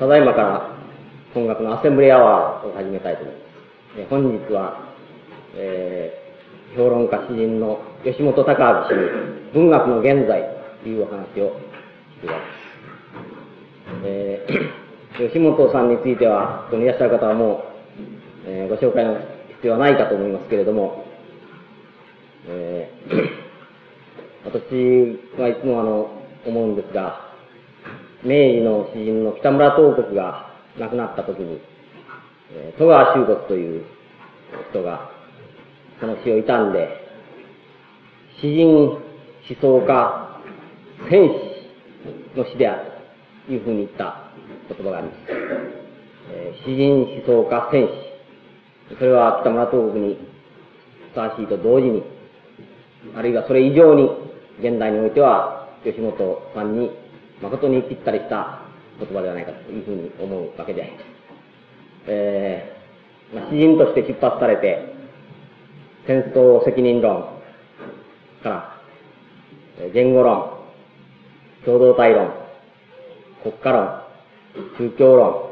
ただいまから本学のアセンブリアワーを始めたいと思います。本日は、えー、評論家詩人の吉本隆明氏に文学の現在というお話をしています。えー、吉本さんについては、ここにいらっしゃる方はもう、えー、ご紹介の必要はないかと思いますけれども、えー、私はいつもあの、思うんですが、明治の詩人の北村東国が亡くなった時に、えー、戸川修国という人が、その詩を傷んで、詩人、思想家、戦士の詩であるというふうに言った言葉があります。えー、詩人、思想家、戦士。それは北村東国にふさわしいと同時に、あるいはそれ以上に、現代においては、吉本さんに誠にぴったりした言葉ではないかというふうに思うわけであります。えー、まあ、詩人として出発されて、戦争責任論から、言語論、共同体論、国家論、宗教論、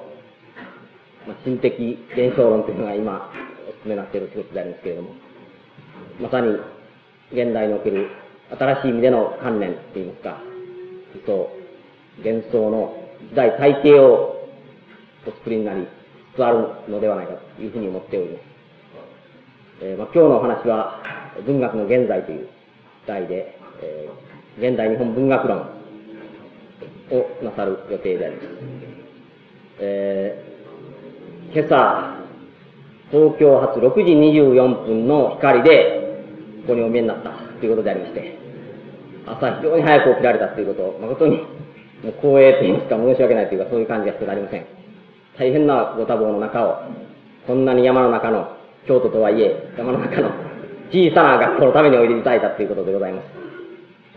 まあ、心的現象論というのが今、お勧めになっている仕事でありますけれども、まさに現代における新しい意味での観念といいますか、思想、幻想の時代体系をお作りになりつつあるのではないかというふうに思っております。えー、まあ、今日のお話は文学の現在という題で、えー、現代日本文学論をなさる予定であります。えー、今朝、東京発6時24分の光で、ここにお見えになったということでありまして、朝非常に早く起きられたということを誠にもう光栄と言いますか申し訳ないというかそういう感じがしてありません。大変なご多忙の中を、こんなに山の中の、京都とはいえ、山の中の小さな学校のためにおいでいただいたということでございます。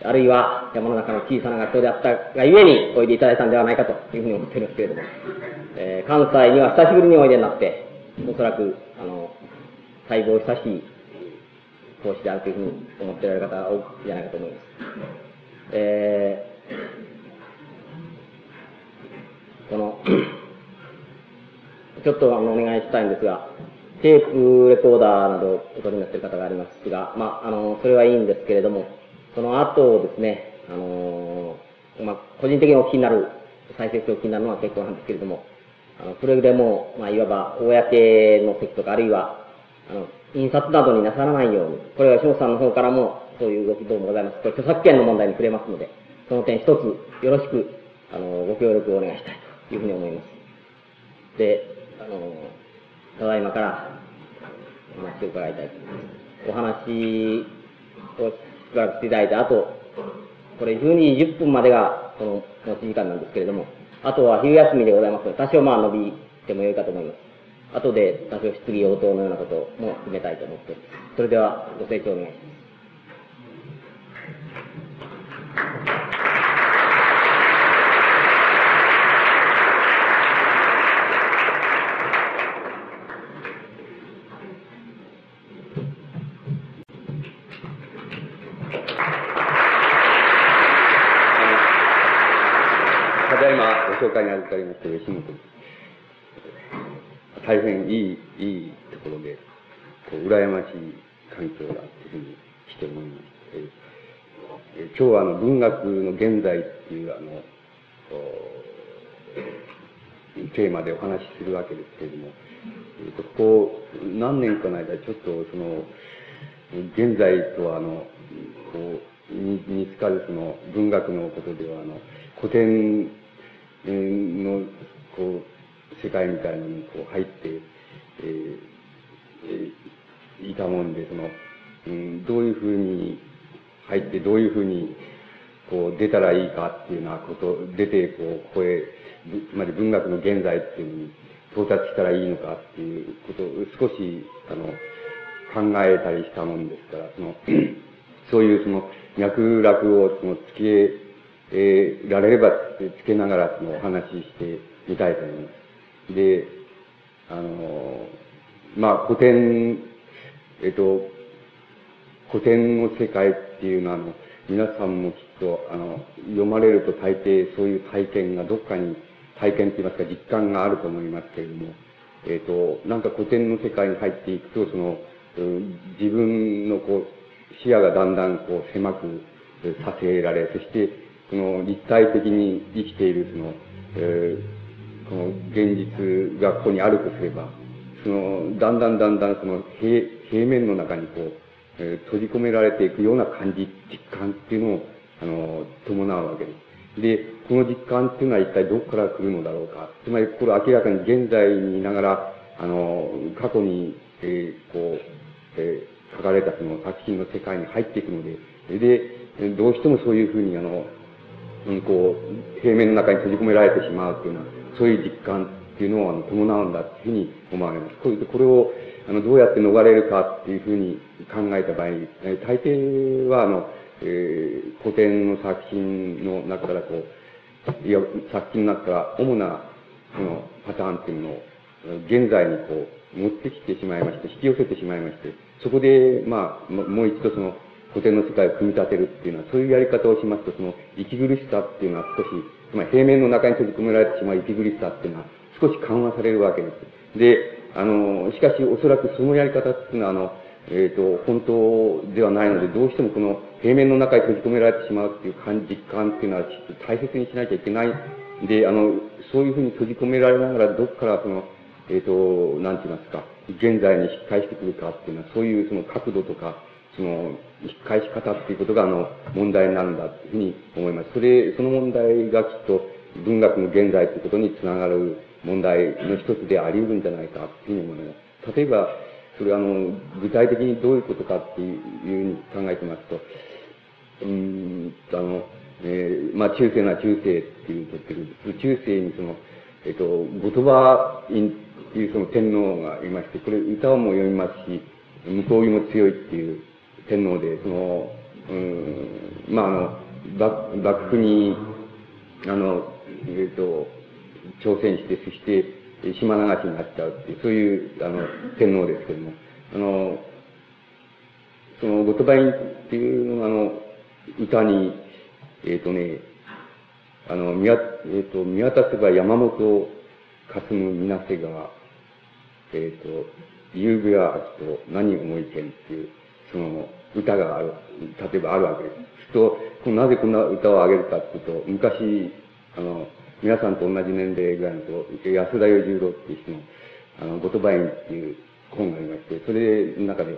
あるいは山の中の小さな学校であったがゆえにおいでいただいたんではないかというふうに思っているんですけれども、えー、関西には久しぶりにおいでになって、おそらく、あの、細胞久しい講師であるというふうに思っておられる方が多いんじゃないかと思います。えーこの、ちょっとあのお願いしたいんですが、テープレコーダーなどお取りになっている方がありますが、まあ、あの、それはいいんですけれども、その後ですね、あの、まあ、個人的にお気になる、再生してお気になるのは結構なんですけれども、あの、それでも、まあ、いわば、公の席とか、あるいは、あの、印刷などになさらないように、これは翔さんの方からも、そういうご希望もございます。これ、著作権の問題に触れますので、その点一つ、よろしく、あの、ご協力をお願いしたいというふうに思います。で、あの、ただいまからお話を伺いたいと思います。お話をしばらくしていただいた後、これ12時10分までがこの持ち時間なんですけれども、あとは昼休みでございますので、多少まあ伸びてもよいかと思います。後で多少質疑応答のようなことも決めたいと思ってそれではご清聴お願いします。紹介に預かりました吉本大変いい、いいところで、こう、羨ましい環境だというふうにして思います。え今日はあの、文学の現在っていうあの、テーマでお話しするわけですけれども、ここ何年かの間、ちょっとその、現在とあの、こう、に見つかるその文学のことでは、あの、古典の、こう、世界みたいなのにこう入って、えー、いたもんで、その、うん、どういうふうに入って、どういうふうに、こう、出たらいいかっていうようなこと、出て、こう、ここへ、つまり文学の現在っていうのに到達したらいいのかっていうことを少し、あの、考えたりしたもんですから、その、そういうその、脈絡をその、つけえー、られればつけながらのお話ししてみたいと思います。で、あの、まあ、古典、えっと、古典の世界っていうのは、あの、皆さんもきっと、あの、読まれると大抵そういう体験がどっかに体験といいますか実感があると思いますけれども、えっ、ー、と、なんか古典の世界に入っていくと、その、うん自分のこう、視野がだんだんこう狭くさせられ、そして、その立体的に生きているその、えー、この現実がここにあるとすれば、その、だんだんだんだんその平平面の中にこう、えー、閉じ込められていくような感じ、実感っていうのを、あの、伴うわけです。で、この実感っていうのは一体どこから来るのだろうか。つまり、これ明らかに現在にいながら、あの、過去に、えー、こう、えー、書かれたその作品の世界に入っていくので、で、どうしてもそういうふうに、あの、うん、こう、平面の中に閉じ込められてしまうっていうのは、そういう実感っていうのをあの伴うんだっていうふうに思われます。これこれを、あの、どうやって逃れるかっていうふうに考えた場合、え大抵は、あの、えー、古典の作品の中からこう、いや、作品の中から主な、その、パターンっていうのを、現在にこう、持ってきてしまいまして、引き寄せてしまいまして、そこで、まあ、もう一度その、古典の世界を組み立てるっていうのは、そういうやり方をしますと、その、息苦しさっていうのは少し、つまり平面の中に閉じ込められてしまう息苦しさっていうのは、少し緩和されるわけです。で、あの、しかしおそらくそのやり方っていうのは、あの、えっ、ー、と、本当ではないので、どうしてもこの平面の中に閉じ込められてしまうっていう感実感っていうのはちょっと大切にしなきゃいけない。で、あの、そういうふうに閉じ込められながら、どこからその、えっ、ー、と、なんて言いますか、現在に引き返してくるかっていうのは、そういうその角度とか、その、返し方っていうことが、あの、問題になるんだというふうに思います。それ、その問題がきっと、文学の現在ということにつながる問題の一つであり得るんじゃないかというふうに思います。例えば、それはあの、具体的にどういうことかっていうふうに考えてますと、うん、あの、えー、まあ、中世な中世っていうとってる、中世にその、えっ、ー、と、後鳥羽院っていうその天皇がいまして、これ歌をも読みますし、向こうにも強いっていう天皇で、その、うん、まあ、あの、幕府に、あの、えっ、ー、と、挑戦して、そして、島流しになっちゃうっていう、そういう、あの、天皇ですけども、あの、その、後鳥羽院っていうのが、あの、歌に、えっ、ー、とね、あの、見わ、えっ、ー、と、見渡せば山本霞む水瀬川、えっ、ー、と、夕べは秋と何思いけんっていう、その、歌がある、例えばあるわけです。と、なぜこんな歌をあげるかっていうと、昔、あの、皆さんと同じ年齢ぐらいのと、安田与十郎っていう人の、あの、言葉園っていう本がありまして、それの中で、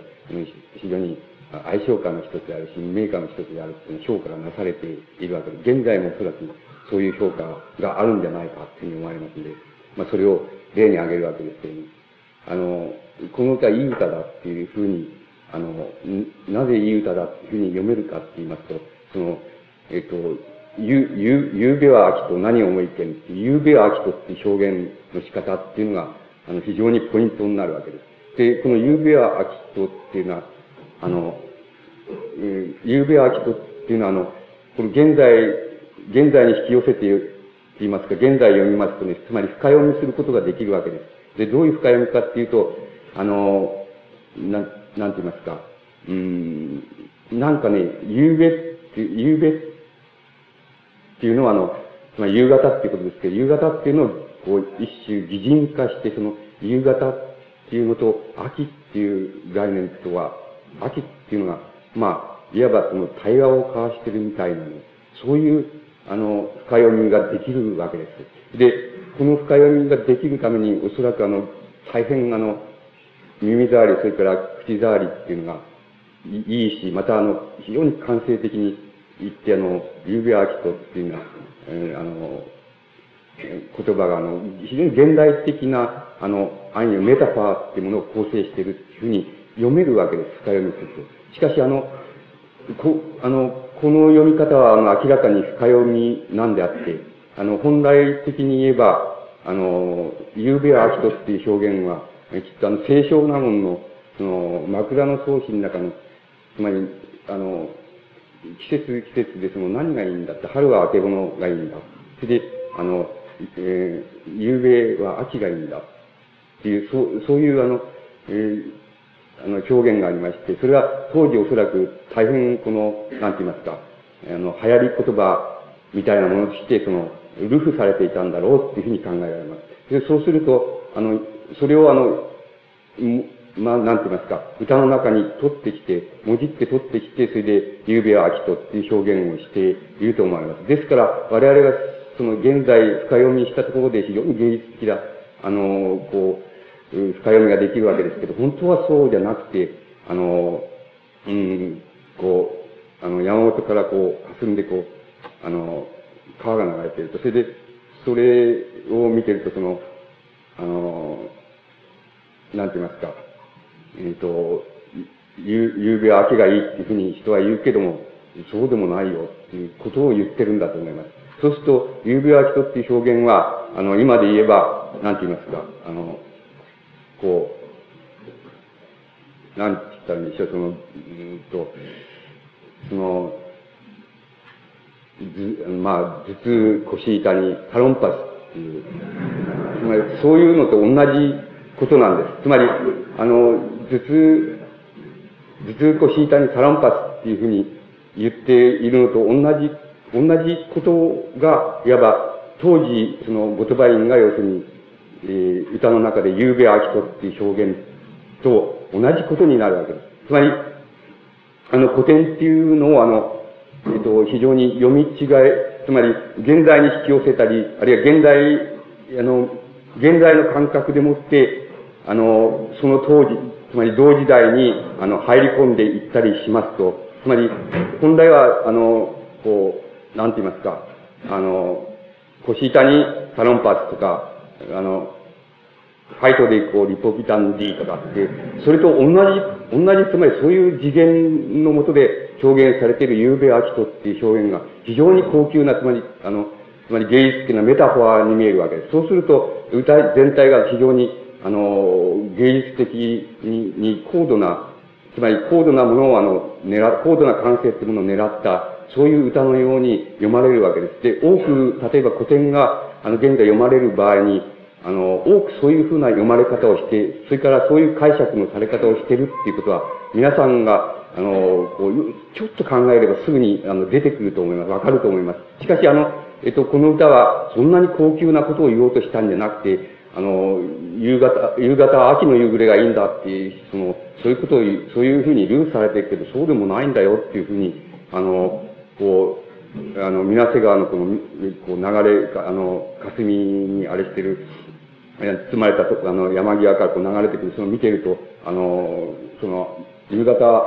非常に愛称歌の一つであるし、名歌の一つであるっていう評価がなされているわけで、現在もおそらくそういう評価があるんじゃないかっていうふうに思われますので、まあそれを例に挙げるわけですけれども、あの、この歌いい歌だっていうふうに、あの、なぜいい歌だっていうふうに読めるかって言いますと、その、えっ、と、ゆ、ゆ、ゆうべは秋と何を思いけんってゆうべは秋とっていう表現の仕方っていうのが、あの、非常にポイントになるわけです。で、このゆうべは秋とっていうのは、あの、ゆうべは秋とっていうのは、あの、この現在、現在に引き寄せて言いますか、現在読みますとね、つまり深読みすることができるわけです。で、どういう深読みかっていうと、あの、なん、なんて言いますか、うん、なんかね、夕べって、夕べっていうのはあの、つまり夕方っていうことですけど、夕方っていうのをこう一種擬人化して、その夕方っていうのと秋っていう概念とは、秋っていうのが、まあ、いわばその対話を交わしてるみたいなね、そういう、あの、深読みができるわけです。で、この深読みができるために、おそらくあの、大変あの、耳障り、それから口触りっていうのがいいし、またあの、非常に感性的に言って、あの、ゆうべあきとっていうのは、えー、あの、言葉があの、非常に現代的な、あの、暗喩、メタファーっていうものを構成しているっていうふうに読めるわけです、深読みすると。しかしあの、こ、あの、この読み方は、あの、明らかに深読みなんであって、あの、本来的に言えば、あの、ゆうべは秋とっていう表現は、きっとあの、清少納言の、その、枕草子の中の、つまり、あの、季節季節でその何がいいんだって、春は明け物がいいんだ。それで、あの、えー、夕べは秋がいいんだ。っていう、そう、そういうあの、えー、あの、表現がありまして、それは当時おそらく大変この、なんて言いますか、あの、流行り言葉みたいなものとして、その、ルフされていたんだろうっていうふうに考えられます。で、そうすると、あの、それをあの、まあ、なんて言いますか、歌の中に取ってきて、もじって取ってきて、それで、ゆうべは秋とっていう表現をしていると思われます。ですから、我々がその現在深読みしたところで非常に芸術的な、あの、こう、深読みができるわけですけど、本当はそうじゃなくて、あの、うん、こう、あの、山本からこう、霞んでこう、あの、川が流れていると、それで、それを見てると、その、あの、なんて言いますか、えっ、ー、と、ゆ、ゆうべは秋がいいっていうふうに人は言うけども、そうでもないよっていうことを言ってるんだと思います。そうすると、ゆうべは秋とっていう表現は、あの、今で言えば、なんて言いますか、あの、こう、なんて言ったらいいんでしょう、その、うんと、その、ず、まあ、頭痛、腰痛にサロンパスっていう、つまりそういうのと同じことなんです。つまり、あの、頭痛、頭痛腰痛にサロンパスっていうふうに言っているのと同じ、同じことが、いわば、当時、その、ボトバインが要するに、えー、歌の中で、夕べ秋とっていう表現と同じことになるわけです。つまり、あの、古典っていうのを、あの、えっ、と、非常に読み違え、つまり、現在に引き寄せたり、あるいは現代、あの、現在の感覚でもって、あの、その当時、つまり同時代に、あの、入り込んでいったりしますと、つまり、本来は、あの、こう、なんて言いますか、あの、腰板にサロンパーツとか、あの、ファイトでこう、リポビタン D とかって、それと同じ、同じ、つまりそういう次元のもとで表現されている夕べ秋とっていう表現が非常に高級な、つまり、あの、つまり芸術的なメタファーに見えるわけです。そうすると、歌全体が非常に、あの、芸術的にに高度な、つまり高度なものをあの、狙、高度な感性っていうものを狙った、そういう歌のように読まれるわけです。で、多く、例えば古典が、あの、現在読まれる場合に、あの、多くそういうふうな読まれ方をして、それからそういう解釈のされ方をしてるっていうことは、皆さんが、あの、こう、ちょっと考えればすぐに、あの、出てくると思います。わかると思います。しかし、あの、えっと、この歌は、そんなに高級なことを言おうとしたんじゃなくて、あの、夕方、夕方は秋の夕暮れがいいんだっていう、その、そういうことを、そういうふうにルーされてるけど、そうでもないんだよっていうふうに、あの、こう、あの、水瀬川のこの、こう流れ、あの、霞にあれしてる、包まれたとあの、山際からこう流れてくる、その見てると、あの、その、夕方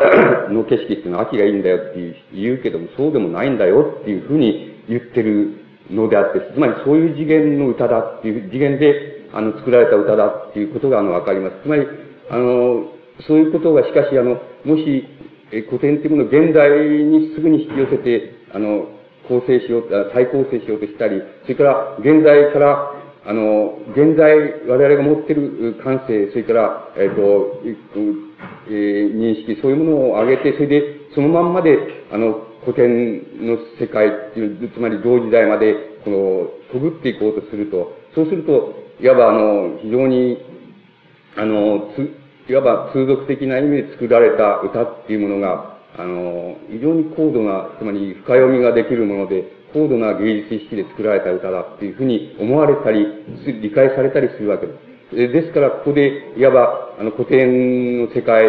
の景色っていうのは秋がいいんだよって言うけども、そうでもないんだよっていうふうに言ってるのであって、つまりそういう次元の歌だっていう次元で、あの、作られた歌だっていうことが、あの、わかります。つまり、あの、そういうことが、しかし、あの、もし、え古典っていうものを現代にすぐに引き寄せて、あの、構成しよう、再構成しようとしたり、それから、現在から、あの、現在、我々が持っている感性、それから、えっ、ー、と、えー、認識、そういうものを上げて、それで、そのまんまで、あの、古典の世界っていう、つまり同時代まで、この、くぐっていこうとすると、そうすると、いわばあの、非常に、あの、つ、いわば通俗的な意味で作られた歌っていうものが、あの、非常に高度な、つまり深読みができるもので、高度な芸術意識で作られた歌だっていうふうに思われたり、理解されたりするわけです。ですから、ここで、いわば、あの、古典の世界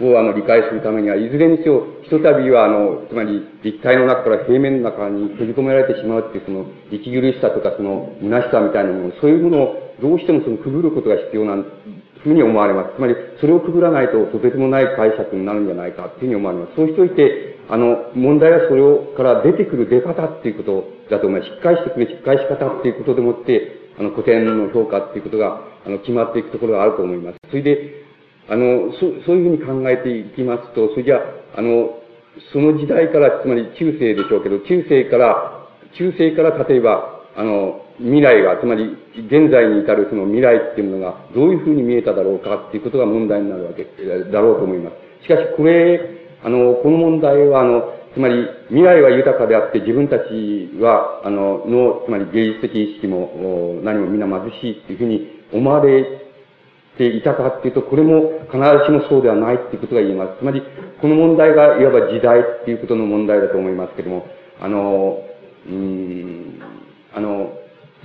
を、あの、理解するためには、いずれにせよ、ひとたびは、あの、つまり、立体の中から平面の中に閉じ込められてしまうっていう、その、息苦しさとか、その、虚しさみたいなもの、そういうものを、どうしてもその、くぐることが必要なんふうに思われます。つまり、それをくぐらないと、とてつもない解釈になるんじゃないか、っていうふうに思われます。そうしておいて、あの、問題はそれを、から出てくる出方っていうことだと思います。しっかりしてくるしっかりし方っていうことでもって、あの、古典の評価っていうことが、あの、決まっていくところがあると思います。それで、あの、そそういうふうに考えていきますと、それじゃああ、の、その時代から、つまり中世でしょうけど、中世から、中世から例えば、あの、未来が、つまり、現在に至るその未来っていうものが、どういうふうに見えただろうかっていうことが問題になるわけ、だろうと思います。しかし、これ、あの、この問題は、あの、つまり、未来は豊かであって、自分たちは、あの、の、つまり芸術的意識も、何もみんな貧しいっていうふうに思われていたかっていうと、これも必ずしもそうではないっていうことが言えます。つまり、この問題がいわば時代っていうことの問題だと思いますけども、あの、うん、あの、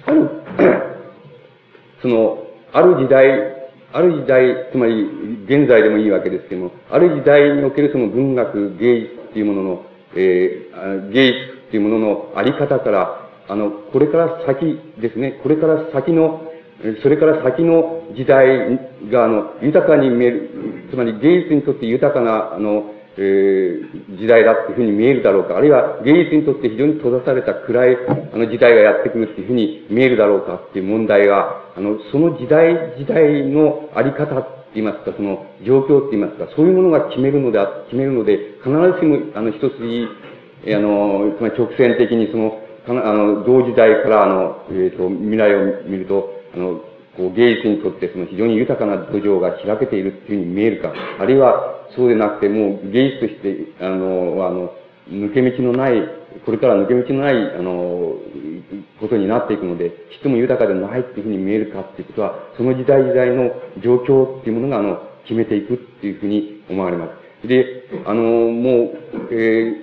ある、その、ある時代、ある時代、つまり現在でもいいわけですけども、ある時代におけるその文学、芸術っていうものの、えー、芸術っていうもののあり方から、あの、これから先ですね、これから先の、それから先の時代が、あの、豊かに見える、つまり芸術にとって豊かな、あの、えー、時代だっていうふうに見えるだろうか、あるいは芸術にとって非常に閉ざされた暗いあの時代がやってくるっていうふうに見えるだろうかっていう問題が、あの、その時代時代のあり方って言いますか、その状況って言いますか、そういうものが決めるので、決めるので、必ずしも、あの、一筋、あの、つまり直線的にその、あの、同時代から、あの、えっ、ー、と、未来を見ると、あの、こう芸術にとってその非常に豊かな土壌が開けているっていうふうに見えるか、あるいはそうでなくてもう芸術として、あの、あの、抜け道のない、これから抜け道のない、あの、ことになっていくので、ちっとも豊かでもないっていうふうに見えるかっていうことは、その時代時代の状況っていうものが、あの、決めていくっていうふうに思われます。で、あの、もう、えー、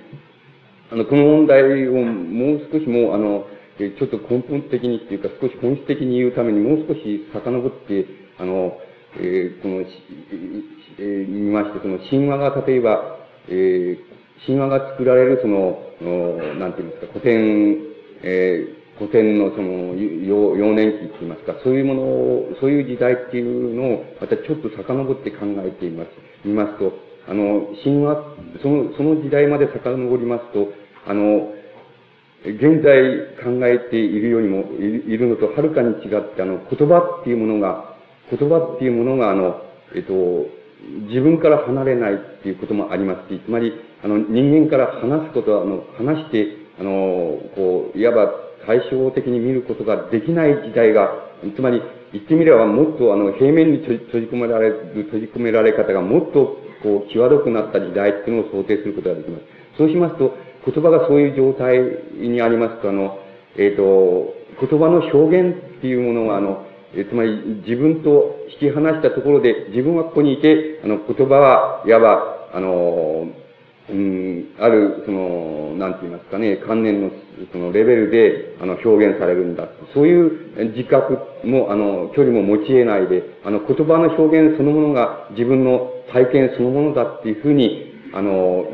あの、この問題をもう少しもう、あの、ちょっと根本的にっていうか少し本質的に言うためにもう少し遡って、あの、えー、この、えー、見まして、その神話が例えば、えー、神話が作られるその、なんて言いますか、古典、えー、古典のその、幼幼年期って言いますか、そういうものを、そういう時代っていうのを、またちょっと遡って考えています。見ますと、あの、神話、その、その時代まで遡りますと、あの、現在考えているよりも、いるのとはるかに違って、あの、言葉っていうものが、言葉っていうものが、あの、えっと、自分から離れないっていうこともありますし、つまり、あの、人間から話すことは、あの、話して、あの、こう、いわば対照的に見ることができない時代が、つまり、言ってみればもっとあの、平面に閉じ込められる、閉じ込められ方がもっと、こう、際どくなった時代っていうのを想定することができます。そうしますと、言葉がそういう状態にありますと、あの、えっ、ー、と、言葉の表現っていうものが、あの、えつまり自分と引き離したところで、自分はここにいて、あの、言葉は、いわば、あの、うん、ある、その、なんて言いますかね、観念の、そのレベルで、あの、表現されるんだ。そういう自覚も、あの、距離も持ち得ないで、あの、言葉の表現そのものが自分の体験そのものだっていうふうに、あの、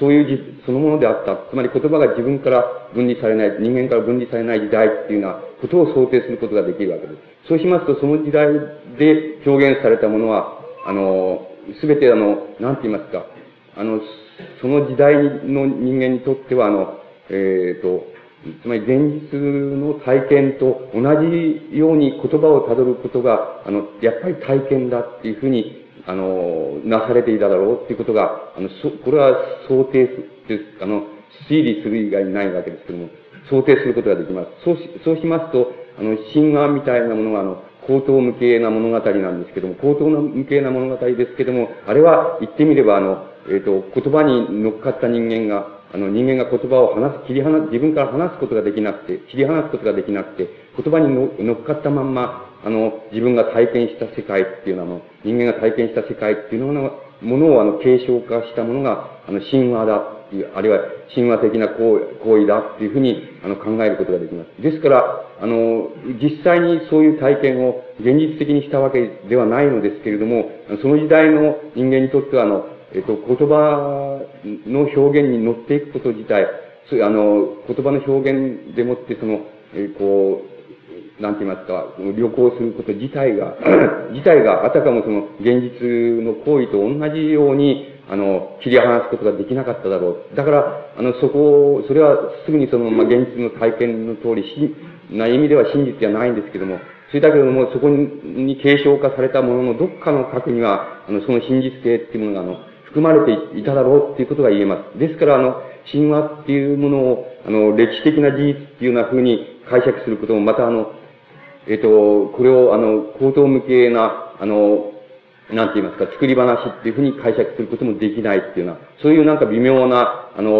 そういうそのものであった。つまり言葉が自分から分離されない、人間から分離されない時代っていうようなことを想定することができるわけです。そうしますと、その時代で表現されたものは、あの、すべてあの、なんて言いますか、あの、その時代の人間にとっては、あの、えっ、ー、と、つまり現実の体験と同じように言葉をたどることが、あの、やっぱり体験だっていうふうにあの、なされていただろうっていうことが、あの、そ、これは想定す、あの、推理する以外にないわけですけども、想定することができます。そうし、そうしますと、あの、神話みたいなものが、あの、高等無形な物語なんですけども、高等無形な物語ですけども、あれは言ってみれば、あの、えっ、ー、と、言葉に乗っかった人間が、あの、人間が言葉を話す、切り離す、自分から話すことができなくて、切り離すことができなくて、言葉に乗っかったまんま、あの、自分が体験した世界っていうのは、あの人間が体験した世界っていうのの、ものをあの、継承化したものが、あの、神話だっていう、あるいは神話的な行為だっていうふうに、あの、考えることができます。ですから、あの、実際にそういう体験を現実的にしたわけではないのですけれども、その時代の人間にとっては、あの、えっと、言葉の表現に乗っていくこと自体、そういうあの、言葉の表現でもって、その、えこう、なんて言いますか、旅行すること自体が、自体があたかもその現実の行為と同じように、あの、切り離すことができなかっただろう。だから、あの、そこを、それはすぐにその、まあ、現実の体験の通りし、な意味では真実じゃないんですけども、それだけども、そこに継承化されたもののどっかの核には、あの、その真実性っていうものが、あの、含まれていただろうっていうことが言えます。ですから、あの、神話っていうものを、あの、歴史的な事実っていうような風に解釈することも、またあの、えっ、と、これを、あの、口頭向けな、あの、なんて言いますか、作り話っていうふうに解釈することもできないっていうような、そういうなんか微妙な、あの、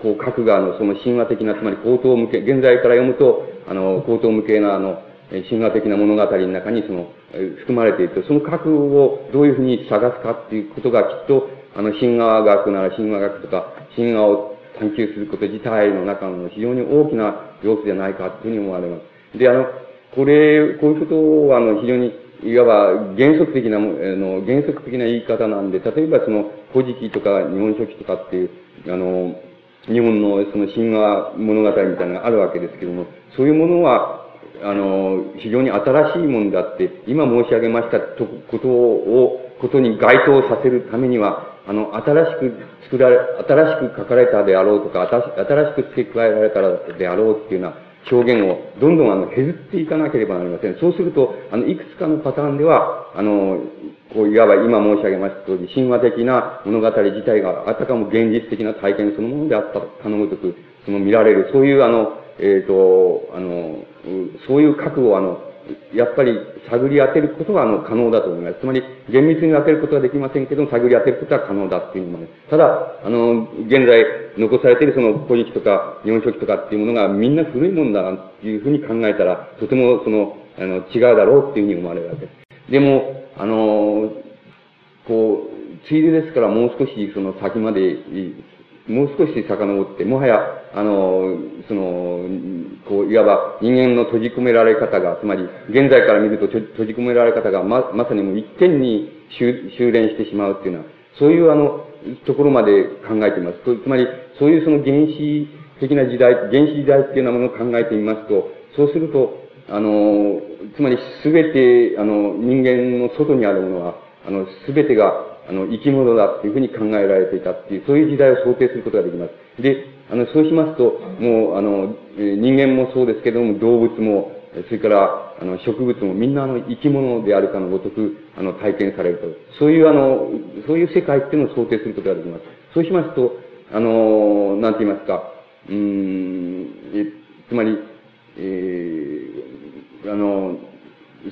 こう、各が、あの、その神話的な、つまり口頭向け、現在から読むと、あの、口頭向けな、あの、神話的な物語の中にその、含まれていると、その核をどういうふうに探すかっていうことがきっと、あの、神話学なら神話学とか、神話を探求すること自体の中の非常に大きな要素じゃないかというふうに思われます。で、あの、これ、こういうことは、あの、非常に、いわば原則的な、あの、原則的な言い方なんで、例えばその、古事記とか日本書紀とかっていう、あの、日本のその神話物語みたいなのがあるわけですけども、そういうものは、あの、非常に新しいものだって、今申し上げましたとことを、ことに該当させるためには、あの、新しく作られ、新しく書かれたであろうとか、新しく付け加えられたであろうっていうような表現をどんどんあの削っていかなければなりません。そうすると、あの、いくつかのパターンでは、あの、こう、いわば今申し上げました通り、神話的な物語自体があたかも現実的な体験そのものであったかのごとく、その見られる、そういうあの、えっ、ー、と、あの、そういう覚悟をあの、やっぱり探り当てることがあの可能だと思います。つまり、厳密に当てることはできませんけど、探り当てることは可能だっていうのも、ね、ただ、あの、現在残されているその古事記とか日本書紀とかっていうものがみんな古いもんだなっていうふうに考えたら、とてもその、あの、違うだろうっていうふうに思われるわけです。でも、あの、こう、ついでですからもう少しその先までもう少し遡って、もはや、あの、その、こう、いわば人間の閉じ込められ方が、つまり、現在から見ると閉じ込められ方がま、まさにもう一点に修練してしまうっていうのは、そういうあの、ところまで考えています。つまり、そういうその原始的な時代、原始時代っていうようなものを考えてみますと、そうすると、あの、つまりすべて、あの、人間の外にあるものは、あの、すべてがあの、生き物だっていうふうに考えられていたっていう、そういう時代を想定することができます。で、あの、そうしますと、もう、あの、人間もそうですけども、動物も、それから、あの、植物もみんなあの、生き物であるかのごとく、あの、体験されると。そういうあの、そういう世界っていうのを想定することができます。そうしますと、あの、なんて言いますか、うん、え、つまり、えー、あの、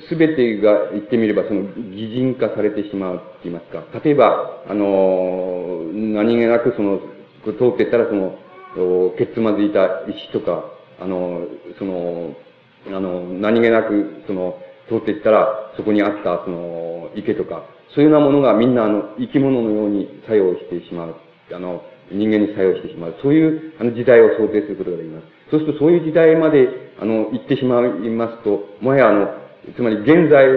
すべてが言ってみればその擬人化されてしまうって言いますか。例えば、あの、何気なくその、通ってったらその、けつまずいた石とか、あの、その、あの、何気なくその、通っていったらそこにあったその、池とか、そういうようなものがみんなあの、生き物のように作用してしまう。あの、人間に作用してしまう。そういうあの時代を想定することができます。そうするとそういう時代まで、あの、行ってしまいますと、もはやあの、つまり現在、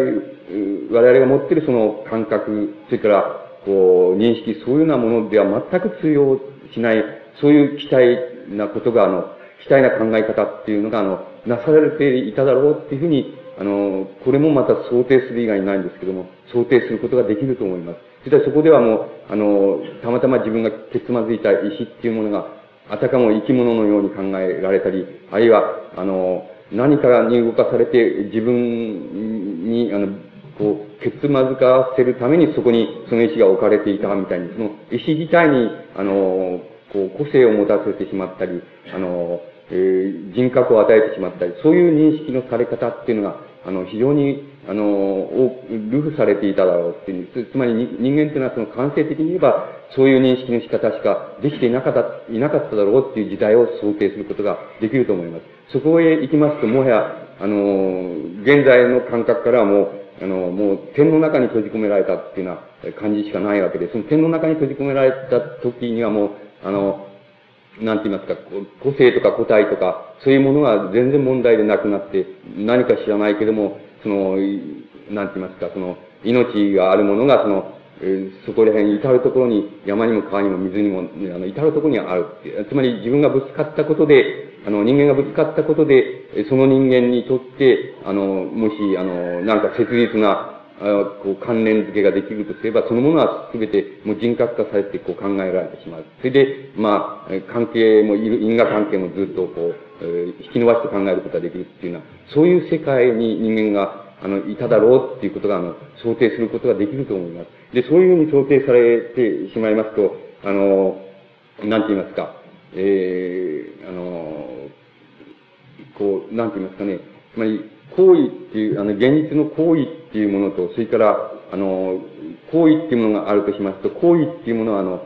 我々が持っているその感覚、それから、こう、認識、そういうようなものでは全く通用しない、そういう期待なことが、あの、期待な考え方っていうのが、あの、なされていただろうっていうふうに、あの、これもまた想定する以外にないんですけども、想定することができると思います。そしてそこではもう、あの、たまたま自分がけつまずいた石っていうものが、あたかも生き物のように考えられたり、あるいは、あの、何かに動かされて自分に、あの、こう、けつまずかせるためにそこにその石が置かれていたみたいに、その石自体に、あの、こう、個性を持たせてしまったり、あの、えー、人格を与えてしまったり、そういう認識のされ方っていうのが、あの、非常に、あの、ルフされていただろうっていう、つまり人間っていうのはその感性的に言えば、そういう認識の仕方しかできていなかった、いなかっただろうっていう時代を想定することができると思います。そこへ行きますと、もはや、あの、現在の感覚からはもう、あの、もう点の中に閉じ込められたっていうような感じしかないわけで、その点の中に閉じ込められた時にはもう、あの、なんて言いますか、個性とか個体とか、そういうものは全然問題でなくなって、何か知らないけども、その、なんて言いますか、その、命があるものが、その、え、そこら辺に至るところに、山にも川にも水にも、あの、至るところにある。つまり自分がぶつかったことで、あの、人間がぶつかったことで、その人間にとって、あの、もし、あの、なんか切実な、こう関連付けができるとすれば、そのものは全てもう人格化されてこう考えられてしまう。それで、まあ、関係も、因果関係もずっとこう、引き伸ばして考えることができるっていうのは、そういう世界に人間が、あの、いただろうっていうことが、あの、想定することができると思います。で、そういうふうに想定されてしまいますと、あの、なんて言いますか、えー、あの、こう、なんて言いますかね、つまり、行為っていう、あの、現実の行為っていうものと、それから、あの、行為っていうものがあるとしますと、行為っていうものは、あの、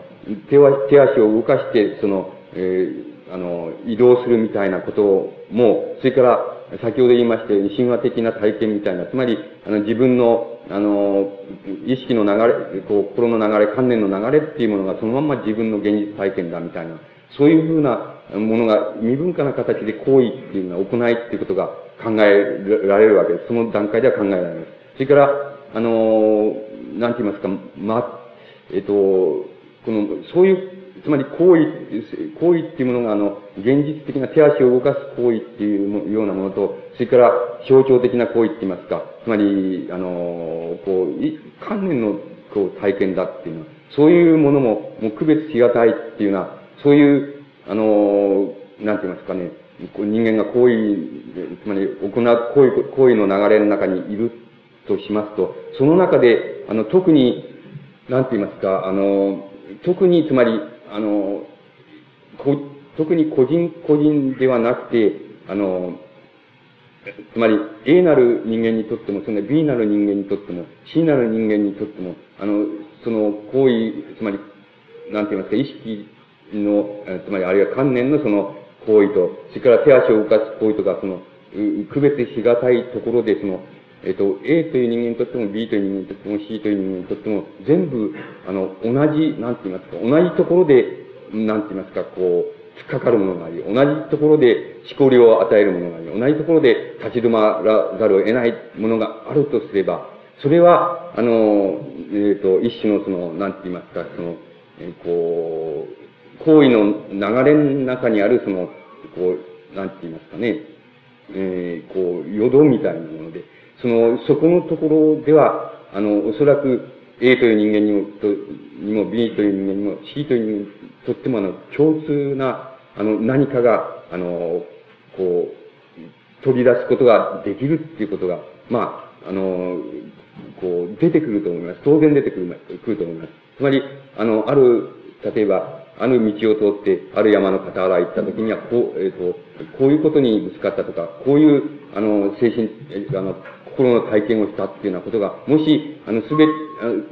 手は手足を動かして、その、えー、あの、移動するみたいなことも、それから、先ほど言いましたように神話的な体験みたいな、つまり、あの、自分の、あの、意識の流れ、こう、心の流れ、観念の流れっていうものがそのまま自分の現実体験だみたいな、そういうふうなものが未文化な形で行為っていうのは行いっていうことが考えられるわけです。その段階では考えられます。それから、あの、なんて言いますか、ま、えっと、この、そういうつまり行為、行為っていうものが、あの、現実的な手足を動かす行為っていうようなものと、それから象徴的な行為って言いますか、つまり、あの、こう、い観念のこう体験だっていうのは、そういうものも、もう区別しがたいっていうのは、そういう、あの、なんて言いますかね、人間が行為、つまり行う行為、行為の流れの中にいるとしますと、その中で、あの、特に、なんて言いますか、あの、特に、つまり、あの、こ特に個人個人ではなくて、あの、つまり A なる人間にとっても、その B なる人間にとっても、C なる人間にとっても、あの、その行為、つまり、なんて言いますか、意識の、つまりあるいは観念のその行為と、それから手足を動かす行為とか、その、区別しがたいところで、その、えっと、A という人間にとっても B という人間にとっても C という人間にとっても、全部、あの、同じ、なんて言いますか、同じところで、なんて言いますか、こう、突っかかるものがあり、同じところで思考量を与えるものがあり、同じところで立ち止まらざるを得ないものがあるとすれば、それは、あの、えっ、ー、と、一種のその、なんて言いますか、その、えー、こう、行為の流れの中にある、その、こう、なんて言いますかね、えー、こう、淀みたいなもので、その、そこのところでは、あの、おそらく A という人間にも、とにも B という人間にも C という人間にとっても、あの、共通な、あの、何かが、あの、こう、取り出すことができるっていうことが、まあ、あの、こう、出てくると思います。当然出てくる、くると思います。つまり、あの、ある、例えば、ある道を通って、ある山の傍ら行った時には、こう、えっ、ー、と、こういうことにぶつかったとか、こういう、あの、精神、あの、心の体験をしたっていうようなことが、もし、あの、すべ、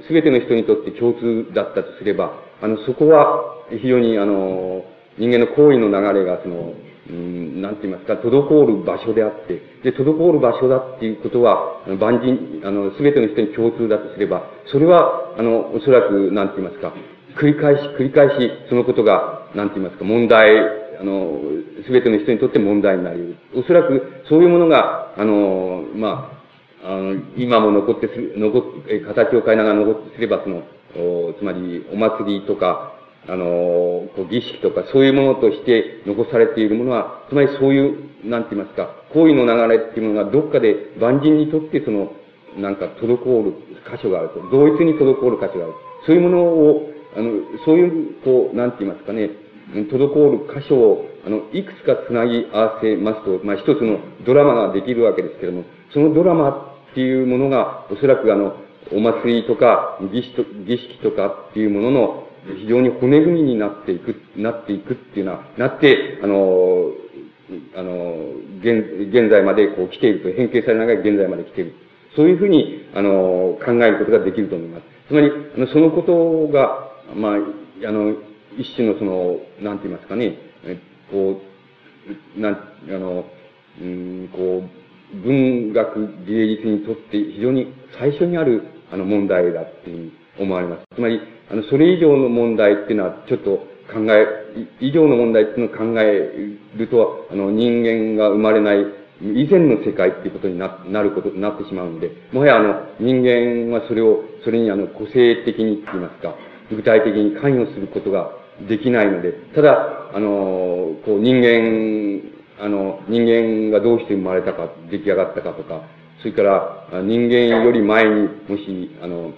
すべての人にとって共通だったとすれば、あの、そこは、非常に、あの、人間の行為の流れが、その、うん、なんて言いますか、滞る場所であって、で、滞る場所だっていうことは、万人、あの、すべての人に共通だとすれば、それは、あの、おそらく、なんて言いますか、繰り返し、繰り返し、そのことが、なんて言いますか、問題、あの、すべての人にとって問題になりおそらく、そういうものが、あの、まあ、あの、今も残ってす、残っ、形を変えながら残ってすれば、その、つまり、お祭りとか、あの、こう儀式とか、そういうものとして残されているものは、つまりそういう、なんて言いますか、行為の流れっていうものがどっかで万人にとってその、なんか滞る箇所があると。同一に滞る箇所がある。そういうものを、あの、そういう、こう、なんて言いますかね、滞る箇所を、あの、いくつかつなぎ合わせますと、まあ、一つのドラマができるわけですけれども、そのドラマっていうものが、おそらくあの、お祭りとか儀式と儀式とかっていうものの非常に骨組みになっていく、なっていくっていうのは、なって、あの、あの、現、現在までこう来ていると、変形されながら現在まで来ている。そういうふうに、あの、考えることができると思います。つまり、あの、そのことが、まあ、あの、一種のその、なんて言いますかね、こう、なん、あの、うん、こう、文学芸術にとって非常に最初にあるあの問題だっていうふうに思われます。つまり、あの、それ以上の問題っていうのはちょっと考え、以上の問題っていうのを考えると、あの、人間が生まれない以前の世界っていうことにななることになってしまうので、もはやあの、人間はそれを、それにあの、個性的にって言いますか、具体的に関与することができないので、ただ、あの、こう、人間あの、人間がどうして生まれたか、出来上がったかとか、それから、人間より前に、もし、あの、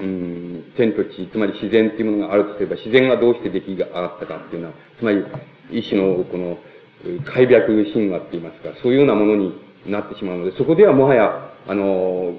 うん、天と地、つまり自然っていうものがあるとすれば、自然がどうして出来上がったかっていうのは、つまり、一種の、この、開闢神話って言いますか、そういうようなものになってしまうので、そこではもはや、あの、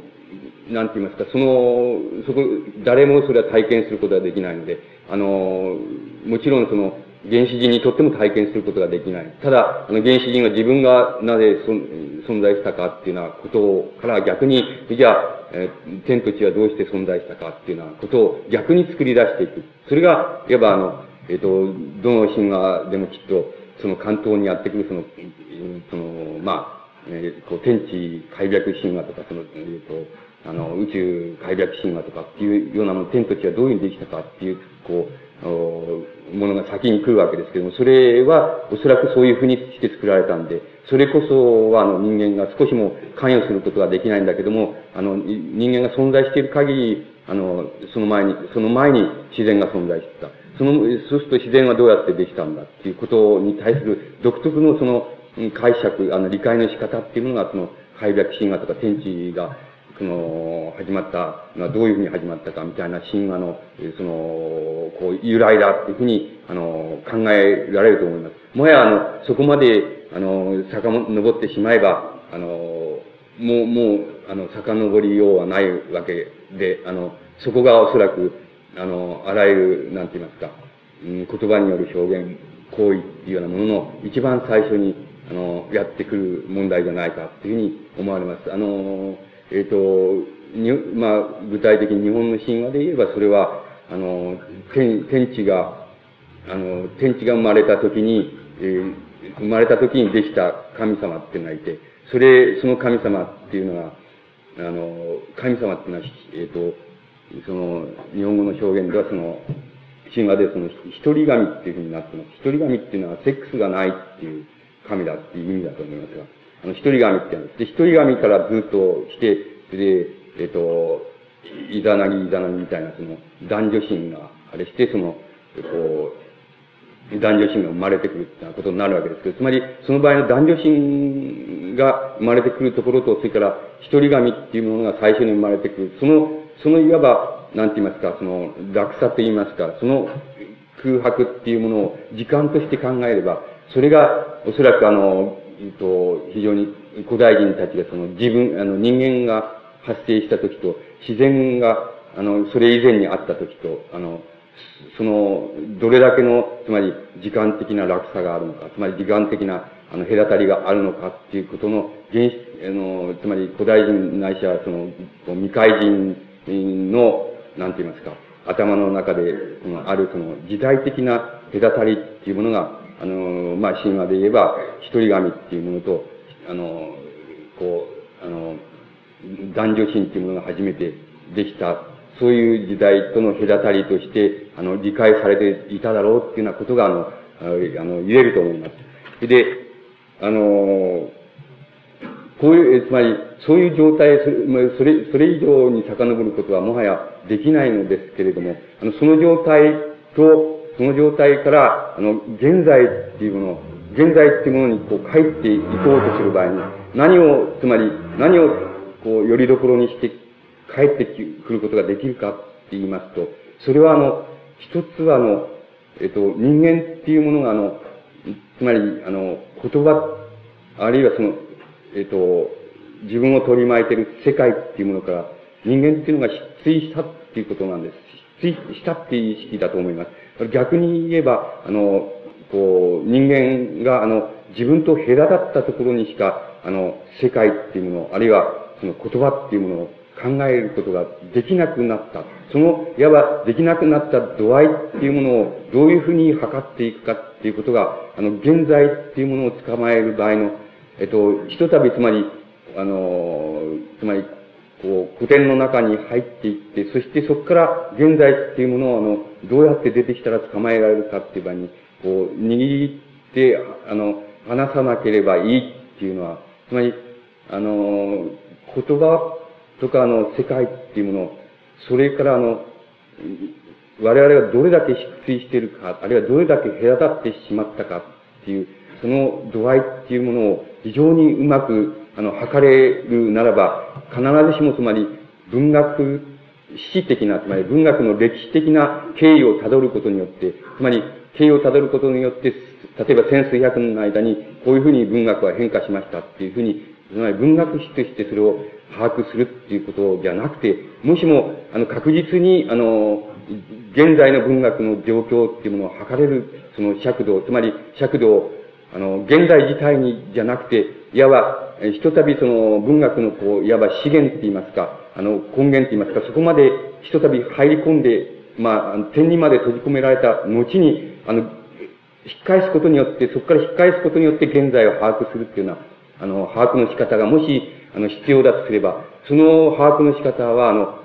なんて言いますか、その、そこ、誰もそれは体験することができないので、あの、もちろんその、原始人にとっても体験することができない。ただ、あの、原始人が自分がなぜ存在したかっていうようなことから逆に、じゃあ、えー、天と地はどうして存在したかっていうようなことを逆に作り出していく。それが、いわばあの、えっ、ー、と、どの神話でもきっと、その関東にやってくる、その、その、まあ、えー、こう、天地開闢神話とか、その、えー、と、あの、宇宙開闢神話とかっていうようなの、天と地はどういうふうにできたかっていう、こう、ものが先に来るわけですけども、それはおそらくそういうふうにして作られたんで、それこそはあの人間が少しも関与することはできないんだけども、あの人間が存在している限り、あの、その前に、その前に自然が存在してた。その、そうすると自然はどうやってできたんだっていうことに対する独特のその解釈、あの理解の仕方っていうのが、その、開闢神話とか天地が、その、始まったのはどういうふうに始まったかみたいな神話の、その、こう、由来だっていうふうに、あの、考えられると思います。もはや、あの、そこまで、あの、遡ってしまえば、あの、もう、もう、あの、遡りようはないわけで、あの、そこがおそらく、あの、あらゆる、なんて言いますか、うん、言葉による表現、行為っていうようなものの一番最初に、あの、やってくる問題じゃないかっていうふうに思われます。あの、えっ、ー、と、に、まあ、具体的に日本の神話で言えば、それは、あの、天、天地が、あの、天地が生まれた時に、えー、生まれた時にできた神様っていうのがいて、それ、その神様っていうのが、あの、神様っていうのは、えっ、ー、と、その、日本語の表現ではその、神話でその、一人神っていうふうになってます。一人神っていうのはセックスがないっていう神だっていう意味だと思いますが、あの、一人神って言うんで。一人神からずっと来て、で、えっ、と、イザナギ、イザナギみたいなその、男女神が、あれして、その、こう、男女神が生まれてくるってなことになるわけですけど、つまり、その場合の男女神が生まれてくるところと、それから、一人神っていうものが最初に生まれてくる。そのそのいわば、なんて言いますか、その落差と言いますか、その空白っていうものを時間として考えれば、それがおそらくあの、えっと、非常に古代人たちがその自分、あの人間が発生した時と、自然が、あの、それ以前にあった時と、あの、その、どれだけの、つまり時間的な落差があるのか、つまり時間的な、あの、隔たりがあるのかっていうことの、原始、あの、つまり古代人ないしは、その、未開人の、なんて言いますか、頭の中で、このあるその時代的な隔たりっていうものが、あの、まあ、神話で言えば、一人神っていうものと、あの、こう、あの、男女神っていうものが初めてできた、そういう時代との隔たりとして、あの、理解されていただろうっていうようなことが、あの、あの、言えると思います。で、あの、こういう、つまり、そういう状態、それ、それ以上に遡ることはもはやできないのですけれども、あの、その状態と、その状態から、あの、現在っていうもの、現在っていうものにこう帰っていこうとする場合に、何を、つまり、何を、こう、よりどころにして帰ってくることができるかって言いますと、それはあの、一つはあの、えっと、人間っていうものがあの、つまり、あの、言葉、あるいはその、えっ、と、自分を取り巻いている世界っていうものから、人間っていうのが失墜したっていうことなんです。失墜したっていう意識だと思います。逆に言えば、あの、こう、人間が、あの、自分と隔たったところにしか、あの、世界っていうもの、あるいは、その言葉っていうものを考えることができなくなった。その、いわばできなくなった度合いっていうものをどういうふうに測っていくかっていうことが、あの、現在っていうものを捕まえる場合のえっと、ひとたびつまり、あの、つまり、こう、古典の中に入っていって、そしてそこから現在っていうものを、あの、どうやって出てきたら捕まえられるかっていう場に、こう、握って、あの、話さなければいいっていうのは、つまり、あの、言葉とかの世界っていうもの、それからあの、我々がどれだけ失墜しているか、あるいはどれだけ隔たってしまったかっていう、その度合いっていうものを非常にうまく、あの、測れるならば、必ずしもつまり、文学史的な、つまり文学の歴史的な経緯をたどることによって、つまり、経緯をたどることによって、例えば千数百年の間に、こういうふうに文学は変化しましたっていうふうに、つまり文学史としてそれを把握するっていうことじゃなくて、もしも、あの、確実に、あの、現在の文学の状況っていうものを測れる、その尺度、つまり尺度をあの、現代自体にじゃなくて、いわば、ひとたびその文学のこう、いわば資源って言いますか、あの、根源って言いますか、そこまでひとたび入り込んで、まあ、点にまで閉じ込められた後に、あの、引っ返すことによって、そこから引っ返すことによって現在を把握するっていうようなあの、把握の仕方がもし、あの、必要だとすれば、その把握の仕方は、あの、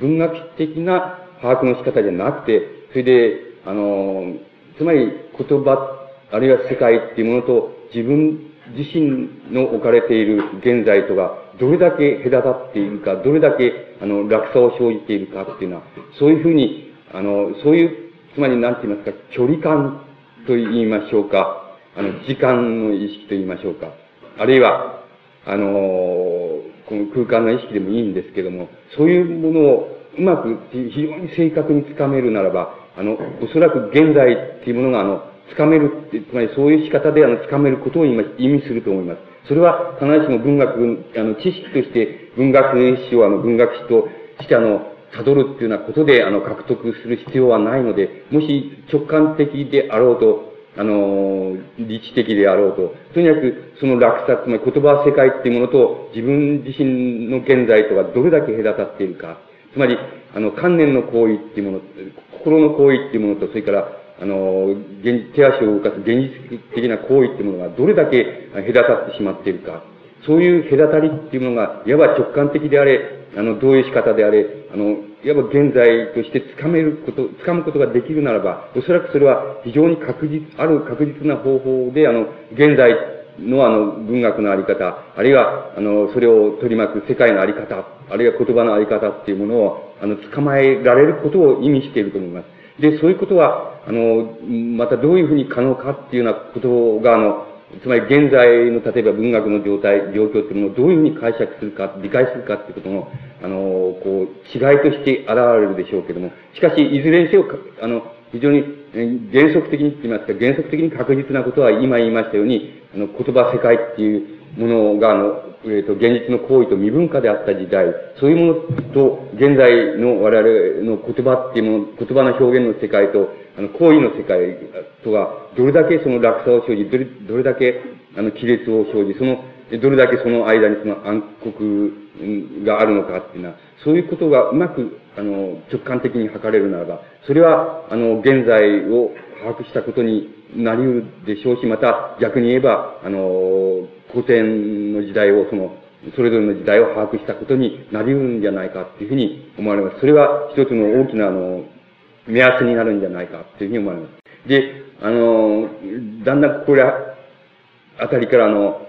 文学的な把握の仕方じゃなくて、それで、あの、つまり言葉、あるいは世界っていうものと自分自身の置かれている現在とがどれだけ隔たっているか、どれだけ、あの、落差を生じているかっていうのは、そういうふうに、あの、そういう、つまり何て言いますか、距離感と言いましょうか、あの、時間の意識と言いましょうか、あるいは、あの、この空間の意識でもいいんですけども、そういうものをうまく、非常に正確につかめるならば、あの、おそらく現在っていうものが、あの、つかめるって、つまりそういう仕方で、あの、つかめることを今、意味すると思います。それは必ずしも文学、あの、知識として文学史を、あの、文学史としてあの、辿るっていうようなことで、あの、獲得する必要はないので、もし直感的であろうと、あの、理知的であろうと、とにかくその落差、つまり言葉世界っていうものと自分自身の現在とがどれだけ隔たっているか。つまり、あの、観念の行為っていうもの、心の行為っていうものと、それから、あの、手足を動かす現実的な行為っていうものがどれだけ隔たってしまっているか。そういう隔たりっていうものが、いわば直感的であれ、あの、どういう仕方であれ、あの、いわば現在として掴めること、掴むことができるならば、おそらくそれは非常に確実、ある確実な方法で、あの、現在のあの、文学のあり方、あるいは、あの、それを取り巻く世界のあり方、あるいは言葉のあり方っていうものを、あの、捕まえられることを意味していると思います。で、そういうことは、あの、またどういうふうに可能かっていうようなことが、あの、つまり現在の例えば文学の状態、状況っていうものをどういうふうに解釈するか、理解するかっていうことの、あの、こう、違いとして現れるでしょうけども、しかし、いずれにせよ、あの、非常に原則的にって言いますか、原則的に確実なことは今言いましたように、あの、言葉世界っていうものが、あの、えっ、ー、と、現実の行為と未分化であった時代、そういうものと、現在の我々の言葉っていうもの、言葉の表現の世界と、あの、行為の世界とが、どれだけその落差を生じ、どれ、どれだけ、あの、亀裂を生じ、その、どれだけその間にその暗黒があるのかっていうのは、そういうことがうまく、あの、直感的に測れるならば、それは、あの、現在を把握したことになり得るでしょうし、また逆に言えば、あの、古典の時代を、その、それぞれの時代を把握したことになり得るんじゃないかっていうふうに思われます。それは一つの大きな、あの、目安になるんじゃないかっていうふうに思われます。で、あの、だんだんこれあたりから、あの、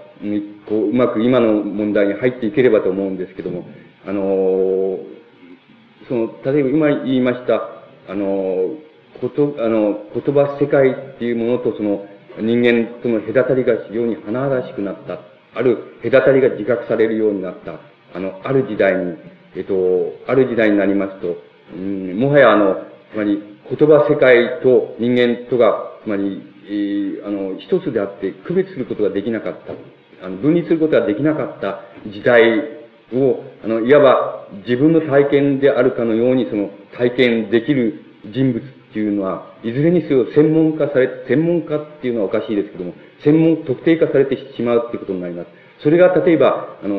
こう、うまく今の問題に入っていければと思うんですけども、あの、その、例えば今言いました、あの、こと、あの、言葉世界っていうものとその、人間との隔たりが非常に華々しくなった。ある隔たりが自覚されるようになった。あの、ある時代に、えっと、ある時代になりますと、うん、もはやあの、つまり言葉世界と人間とが、つまり、えー、あの、一つであって区別することができなかった。あの、分離することができなかった時代を、あの、いわば自分の体験であるかのようにその体験できる人物っていうのは、いずれにせよ専門化され、専門化っていうのはおかしいですけども、専門、特定化されてしまうっていうことになります。それが例えば、あの、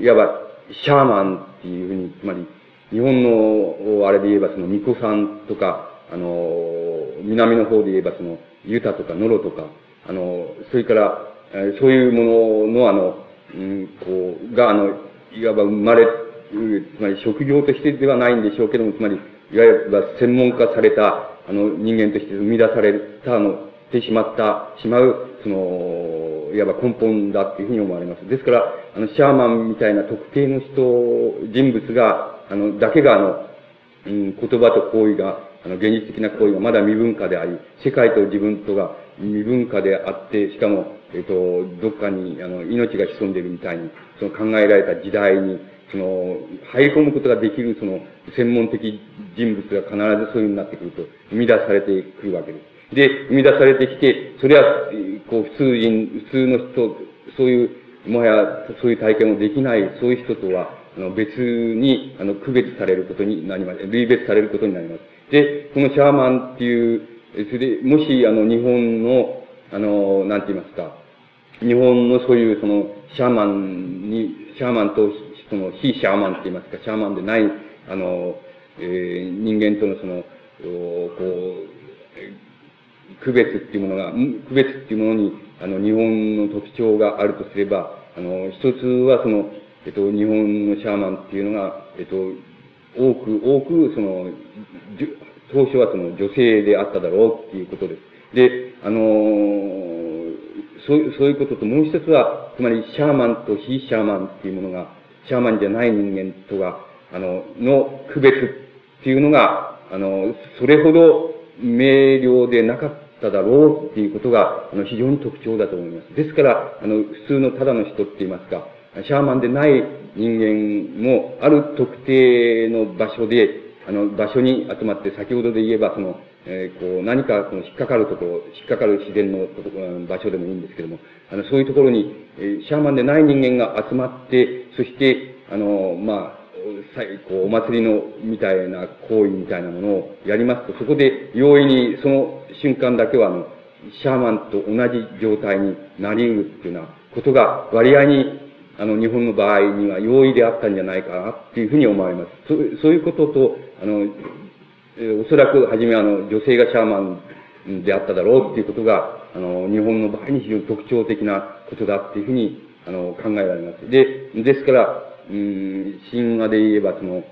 いわば、シャーマンっていうふうに、つまり、日本の、あれで言えばその、巫女さんとか、あの、南の方で言えばその、ユタとかノロとか、あの、それから、そういうものの、あの、うん、こう、が、あの、いわば生まれ、つまり職業としてではないんでしょうけども、つまり、いわゆる専門化された、あの、人間として生み出されたの、てしまった、しまう、その、いわば根本だっていうふうに思われます。ですから、あの、シャーマンみたいな特定の人、人物が、あの、だけが、あの、うん、言葉と行為が、あの、現実的な行為がまだ未文化であり、世界と自分とが未文化であって、しかも、えっと、どっかに、あの、命が潜んでるみたいに、その考えられた時代に、その、入り込むことができる、その、専門的人物が必ずそういうふうになってくると、生み出されてくるわけです。で、生み出されてきて、それは、こう、普通人、普通の人、そういう、もはや、そういう体験をできない、そういう人とは、あの、別に、あの、区別されることになります。類別されることになります。で、このシャーマンっていう、それで、もし、あの、日本の、あの、なんて言いますか、日本のそういう、その、シャーマンに、シャーマンとその非シャーマンって言いますか、シャーマンでない、あの、えー、人間とのその、こう、区別っていうものが、区別っていうものにあの、日本の特徴があるとすれば、あの、一つはその、えっと、日本のシャーマンっていうのが、えっと、多く、多く、その、当初はその女性であっただろうっていうことです。で、あのそういう、そういうことと、もう一つは、つまり、シャーマンと非シャーマンっていうものが、シャーマンじゃない人間とが、あの、の区別っていうのが、あの、それほど明瞭でなかっただろうっていうことが、あの、非常に特徴だと思います。ですから、あの、普通のただの人って言いますか、シャーマンでない人間も、ある特定の場所で、あの、場所に集まって、先ほどで言えば、その、えー、こう、何か、この引っかかるところ、引っかかる自然のとこ場所でもいいんですけども、あの、そういうところに、えー、シャーマンでない人間が集まって、そして、あの、まあ、こう、お祭りの、みたいな行為みたいなものをやりますと、そこで容易にその瞬間だけは、あの、シャーマンと同じ状態になり得るっていうようなことが割合に、あの、日本の場合には容易であったんじゃないかなっていうふうに思われます。そそういうことと、あの、えおそらく、はじめあの、女性がシャーマンであっただろうっていうことが、あの、日本の場合に非常に特徴的なことだっていうふうに、あの、考えられます。で、ですから、うん、神話で言えば、その、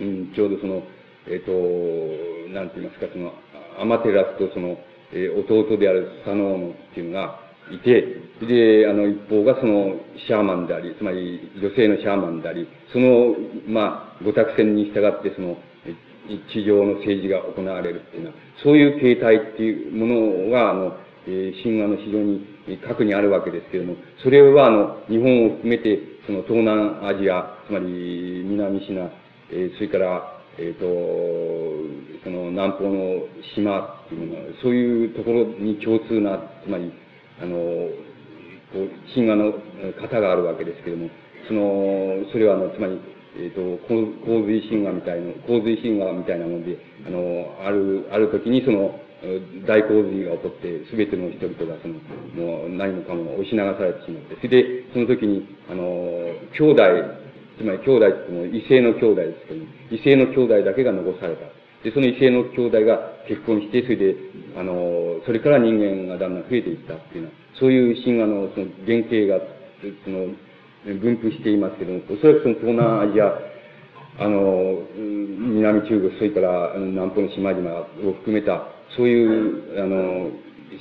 うん、ちょうどその、えっ、ー、と、なんて言いますか、その、アマテラスとその、えー、弟であるサノーノっていうのがいて、で、あの、一方がその、シャーマンであり、つまり女性のシャーマンであり、その、まあ、五択線に従ってその、地上の政治が行われるっていうのは、そういう形態っていうものが、あの、えー、神話の非常に核にあるわけですけれども、それはあの、日本を含めて、その東南アジア、つまり南シナ、えー、それから、えっ、ー、と、その南方の島っていうものは、そういうところに共通な、つまり、あの、こう、神話の型があるわけですけれども、その、それはあの、つまり、えっ、ー、と、洪水神話みたいな、洪水神話みたいなもので、あの、ある、ある時にその、大洪水が起こって、すべての人々がその、もう何もかも押し流されてしまって、それで、その時に、あの、兄弟、つまり兄弟って言っても異性の兄弟ですけど、異性の兄弟だけが残された。で、その異性の兄弟が結婚して、それで、あの、それから人間がだんだん増えていったっていうのは、そういう神話のその原型が、その、分布していますけども、おそらくその東南アジア、あの、南中国、それから南方の島々を含めた、そういう、あの、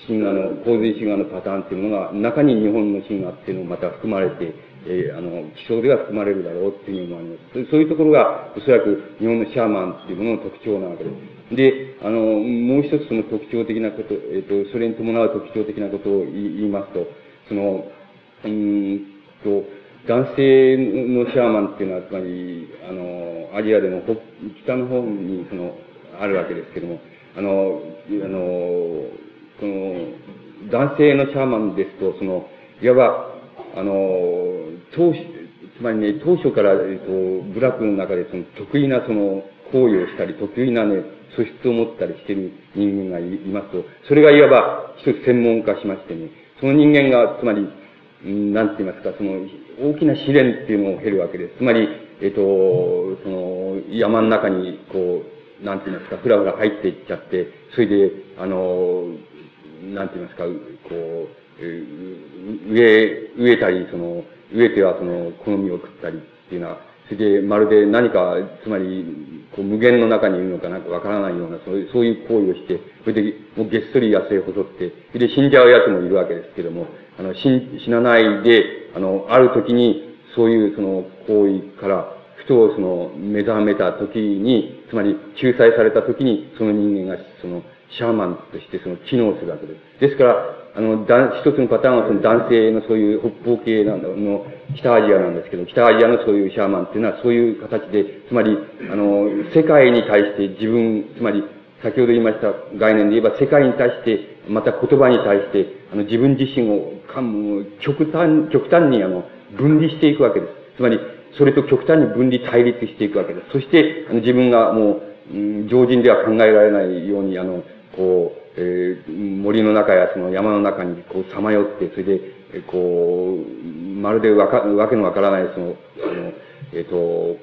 神話の、洪水神話のパターンっていうものが、中に日本の神話っていうのもまた含まれて、えー、あの、気象では含まれるだろうっていうのもあります。そういうところが、おそらく日本のシャーマンっていうものの特徴なわけです。で、あの、もう一つその特徴的なこと、えっ、ー、と、それに伴う特徴的なことを言いますと、その、うんと、男性のシャーマンっていうのは、つまり、あの、アジアでも北の方に、その、あるわけですけども、あの、あの、その、男性のシャーマンですと、その、いわば、あの、当初、つまりね、当初から、えっと、部落の中でその得意なその行為をしたり、得意なね、素質を持ったりしている人間がいますと、それがいわば一つ専門化しましてね、その人間が、つまり、なんて言いますか、その、大きな試練っていうのを経るわけです。つまり、えっと、その、山の中に、こう、なんて言いますか、フラフラ入っていっちゃって、それで、あの、なんて言いますか、こう、植え、植えたり、その、植えてはその、好みを食ったりっていうのは、それで、まるで何か、つまり、こう、無限の中にいるのかなんかわからないような、そういう、そういう行為をして、それで、もうげっそり痩せ細って、それで死んじゃう奴もいるわけですけども、あの、死、死なないで、あの、ある時に、そういうその行為から、とその目覚めた時に、つまり救済された時に、その人間がそのシャーマンとしてその機能するわけです。ですから、あの、一つのパターンはその男性のそういう北方系なんだの、北アジアなんですけど、北アジアのそういうシャーマンっていうのはそういう形で、つまり、あの、世界に対して自分、つまり、先ほど言いました概念で言えば、世界に対して、また言葉に対して、あの、自分自身を、極端、極端にあの、分離していくわけです。つまり、それと極端に分離対立していくわけです。そして、あの自分がもう、うん、常人では考えられないように、あの、こう、えー、森の中やその山の中にこうさまよって、それで、えこう、まるでわか、わけのわからない、その、あの、えっ、ー、と、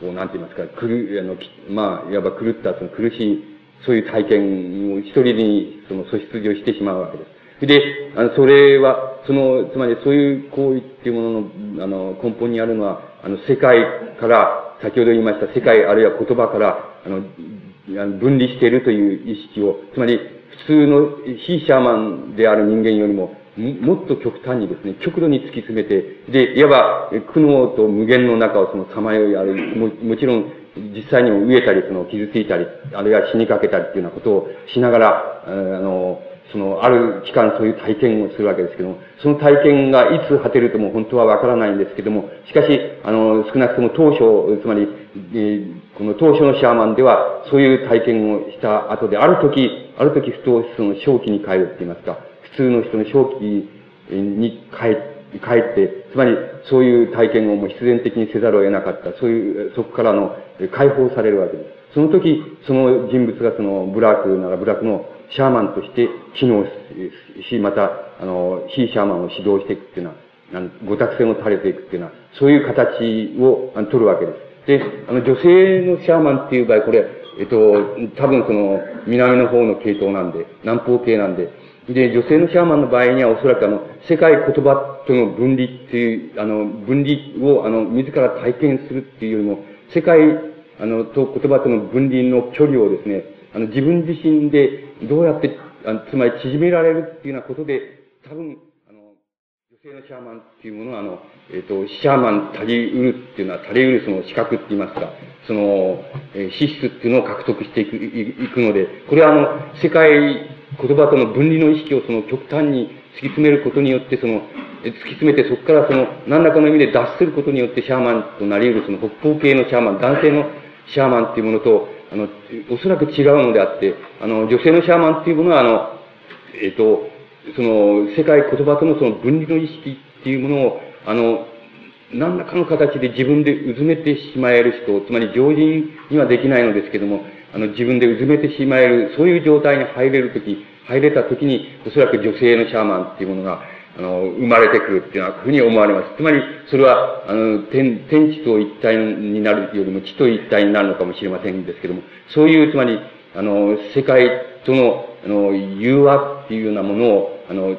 こう、なんて言いますか、くる、あの、まあ、いわば狂った、その苦しい、そういう体験を一人に、その素質上してしまうわけです。で、あの、それは、その、つまりそういう行為っていうものの、あの、根本にあるのは、あの、世界から、先ほど言いました世界あるいは言葉から、あの、分離しているという意識を、つまり、普通の非シャーマンである人間よりも、もっと極端にですね、極度に突き詰めて、で、いわば苦悩と無限の中をそのさまよいある、ももちろん実際にも飢えたり、その傷ついたり、あるいは死にかけたりっていうようなことをしながら、あの、その、ある期間そういう体験をするわけですけども、その体験がいつ果てるとも本当はわからないんですけども、しかし、あの、少なくとも当初、つまり、えー、この当初のシャーマンでは、そういう体験をした後で、ある時、ある時ふとその正気に帰るって言いますか、普通の人の正気に帰帰って、つまりそういう体験をもう必然的にせざるを得なかった、そういう、そこからの解放されるわけです。その時、その人物がそのブラックならブラックのシャーマンとして機能し、また、あの、非シャーマンを指導していくっていうのは、ご託戦を垂れていくっていうのは、そういう形を取るわけです。で、あの、女性のシャーマンっていう場合、これ、えっと、多分その、南の方の系統なんで、南方系なんで、で、女性のシャーマンの場合にはおそらくあの、世界言葉との分離っていう、あの、分離をあの、自ら体験するっていうよりも、世界、あの、と言葉との分離の距離をですね、あの、自分自身でどうやって、あのつまり縮められるっていうようなことで、多分、あの、女性のシャーマンっていうものは、あの、えっ、ー、と、シャーマン足りうるっていうのは、足りうるその資格って言いますか、その、えー、資質っていうのを獲得していく、いくので、これはあの、世界言葉との分離の意識をその極端に突き詰めることによって、その、突き詰めてそこからその、何らかの意味で脱することによってシャーマンとなり得るその北方系のシャーマン、男性のシャーマンっていうものと、あの、おそらく違うのであって、あの、女性のシャーマンっていうものは、あの、えっ、ー、と、その、世界言葉とのその分離の意識っていうものを、あの、何らかの形で自分でうずめてしまえる人、つまり常人にはできないのですけども、あの、自分でうずめてしまえる、そういう状態に入れるとき、入れたときに、おそらく女性のシャーマンっていうものが、あの、生まれてくるっていうのは、ふうに思われます。つまり、それは、あの、天、天地と一体になるよりも地と一体になるのかもしれませんですけども、そういう、つまり、あの、世界との、あの、融和っていうようなものを、あの、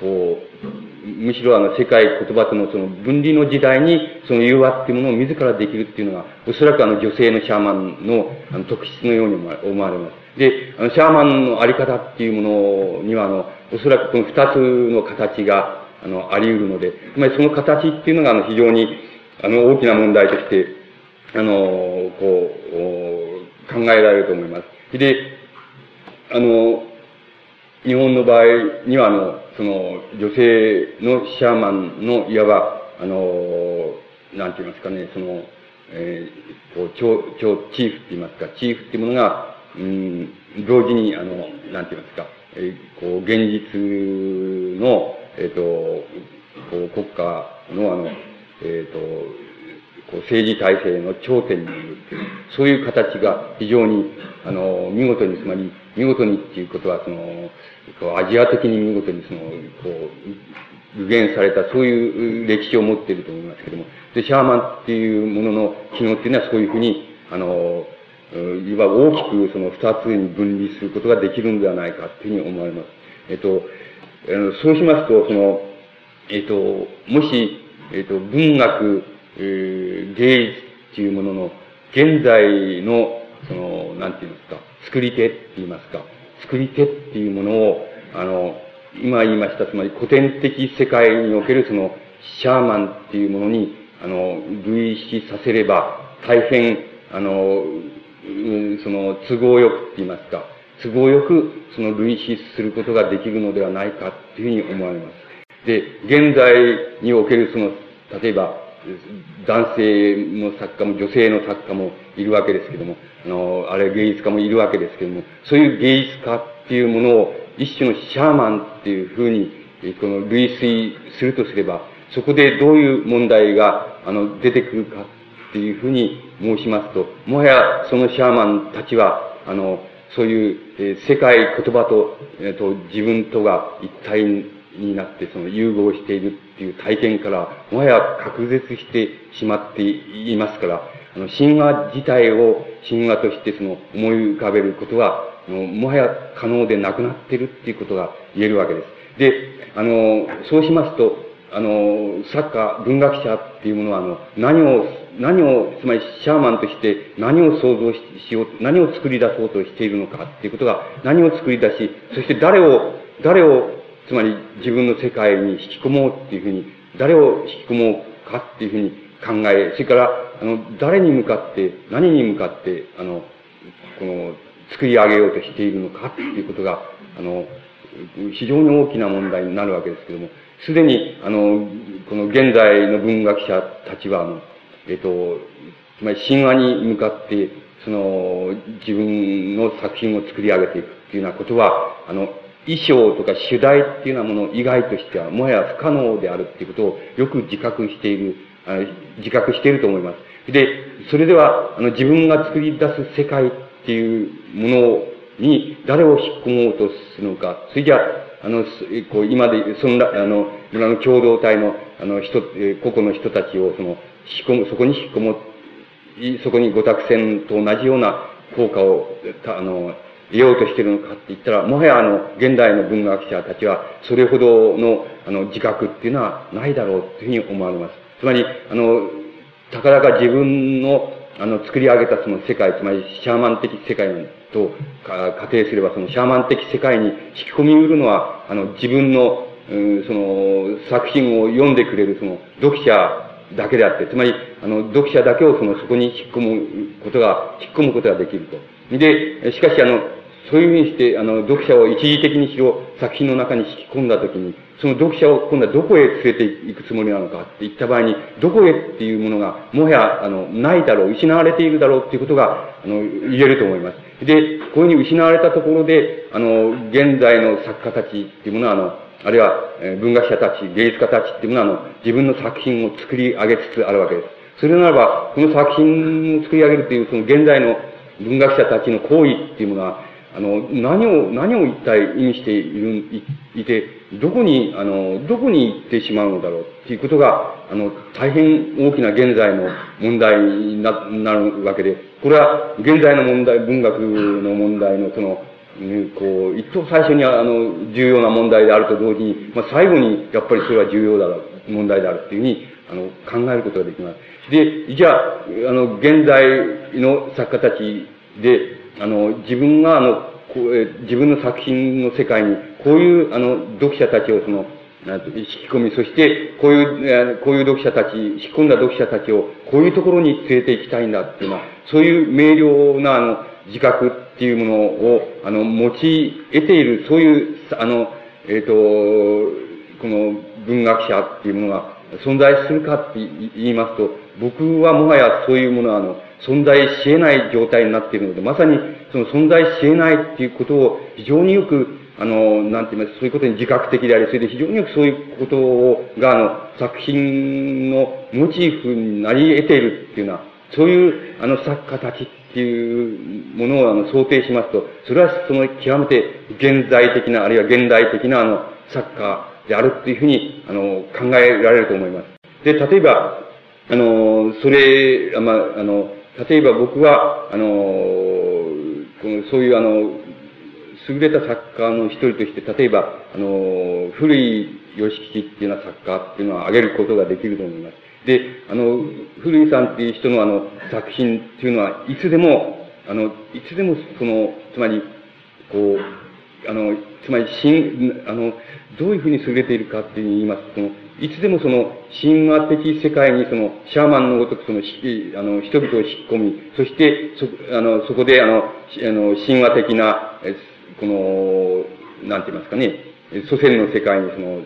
こう、むしろあの、世界言葉とのその分離の時代に、その融和っていうものを自らできるっていうのが、おそらくあの、女性のシャーマンの、あの、特質のように思われます。で、あの、シャーマンのあり方っていうものには、あの、おそらくこの二つの形が、あの、あり得るので、つまりその形っていうのが、あの、非常に、あの、大きな問題として、あの、こう、考えられると思います。で、あの、日本の場合には、あの、その、女性のシャーマンの、いわば、あの、なんて言いますかね、その、えー、こう、超、超チーフって言いますか、チーフっていうものが、うん、同時に、あの、なんて言いますか、え、こう、現実の、えっ、と、こう、国家の、あの、えっ、と、こう政治体制の頂点にいるっていう、そういう形が非常に、あの、見事に、つまり、見事にっていうことは、その、こうアジア的に見事にその、こう、具現された、そういう歴史を持っていると思いますけども、で、シャーマンっていうものの機能っていうのはそういうふうに、あの、いわば大きくその二つに分離することができるんではないかっていうふうに思われます。えっと、そうしますと、その、えっと、もし、えっと、文学、えー、芸術っていうものの、現在の、その、なんて言いますか、作り手って言いますか、作り手っていうものを、あの、今言いました、つまり古典的世界におけるその、シャーマンっていうものに、あの、類似させれば、大変、あの、うんその、都合よくって言いますか、都合よく、その類似することができるのではないかっていうふうに思われます。で、現在におけるその、例えば、男性の作家も女性の作家もいるわけですけども、あの、あれ芸術家もいるわけですけども、そういう芸術家っていうものを一種のシャーマンっていうふうに、この類推するとすれば、そこでどういう問題が、あの、出てくるかっていうふうに申しますと、もはやそのシャーマンたちは、あの、そういう、えー、世界言葉と、えー、と自分とが一体になってその融合しているっていう体験から、もはや隔絶してしまっていますから、あの、神話自体を神話としてその思い浮かべることは、もはや可能でなくなっているっていうことが言えるわけです。で、あの、そうしますと、あの、作家、文学者っていうものは、あの、何を、何を、つまりシャーマンとして何を想像しよう、何を作り出そうとしているのかっていうことが、何を作り出し、そして誰を、誰を、つまり自分の世界に引き込もうっていうふうに、誰を引き込もうかっていうふうに考え、それから、あの、誰に向かって、何に向かって、あの、この、作り上げようとしているのかっていうことが、あの、非常に大きな問題になるわけですけども、すでに、あの、この現在の文学者たちは、あの、えっと、つまり神話に向かって、その、自分の作品を作り上げていくっていうようなことは、あの、衣装とか主題っていうようなもの以外としては、もはや不可能であるっていうことをよく自覚している、あの自覚していると思います。で、それでは、あの、自分が作り出す世界っていうものに誰を引っ込もうとするのか、それじゃああの、こう、今で、そんな、あの、村の共同体の、あの、人、個々の人たちを、その、引っ込む、そこに引っ込も、そこに五択線と同じような効果を、あの、得ようとしているのかって言ったら、もはやあの、現代の文学者たちは、それほどの、あの、自覚っていうのはないだろうというふうに思われます。つまり、あの、たかだか自分の、あの、作り上げたその世界、つまり、シャーマン的世界と仮定すれば、そのシャーマン的世界に引き込みうるのは、あの、自分の、うん、その、作品を読んでくれる、その、読者だけであって、つまり、あの、読者だけをその、そこに引っ込むことが、引っ込むことができると。で、しかし、あの、そういうふうにして、あの、読者を一時的にしろ作品の中に引き込んだときに、その読者を今度はどこへ連れて行くつもりなのかって言った場合に、どこへっていうものが、もはや、あの、ないだろう、失われているだろうっていうことが、あの、言えると思います。で、こういうふうに失われたところで、あの、現在の作家たちっていうものは、あの、あるいは、え文学者たち、芸術家たちっていうものは、あの、自分の作品を作り上げつつあるわけです。それならば、この作品を作り上げるという、その現在の文学者たちの行為っていうものは、あの、何を、何を一体意味している、いいて、どこに、あの、どこに行ってしまうのだろうっていうことが、あの、大変大きな現在の問題にななるわけで、これは現在の問題、文学の問題のその、こう、一等最初にあの、重要な問題であると同時に、まあ、最後に、やっぱりそれは重要だろう、問題であるっていうふうに、あの、考えることができます。で、じゃあ、あの、現在の作家たちで、あの、自分があの、こうえ自分の作品の世界に、こういう、あの、読者たちをその、引き込み、そして、こういう、こういう読者たち、引き込んだ読者たちを、こういうところに連れて行きたいんだっていうのは、そういう明瞭な、あの、自覚っていうものを、あの、持ち得ている、そういう、あの、えっ、ー、と、この文学者っていうものが存在するかって言いますと、僕はもはやそういうものは、あの、存在し得ない状態になっているので、まさにその存在し得ないっていうことを非常によく、あの、なんて言いますそういうことに自覚的であり、それで非常によくそういうことを、が、あの、作品のモチーフになり得ているっていうのは、そういう、あの、作家たちっていうものを、あの、想定しますと、それはその極めて現在的な、あるいは現代的な、あの、作家であるっていうふうに、あの、考えられると思います。で、例えば、あの、それ、まあ、あの、例えば僕は、あの、このそういうあの、優れた作家の一人として、例えば、あの、古い吉吉っていうような作家っていうのは挙げることができると思います。で、あの、古井さんっていう人のあの、作品っていうのは、いつでも、あの、いつでもその、つまり、こう、あの、つまり、新、あの、どういうふうに優れているかっていうに言いますと、その、いつでもその神話的世界にそのシャーマンのごとくそのあの人々を引っ込み、そしてそあのそこであのあの神話的な、この、なんて言いますかね、祖先の世界にその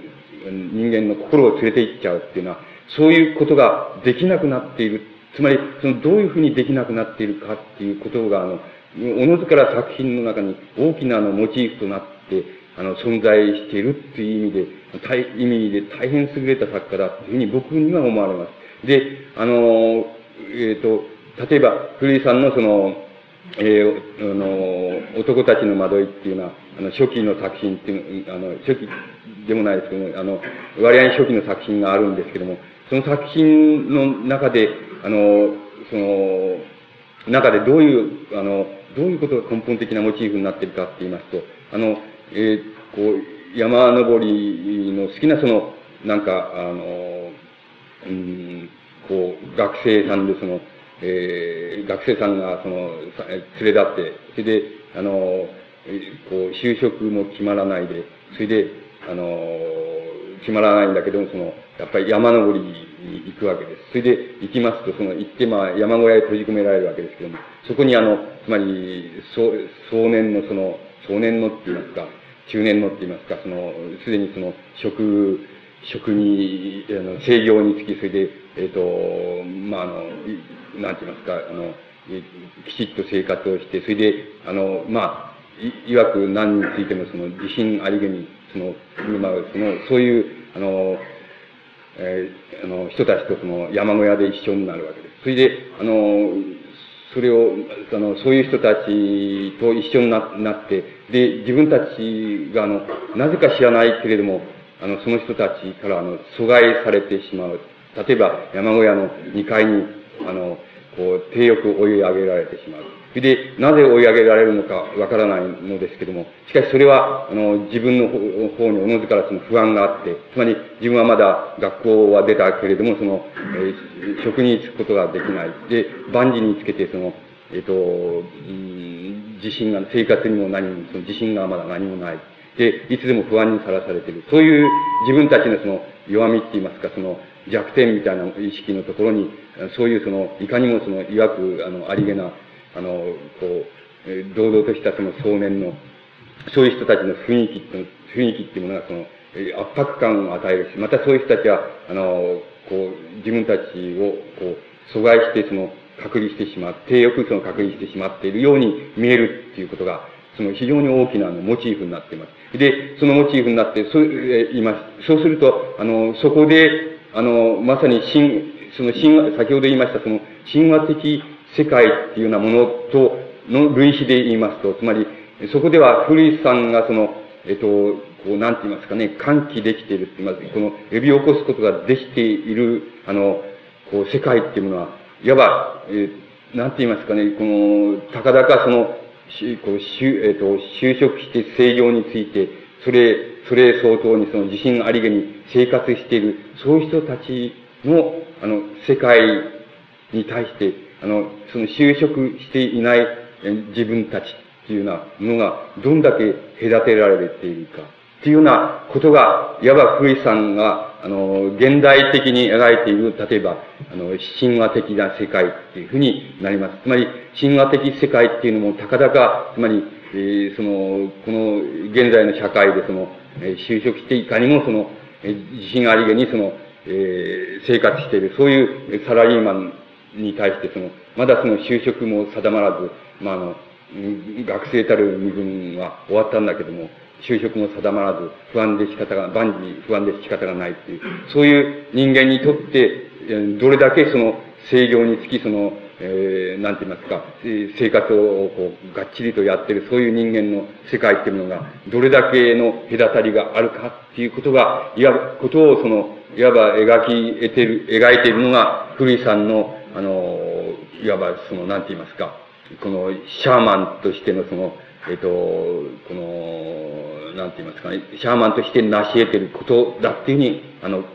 人間の心を連れて行っちゃうっていうのは、そういうことができなくなっている。つまり、そのどういうふうにできなくなっているかっていうことが、あの、おのずから作品の中に大きなあのモチーフとなって、あの、存在しているっていう意味で、意味で大変優れた作家だというふうに僕には思われます。で、あの、えっ、ー、と、例えば、古井さんのその、えー、あの、男たちの惑いっていうのは、あの、初期の作品っていう、あの、初期でもないですけども、あの、割合初期の作品があるんですけども、その作品の中で、あの、その、中でどういう、あの、どういうことが根本的なモチーフになっているかって言いますと、あの、えー、こう、山登りの好きなその、なんか、あの、うん、こう、学生さんでその、えー、学生さんがその、連れ立って、それで、あの、こう、就職も決まらないで、それで、あの、決まらないんだけども、その、やっぱり山登りに行くわけです。それで行きますと、その、行って、まあ、山小屋へ閉じ込められるわけですけども、そこにあの、つまり、そ少年のその、少年のって言いますか、中年のって言いますか、その、すでにその、職、職に、あの、制御につき、それで、えっ、ー、と、まあ、あの、なんて言いますか、あの、きちっと生活をして、それで、あの、まあ、いわく何についてもその自信ありげに、その、まあ、その、そういう、あの、えー、あの、人たちとその山小屋で一緒になるわけです。それで、あの、それを、あの、そういう人たちと一緒になって、で、自分たちが、あの、なぜか知らないけれども、あの、その人たちから、あの、阻害されてしまう。例えば、山小屋の2階に、あの、こう、低欲追い上げられてしまう。それで、なぜ追い上げられるのかわからないのですけども、しかしそれは、あの、自分の方におのずからその不安があって、つまり自分はまだ学校は出たけれども、その、えー、職に就くことができない。で、万事につけてその、えっ、ー、と、うん、自信が、生活にも何も、その自信がまだ何もない。で、いつでも不安にさらされている。そういう自分たちのその弱みって言いますか、その弱点みたいな意識のところに、そういうその、いかにもその、いわく、あの、ありげな、あの、こう、堂々としたその少年の、そういう人たちの雰囲気って雰囲気っていうものがその、圧迫感を与えるし、またそういう人たちは、あの、こう、自分たちを、こう、阻害してその、隔離してしまって、低欲その隔離してしまっているように見えるっていうことが、その非常に大きなあのモチーフになっています。で、そのモチーフになって、そう、え、います。そうすると、あの、そこで、あの、まさに神、その神話、先ほど言いました、その神話的世界っていうようなものとの類比で言いますと、つまり、そこでは古井さんがその、えっと、こう、なんて言いますかね、喚起できているって言います。この、呼び起こすことができている、あの、こう、世界っていうものは、いわば、えー、なんて言いますかね、この、たかだかその、しこうしゅ、えっ、と、就職して正常について、それ、それ相当にその自信ありげに生活している、そういう人たちの、あの、世界に対して、あの、その就職していない自分たちっていうようなものがどんだけ隔てられているかっていうようなことが、いわば福井さんが、あの、現代的に描いている、例えば、あの、神話的な世界っていうふうになります。つまり、神話的世界っていうのも、たかだか、つまり、えー、その、この、現在の社会でその、えー、就職していかにもその、えー、自信ありげにその、えー、生活している、そういうサラリーマンに対してその、まだその就職も定まらず、まあ、あの、学生たる身分は終わったんだけども、就職も定まらず、不安で仕方が、万事不安で仕方がないっていう、そういう人間にとって、どれだけその、制御につきその、えー、なんて言いますか、生活をこう、がっちりとやってる、そういう人間の世界っていうものが、どれだけの隔たりがあるかっていうことが、いわば、ことをその、いわば描き得てる、描いているのが、古井さんの、あの、いわばその、なんて言いますか、この、シャーマンとしてのその、えっ、と、この、なんて言いますかね、シャーマンとして成し得てることだっていうふうに、あの、こ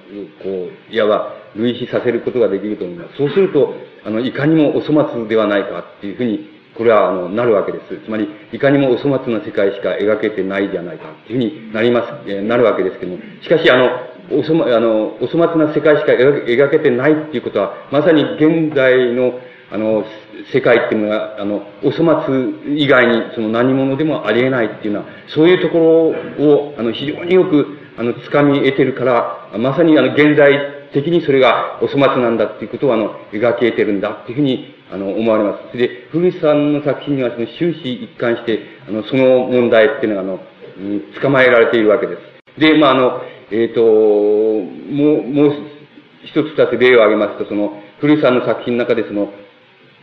う、いわば類比させることができると思います。そうすると、あの、いかにもお粗末ではないかっていうふうに、これは、あの、なるわけです。つまり、いかにもお粗末な世界しか描けてないじゃないかっていうふうになります、えー、なるわけですけども、しかし、あの、おそま、あの、お粗末な世界しか描けてないっていうことは、まさに現代の、あの、世界っていうのが、あの、お粗末以外にその何者でもありえないっていうのは、そういうところを、あの、非常によく、あの、掴み得てるから、まさにあの、現代的にそれがお粗末なんだっていうことを、あの、描き得てるんだっていうふうに、あの、思われます。で、古市さんの作品には、その、終始一貫して、あの、その問題っていうのが、あの、うん、捕まえられているわけです。で、まあ、あの、えっ、ー、と、もう、もう一つ二つ例を挙げますと、その、古さんの作品の中で、その、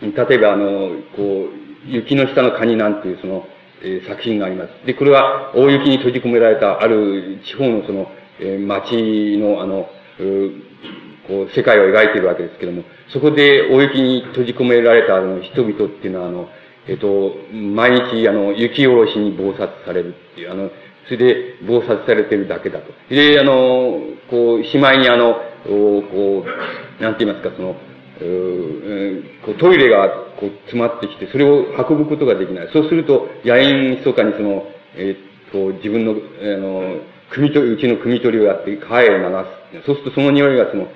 例えばあの、こう、雪の下のカニなんていうその、えー、作品があります。で、これは大雪に閉じ込められたある地方のその、えー、町のあの、こう、世界を描いているわけですけども、そこで大雪に閉じ込められたあの人々っていうのは、あの、えっ、ー、と、毎日、あの、雪下ろしに暴殺されるっていう、あの、それで、暴殺されてるだけだと。で、あの、こう、しまいにあの、こう、なんて言いますか、その、こうトイレがこう詰まってきて、それを運ぶことができない。そうすると、野縁密かにその、えー、っと、自分の、あの、組取り、うちの組取りをやって川へ流す。そうするとその匂いがその、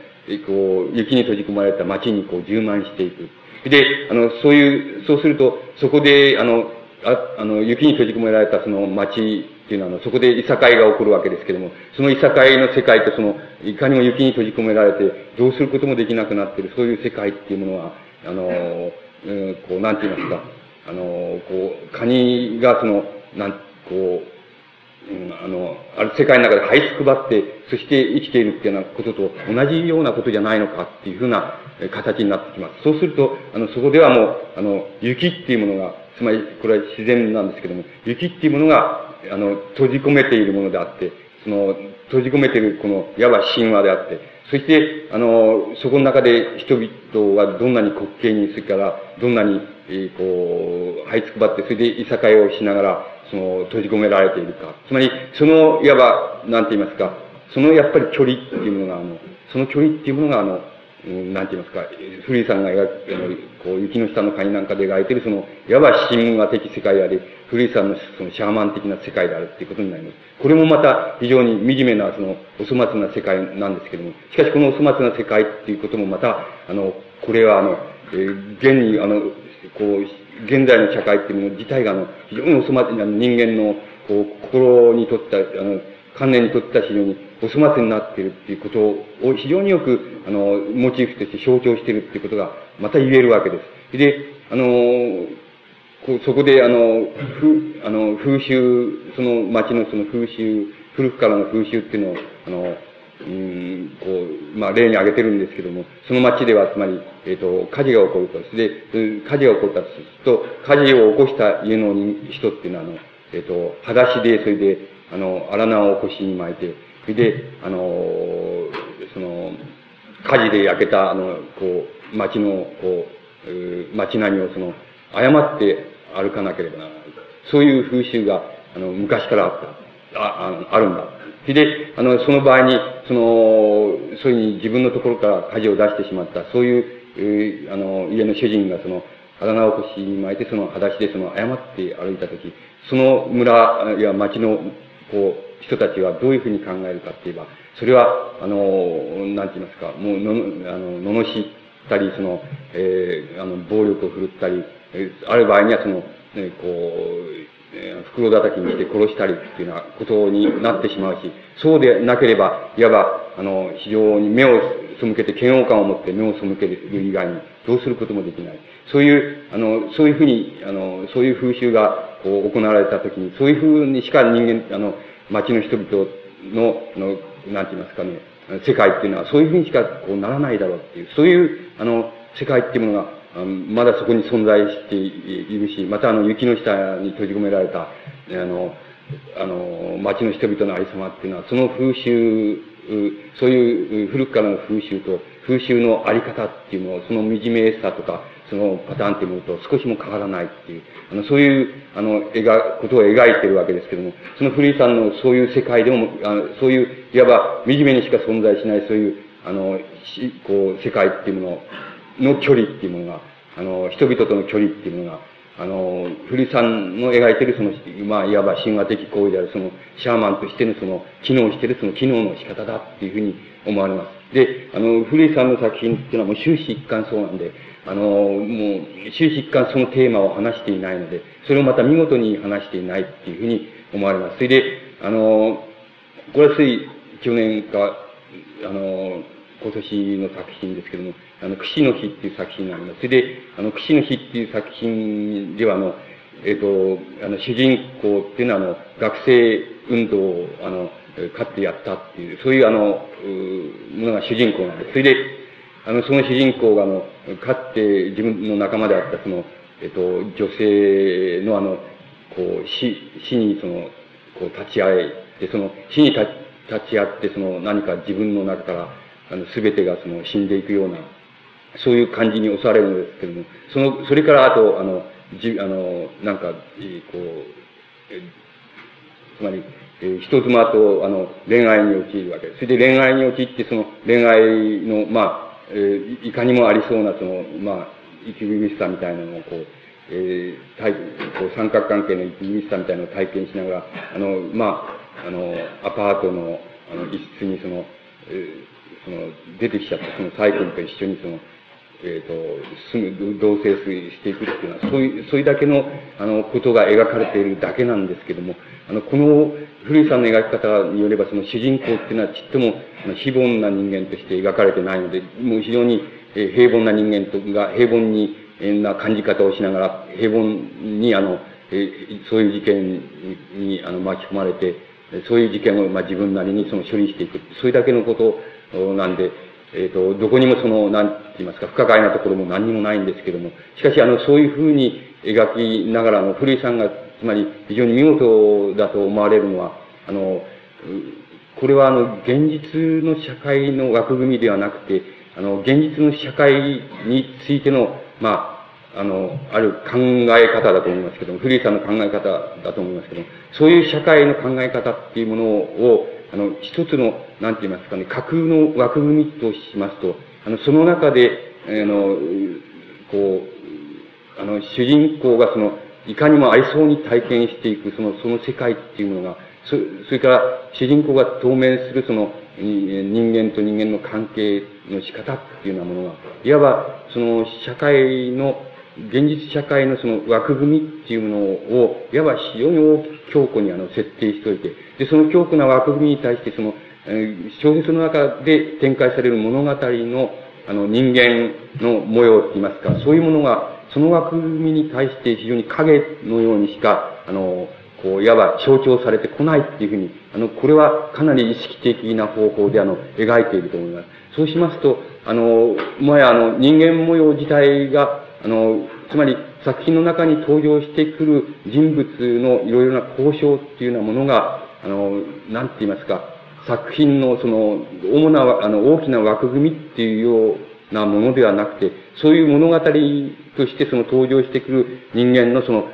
こう、雪に閉じ込まれた街にこう充満していく。で、あの、そういう、そうすると、そこで、あの、ああの、雪に閉じ込められたその街っていうのは、そこでいさかいが起こるわけですけども、そのいさかいの世界とその、いかにも雪に閉じ込められて、どうすることもできなくなっている、そういう世界っていうものは、あの、うん、こう、なんて言いますか、あの、こう、カニがその、なん、こう、うん、あの、ある世界の中で這いつくばって、そして生きているっていうようなことと同じようなことじゃないのかっていうふうな形になってきます。そうすると、あの、そこではもう、あの、雪っていうものが、つまり、これは自然なんですけども、雪っていうものが、あの、閉じ込めているものであって、その、閉じ込めているこの、いわば神話であって、そして、あの、そこの中で人々はどんなに滑稽に、それから、どんなに、えー、こう、這いつくばって、それでいさかいをしながら、その、閉じ込められているか。つまり、その、いわば、なんて言いますか、そのやっぱり距離っていうものが、あの、その距離っていうものが、あの、なんて言いますか、古井さんが描く、こう、雪の下のカニなんかで描いてる、その、いわば神話的世界であり、古井さんのそのシャーマン的な世界であるっていうことになります。これもまた非常に惨めな、その、お粗末な世界なんですけども、しかしこのお粗末な世界っていうこともまた、あの、これはあの、えー、現に、あの、こう、現在の社会っていうもの自体が、あの、非常にお粗末な人間の、こう、心にとった、あの、観念にとった非常にお粗末になっているっていうことを非常によく、あの、モチーフとして象徴しているっていうことが、また言えるわけです。で、あの、こうそこで、あの、ふ、あの、風習、その町のその風習、古くからの風習っていうのを、あの、うん、こう、まあ、例に挙げてるんですけども、その町では、つまり、えっ、ー、と、火事が起こると。で、火事が起こったとすると、火事を起こした家の人っていうのは、あの、えっ、ー、と、裸足で、それで、あの、荒縄を腰に巻いて、それで、あの、その、火事で焼けた、あの、こう、町の、こう、町並みをその、誤って歩かなければならない。そういう風習が、あの、昔からあった。あ、ああるんだ。それで、あの、その場合に、その、そういうに自分のところから火事を出してしまった、そういう、あの、家の主人がその、肌直しに巻いて、その裸足でその、誤って歩いたとき、その村や町のこう、人たちはどういうふうに考えるかって言えば、それは、あの、なんて言いますか、もう、の、あの、罵ったり、その、えー、あの、暴力を振るったり、えー、ある場合にはその、ね、こう、えー、袋叩きにして殺したりっていうようなことになってしまうし、そうでなければ、いわば、あの、非常に目を背けて、嫌悪感を持って目を背ける以外に、どうすることもできない。そういう、あの、そういうふうに、あの、そういう風習が、こう、行われたときに、そういうふうにしか人間、あの、町の人々の、の、なんて言いますかね、世界っていうのは、そういうふうにしか、こう、ならないだろうっていう、そういう、あの、世界っていうものが、まだそこに存在しているし、またあの、雪の下に閉じ込められた、あの、あの、町の人々のありさまっていうのは、その風習、そういう古くからの風習と、風習のあり方っていうのを、その惨めさとか、そのパターンっていうものと少しも変わらないっていう、あの、そういう、あの、描、ことを描いてるわけですけども、その古井さんのそういう世界でも、あのそういう、いわば惨めにしか存在しない、そういう、あの、しこう、世界っていうものの距離っていうものが、あの、人々との距離っていうものが、あの、古井さんの描いてるその、まあ、いわば神話的行為である、その、シャーマンとしてのその、機能してるその機能の仕方だっていうふうに思われます。で、あの、古井さんの作品っていうのはもう終始一貫そうなんで、あの、もう、終始一貫そのテーマを話していないので、それをまた見事に話していないっていうふうに思われます。それで、あの、これはつい去年か、あの、今年の作品ですけども、あの、串の日っていう作品があります。それで、あの、串の日っていう作品では、あの、えっ、ー、と、あの、主人公っていうのは、あの、学生運動を、あの、勝ってやったっていう、そういうあの、ものが主人公なんです。それで、あの、その主人公があの、かつて自分の仲間であったその、えっと、女性のあの、こう、死、死にその、こう立ち会えて、その、死に立ち会って、その何か自分の中から、あの、すべてがその死んでいくような、そういう感じに襲われるんですけども、その、それからあと、あの、じ、あの、なんか、こう、つまり、えー、人妻と、あの、恋愛に陥るわけです。それで恋愛に陥って、その恋愛の、まあ、えー、いかにもありそうな、その、まあ、息苦しさみたいなのを、こう、えー、体こう三角関係の息苦しさみたいなのを体験しながら、あの、まあ、あの、アパートの、あの、一室にその、えー、その、出てきちゃったそのサイクルと一緒にその、えっ、ー、と、住む、同棲していくっていうのは、そういう、それだけの、あの、ことが描かれているだけなんですけども、あの、この、古井さんの描き方によれば、その主人公っていうのはちっとも、あの、非凡な人間として描かれてないので、もう非常に、平凡な人間とが、平凡に、な感じ方をしながら、平凡に、あの、え、そういう事件に、あの、巻き込まれて、そういう事件を、まあ、自分なりにその処理していく。それだけのことなんで、えっ、ー、と、どこにもその、なんて言いますか、不可解なところも何にもないんですけども、しかし、あの、そういうふうに描きながら、あの、古井さんが、つまり、非常に見事だと思われるのは、あの、これは、あの、現実の社会の枠組みではなくて、あの、現実の社会についての、まあ、あの、ある考え方だと思いますけども、古井さんの考え方だと思いますけども、そういう社会の考え方っていうものを、あの、一つの、なんて言いますかね、架空の枠組みとしますと、あの、その中で、あの、こう、あの、主人公がその、いかにもありそうに体験していく、その、その世界っていうものが、そ、それから、主人公が当面するその、人間と人間の関係の仕方っていうようなものが、いわば、その、社会の、現実社会のその枠組みっていうものを、いわば非常に大きく強固にあの設定しておいて、で、その強固な枠組みに対してその、え、小説の中で展開される物語の、あの、人間の模様って言いますか、そういうものが、その枠組みに対して非常に影のようにしか、あの、こう、いわば象徴されてこないっていうふうに、あの、これはかなり意識的な方法で、あの、描いていると思います。そうしますと、あの、もやあの、人間模様自体が、あの、つまり作品の中に登場してくる人物のいろいろな交渉っていうようなものが、あの、なんて言いますか、作品のその、主な、あの、大きな枠組みっていうようなものではなくて、そういう物語としてその登場してくる人間のその、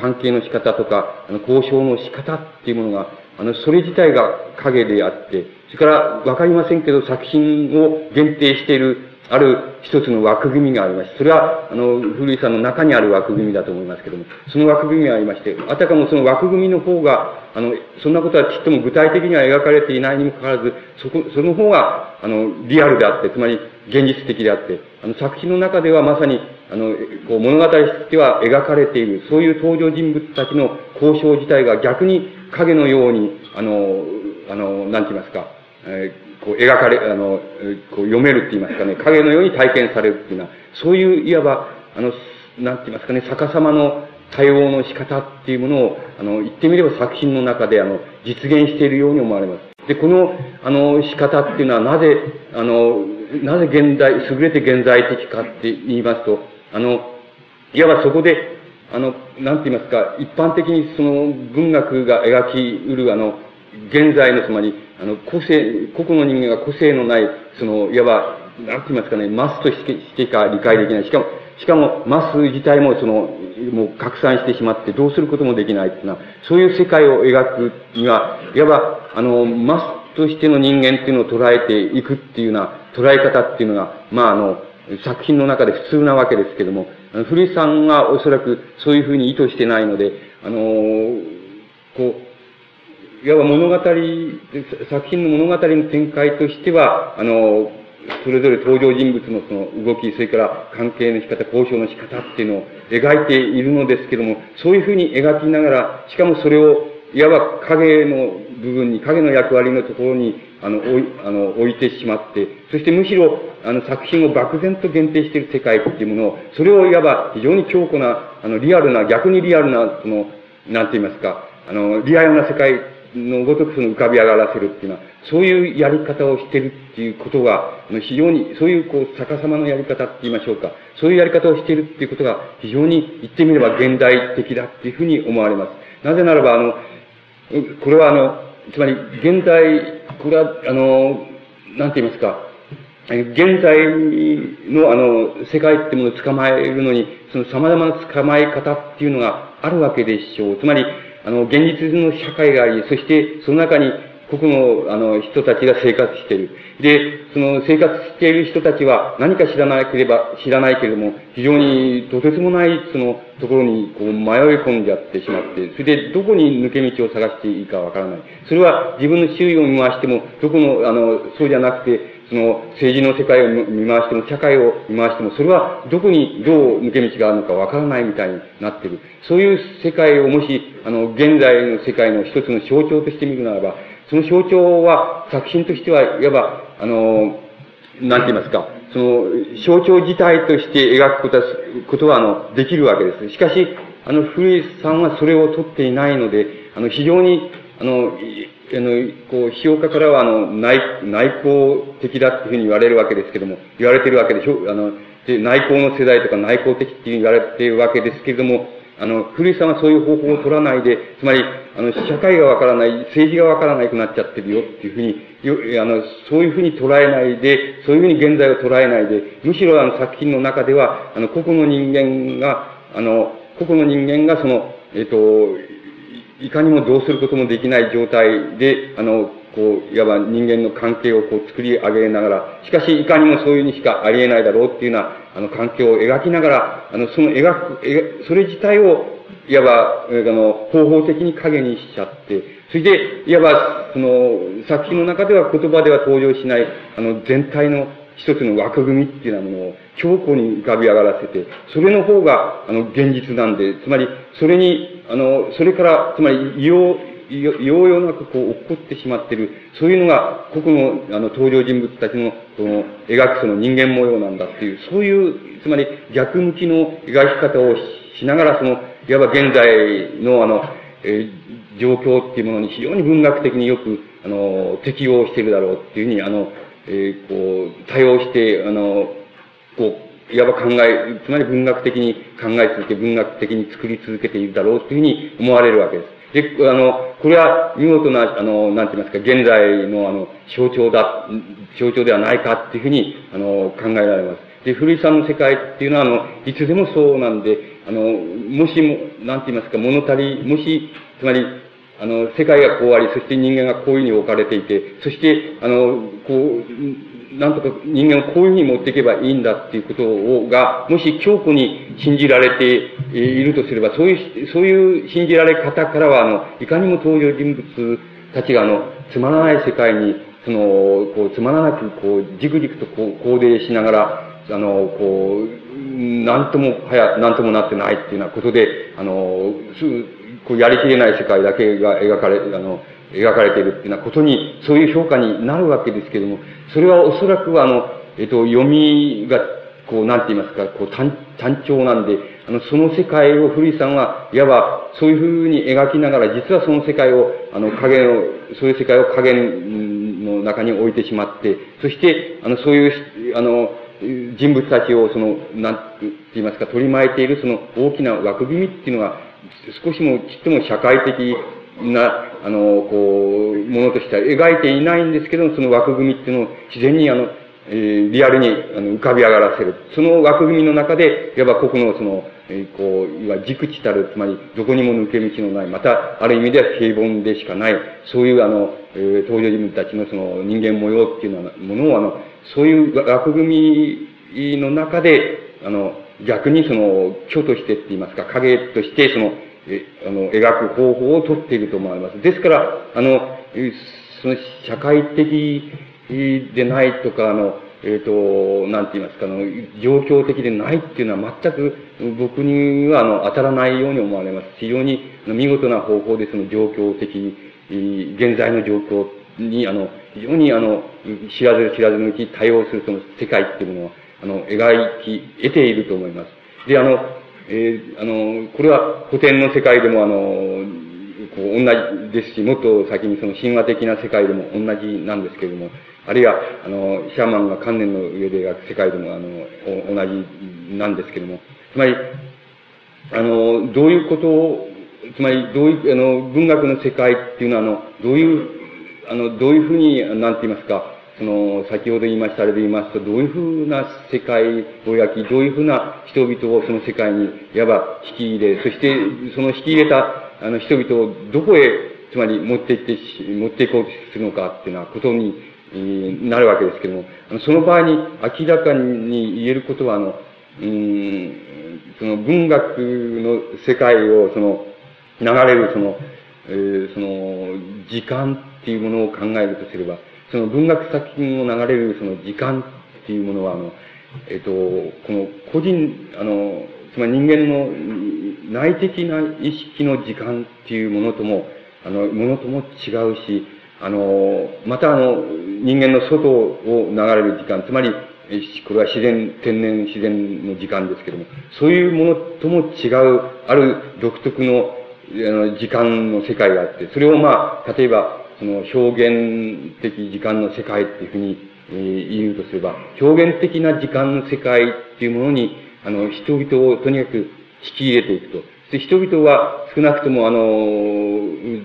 関係の仕方とか、あの、交渉の仕方っていうものが、あの、それ自体が影であって、それから、わかりませんけど、作品を限定しているある一つの枠組みがありまして、それは、あの、古井さんの中にある枠組みだと思いますけども、その枠組みがありまして、あたかもその枠組みの方が、あの、そんなことはちっとも具体的には描かれていないにもかかわらず、そこ、その方が、あの、リアルであって、つまり現実的であって、あの、作品の中ではまさに、あの、こう、物語としては描かれている、そういう登場人物たちの交渉自体が逆に影のように、あの、あの、なんて言いますか、えーこう描かれ、あの、こう読めるって言いますかね、影のように体験されるっていうのは、そういういわば、あの、なんて言いますかね、逆さまの対応の仕方っていうものを、あの、言ってみれば作品の中で、あの、実現しているように思われます。で、この、あの、仕方っていうのはなぜ、あの、なぜ現代、優れて現在的かって言いますと、あの、いわばそこで、あの、なんて言いますか、一般的にその文学が描きうる、あの、現在のつまり、あの、個性、個々の人間が個性のない、その、いわば、なんて言いますかね、マスとしてしか理解できない。しかも、しかも、マス自体もその、もう拡散してしまってどうすることもできないっていうのは、そういう世界を描くには、いわば、あの、マスとしての人間っていうのを捉えていくっていうような捉え方っていうのが、まあ、あの、作品の中で普通なわけですけども、古井さんはおそらくそういうふうに意図してないので、あの、こう、いわば物語、作品の物語の展開としては、あの、それぞれ登場人物のその動き、それから関係の仕方、交渉の仕方っていうのを描いているのですけども、そういうふうに描きながら、しかもそれを、いわば影の部分に、影の役割のところに、あの、置い、あの、置いてしまって、そしてむしろ、あの、作品を漠然と限定している世界っていうものを、それをいわば非常に強固な、あの、リアルな、逆にリアルな、その、なんて言いますか、あの、リアルな世界のごとくその浮かび上がらせるっていうのは、そういうやり方をしてるっていうことが、非常に、そういうこう、逆さまのやり方って言いましょうか。そういうやり方をしているっていうことが、非常に言ってみれば現代的だっていうふうに思われます。なぜならば、あの、これはあの、つまり、現代、これは、あの、なんて言いますか、現在のあの、世界ってものを捕まえるのに、その様々な捕まえ方っていうのがあるわけでしょう。つまり、あの、現実の社会があり、そしてその中に個々の、あの、人たちが生活している。で、その生活している人たちは何か知らなければ、知らないけれども、非常にとてつもない、その、ところに、こう、迷い込んじゃってしまって、それで、どこに抜け道を探していいかわからない。それは、自分の周囲を見回しても、どこの、あの、そうじゃなくて、その政治の世界を見回しても、社会を見回しても、それはどこにどう抜け道があるのかわからないみたいになっている。そういう世界をもし、あの、現在の世界の一つの象徴として見るならば、その象徴は、作品としては、いわば、あの、なんて言いますか、その、象徴自体として描くことは、ことは、あの、できるわけです。しかし、あの、古井さんはそれを取っていないので、あの、非常に、あの、あの、こう、批評価からは、あの、内、内向的だっていうふうに言われるわけですけども、言われてるわけでしょ、あの、で内向の世代とか内向的っていう言われてるわけですけれども、あの、古井さんはそういう方法を取らないで、つまり、あの、社会がわからない、政治がわからなくなっちゃってるよっていうふうに、あの、そういうふうに捉えないで、そういうふうに現在を捉えないで、むしろあの作品の中では、あの、個々の人間が、あの、個々の人間がその、えっ、と、いかにもどうすることもできない状態で、あの、こう、いわば人間の関係をこう作り上げながら、しかしいかにもそういうにしかありえないだろうっていうような、あの、関係を描きながら、あの、その描く、それ自体を、いわば、あの、方法的に影にしちゃって、それで、いわば、その、作品の中では言葉では登場しない、あの、全体の一つの枠組みっていうようなものを強固に浮かび上がらせて、それの方が、あの、現実なんで、つまり、それに、あの、それから、つまり、異様、ようようなくこう起こってしまっている、そういうのが個々のあの登場人物たちのその描くその人間模様なんだっていう、そういう、つまり逆向きの描き方をしながら、その、いわば現在のあの、えー、状況っていうものに非常に文学的によく、あの、適応しているだろうっていうふうに、あの、えー、こう、多用して、あの、こう、いわば考え、つまり文学的に考え続け、文学的に作り続けているだろうというふうに思われるわけです。で、あの、これは見事な、あの、なんて言いますか、現在のあの、象徴だ、象徴ではないかっていうふうに、あの、考えられます。で、古井さんの世界っていうのは、あの、いつでもそうなんで、あの、もしも、なんて言いますか、物足り、もし、つまり、あの、世界がこうあり、そして人間がこういうふうに置かれていて、そして、あの、こう、なんとか人間をこういうふうに持っていけばいいんだっていうことを、が、もし強固に信じられているとすれば、そういう、そういう信じられ方からは、あの、いかにも登場人物たちが、あの、つまらない世界に、その、こう、つまらなく、こう、じくじくとこう、行動しながら、あの、こう、なんとも、はや、なんともなってないっていうようなことで、あの、こう、やりきれない世界だけが描かれ、あの、描かれているっていうようなことに、そういう評価になるわけですけれども、それはおそらくあの、えっと、読みが、こう、なんて言いますか、こう、単、単調なんで、あの、その世界を古井さんは、いわば、そういうふうに描きながら、実はその世界を、あの、影の、そういう世界を影の中に置いてしまって、そして、あの、そういう、あの、人物たちを、その、なんて言いますか、取り巻いているその大きな枠組みっていうのが、少しもちっとも社会的な、あの、こう、ものとしては描いていないんですけど、その枠組みっていうのを自然にあの、えー、リアルにあの浮かび上がらせる。その枠組みの中で、いわば個々のその、えー、こう、いわ軸地たる、つまりどこにも抜け道のない、また、ある意味では平凡でしかない、そういうあの、えー、登場人物たちのその人間模様っていうのものを、あの、そういう枠組みの中で、あの、逆にその、虚としてって言いますか、影として、その、え、あの、描く方法をとっていると思われます。ですから、あの、その、社会的でないとか、あの、えっ、ー、と、なんて言いますか、あの、状況的でないっていうのは全く僕には、あの、当たらないように思われます。非常に見事な方法でその状況的に、現在の状況に、あの、非常にあの、知らず知らずのうちに対応するその世界っていうものを、あの、描き得ていると思います。で、あの、えー、あの、これは古典の世界でもあの、こう同じですし、もっと先にその神話的な世界でも同じなんですけれども、あるいは、あの、シャーマンが観念の上で描く世界でも、あの、同じなんですけれども、つまり、あの、どういうことを、つまり、どういう、あの、文学の世界っていうのは、あの、どういう、あの、どういうふうに、なんて言いますか、その、先ほど言いましたあれで言いますと、どういうふうな世界を焼き、どういうふうな人々をその世界に、いわば引き入れ、そして、その引き入れたあの、人々をどこへ、つまり持っていって持っていこうとするのかっていうようなことに、なるわけですけども、その場合に明らかに言えることは、あの、うん、その文学の世界を、その、流れる、その、えー、その、時間っていうものを考えるとすれば、その文学作品を流れるその時間っていうものは、あの、えっ、と、この個人、あの、つまり人間の内的な意識の時間っていうものとも、あの、ものとも違うし、あの、またあの、人間の外を流れる時間、つまり、これは自然、天然自然の時間ですけども、そういうものとも違う、ある独特の、あの、時間の世界があって、それをまあ、例えば、その表現的時間の世界っていうふうに、えー、言うとすれば、表現的な時間の世界っていうものに、あの、人々をとにかく引き入れていくと。で人々は少なくとも、あの、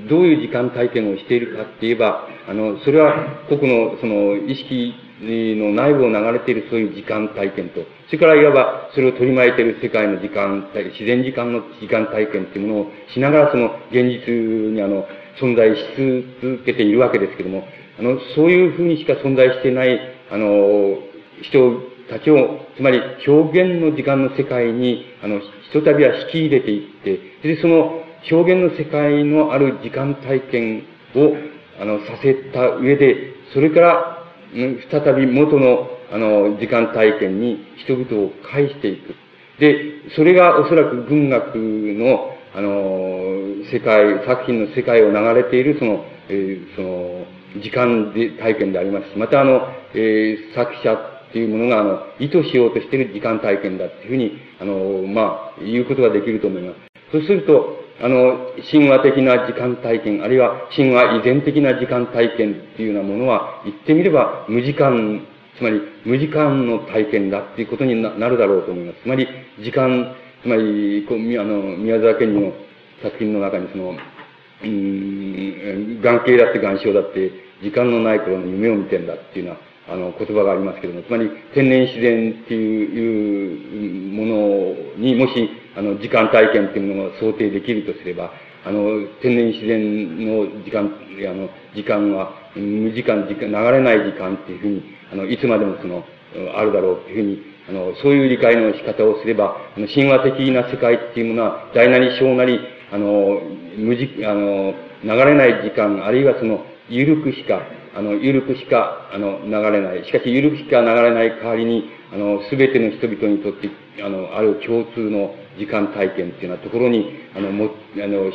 どういう時間体験をしているかって言えば、あの、それは個々の、その、意識の内部を流れているそういう時間体験と、それからいわばそれを取り巻いている世界の時間、自然時間の時間体験っていうものをしながらその現実にあの、存在し続けているわけですけども、あの、そういうふうにしか存在してない、あの、人たちを、つまり表現の時間の世界に、あの、ひとたびは引き入れていって、で、その表現の世界のある時間体験を、あの、させた上で、それから、うん再び元の、あの、時間体験に人々を返していく。で、それがおそらく文学の、あの、世界、作品の世界を流れている、その、えー、その、時間で体験でありますし、またあの、えー、作者っていうものが、あの、意図しようとしている時間体験だっていうふうに、あの、まあ、言うことができると思います。そうすると、あの、神話的な時間体験、あるいは神話依然的な時間体験っていうようなものは、言ってみれば無時間、つまり無時間の体験だっていうことになるだろうと思います。つまり、時間、つまり、こう、あの、宮沢賢治の作品の中にその、うん、眼形だって眼象だって、時間のない頃の夢を見てんだっていうような、あの、言葉がありますけども、つまり、天然自然っていうものにもし、あの、時間体験っていうものが想定できるとすれば、あの、天然自然の時間、あの、時間は、無時間、時間、流れない時間っていうふうに、あの、いつまでもその、あるだろうっていうふうに、あの、そういう理解の仕方をすれば、あの、神話的な世界っていうものは、大なり小なり、あの、無時、あの、流れない時間、あるいはその、ゆるくしか、あの、ゆるくしか、あの、流れない。しかし、ゆるくしか流れない代わりに、あの、すべての人々にとって、あの、ある共通の時間体験っていうようなところに、あの、も、あの、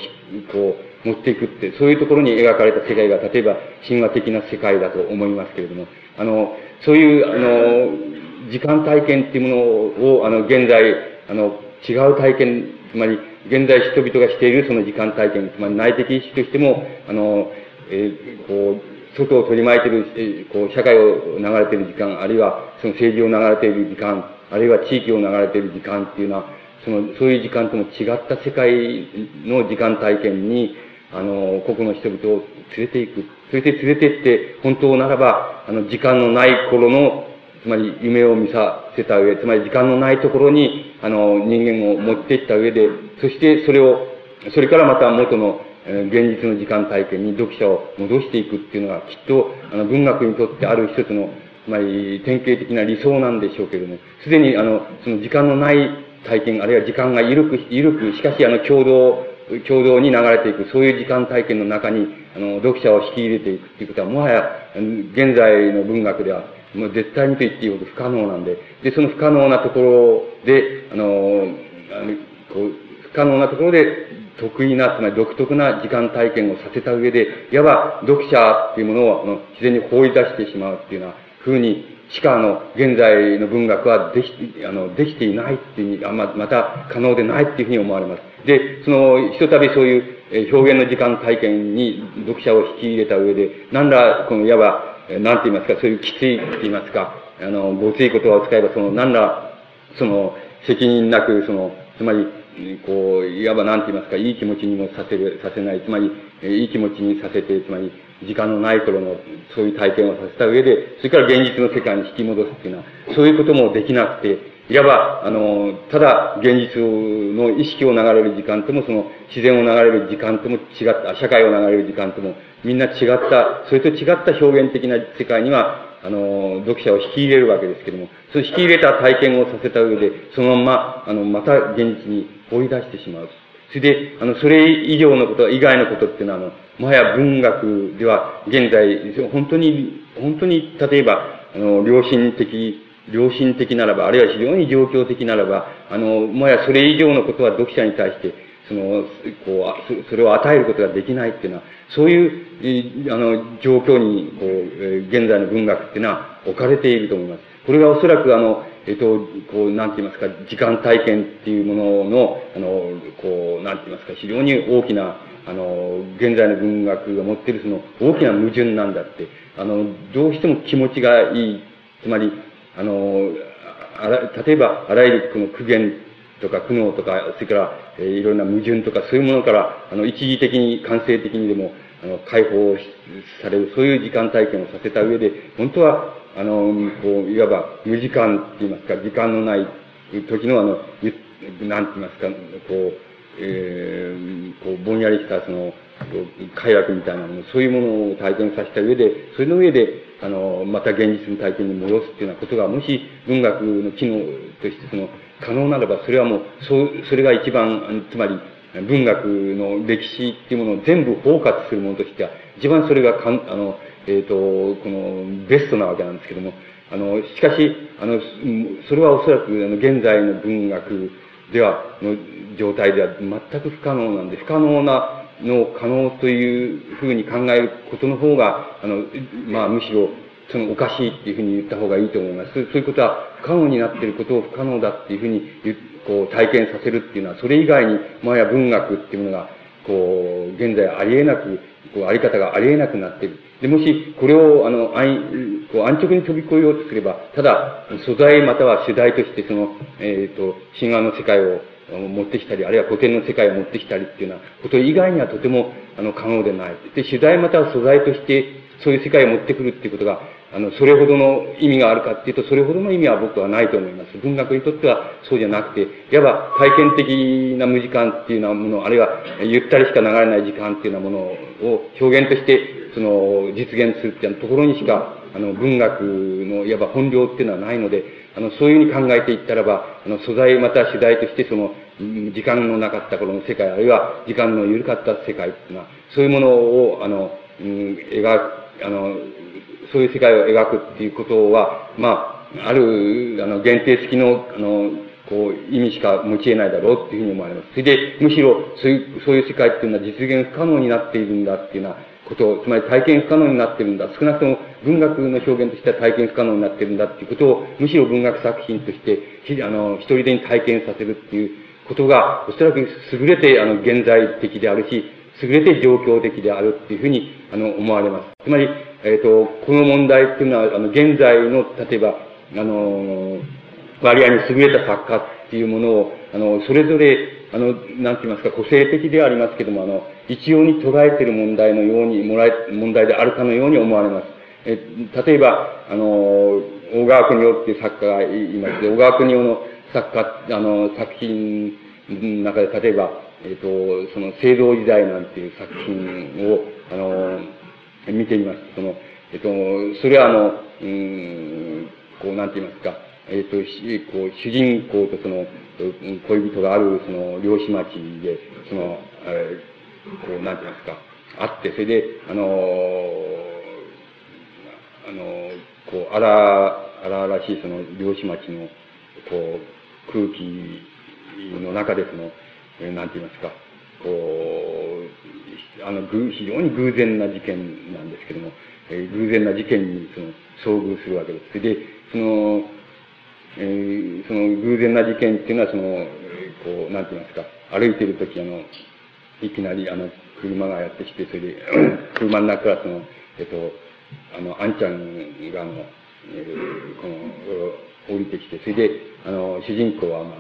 こう、持っていくって、そういうところに描かれた世界が、例えば、神話的な世界だと思いますけれども、あの、そういう、あの、時間体験っていうものを、あの、現在、あの、違う体験、つまり、現在人々がしているその時間体験、つまり内的意識としても、あの、えー、こう、外を取り巻いている、えー、こう、社会を流れている時間、あるいはその政治を流れている時間、あるいは地域を流れている時間っていうのは、その、そういう時間とも違った世界の時間体験に、あの、個々の人々を連れていく。それで連れて行って、本当ならば、あの、時間のない頃のつまり夢を見させた上、つまり時間のないところに、あの、人間を持っていった上で、そしてそれを、それからまた元の、え現実の時間体験に読者を戻していくっていうのが、きっと、あの、文学にとってある一つの、まり、典型的な理想なんでしょうけれども、すでに、あの、その時間のない体験、あるいは時間が緩く、緩く、しかし、あの、共同、共同に流れていく、そういう時間体験の中に、あの、読者を引き入れていくっていうことは、もはや、現在の文学では、もう絶対にと言っていいほど不可能なんで、で、その不可能なところで、あの、あのこう不可能なところで得意な、つまり独特な時間体験をさせた上で、いわば読者っていうものをあの自然に放り出してしまうっていうような風に、しかあの、現在の文学はでき、あの、できていないっていうふうに、あま、また可能でないっていうふうに思われます。で、その、ひとたびそういう表現の時間体験に読者を引き入れた上で、なんら、この、いわば、なんて言いますか、そういうきついって言いますか、あの、ごつい言葉を使えば、その、何ら、その、責任なく、その、つまり、こう、いわば何て言いますか、いい気持ちにもさせる、させない、つまり、いい気持ちにさせて、つまり、時間のない頃の、そういう体験をさせた上で、それから現実の世界に引き戻すっていうのは、そういうこともできなくて、いわば、あの、ただ現実の意識を流れる時間とも、その自然を流れる時間とも違った、社会を流れる時間とも、みんな違った、それと違った表現的な世界には、あの、読者を引き入れるわけですけども、そう引き入れた体験をさせた上で、そのまま、あの、また現実に放り出してしまう。それで、あの、それ以上のこと、以外のことっていうのは、あの、もはや文学では、現在、本当に、本当に、例えば、あの、良心的、良心的ならば、あるいは非常に状況的ならば、あの、もはやそれ以上のことは読者に対して、その、こう、それを与えることができないっていうのは、そういう、あの、状況に、こう、現在の文学っていうのは置かれていると思います。これがおそらくあの、えっと、こう、なんて言いますか、時間体験っていうものの、あの、こう、なんて言いますか、非常に大きな、あの、現在の文学が持っているその大きな矛盾なんだって、あの、どうしても気持ちがいい、つまり、あの、あら例えば、あらゆるこの苦言とか苦悩とか、それから、えー、いろんな矛盾とか、そういうものから、あの、一時的に、感性的にでも、あの、解放される、そういう時間体験をさせた上で、本当は、あの、こう、いわば無時間って言いますか、時間のない時のあの、なんて言いますか、こう、えー、こう、ぼんやりしたその、快楽みたいなもの、そういうものを体験させた上で、それの上で、あの、また現実の体験に戻すっていうようなことが、もし文学の機能としてその、可能ならば、それはもう、そう、それが一番、つまり、文学の歴史っていうものを全部包括するものとしては、一番それがかん、あの、えっ、ー、と、この、ベストなわけなんですけども、あの、しかし、あの、それはおそらく、あの、現在の文学では、の状態では全く不可能なんで、不可能なの可能というふうに考えることの方が、あの、まあ、むしろ、そのおかしいっていうふうに言った方がいいと思います。そういうことは不可能になっていることを不可能だっていうふうにこう体験させるっていうのは、それ以外に、まあや文学っていうものが、こう、現在ありえなく、こう、あり方がありえなくなっている。で、もし、これを、あの、安、こう、安直に飛び越えようとすれば、ただ、素材または主題として、その、えっ、ー、と、神話の世界を持ってきたり、あるいは古典の世界を持ってきたりっていうようなこと以外にはとても、あの、可能でない。で、主題または素材として、そういう世界を持ってくるっていうことが、あの、それほどの意味があるかっていうと、それほどの意味は僕はないと思います。文学にとってはそうじゃなくて、いわば体験的な無時間っていうようなもの、あるいはゆったりしか流れない時間っていうようなものを表現として、その、実現するっていうところにしか、あの、文学のいわば本領っていうのはないので、あの、そういうふうに考えていったらば、あの、素材また主題としてその、時間のなかった頃の世界、あるいは時間の緩かった世界っていうのは、そういうものを、あの、うん、描く、あの、そういう世界を描くっていうことは、まあ、ある、あの、限定付きの、あの、こう、意味しか持ち得ないだろうっていうふうに思われます。それで、むしろ、そういう、そういう世界っていうのは実現不可能になっているんだっていうようなことつまり体験不可能になっているんだ。少なくとも文学の表現としては体験不可能になっているんだっていうことを、むしろ文学作品として、あの、一人でに体験させるっていうことが、おそらく優れて、あの、現在的であるし、優れて状況的であるっていうふうに、あの、思われます。つまり、えっ、ー、と、この問題っていうのは、あの、現在の、例えば、あの、割合に優れた作家っていうものを、あの、それぞれ、あの、なんて言いますか、個性的ではありますけども、あの、一様に捉えている問題のように、もらえ、問題であるかのように思われます。え、例えば、あの、大川国夫っていう作家がいまして、小川国夫の作家、あの、作品の中で、例えば、えっ、ー、と、その、聖堂時代なんていう作品を、あの、見てみます。その、えっ、ー、と、それはあの、うん、こう、なんて言いますか、えっ、ー、と、こう、主人公とその、恋人がある、その、漁師町で、その、えー、こう、なんて言いますか、あって、それで、あのあのこう、荒、荒々しいその、漁師町の、こう、空気の中でその、えー、なんて言いますか、こう、あの、非常に偶然な事件なんですけども、えー、偶然な事件にその遭遇するわけです。で、その、えー、その偶然な事件っていうのは、その、こう、なんて言いますか、歩いてるとき、あの、いきなり、あの、車がやってきて、それで、車の中からその、えっと、あの、あんちゃんが、あの、えー、この、降りてきて、それで、あの、主人公は、まあ、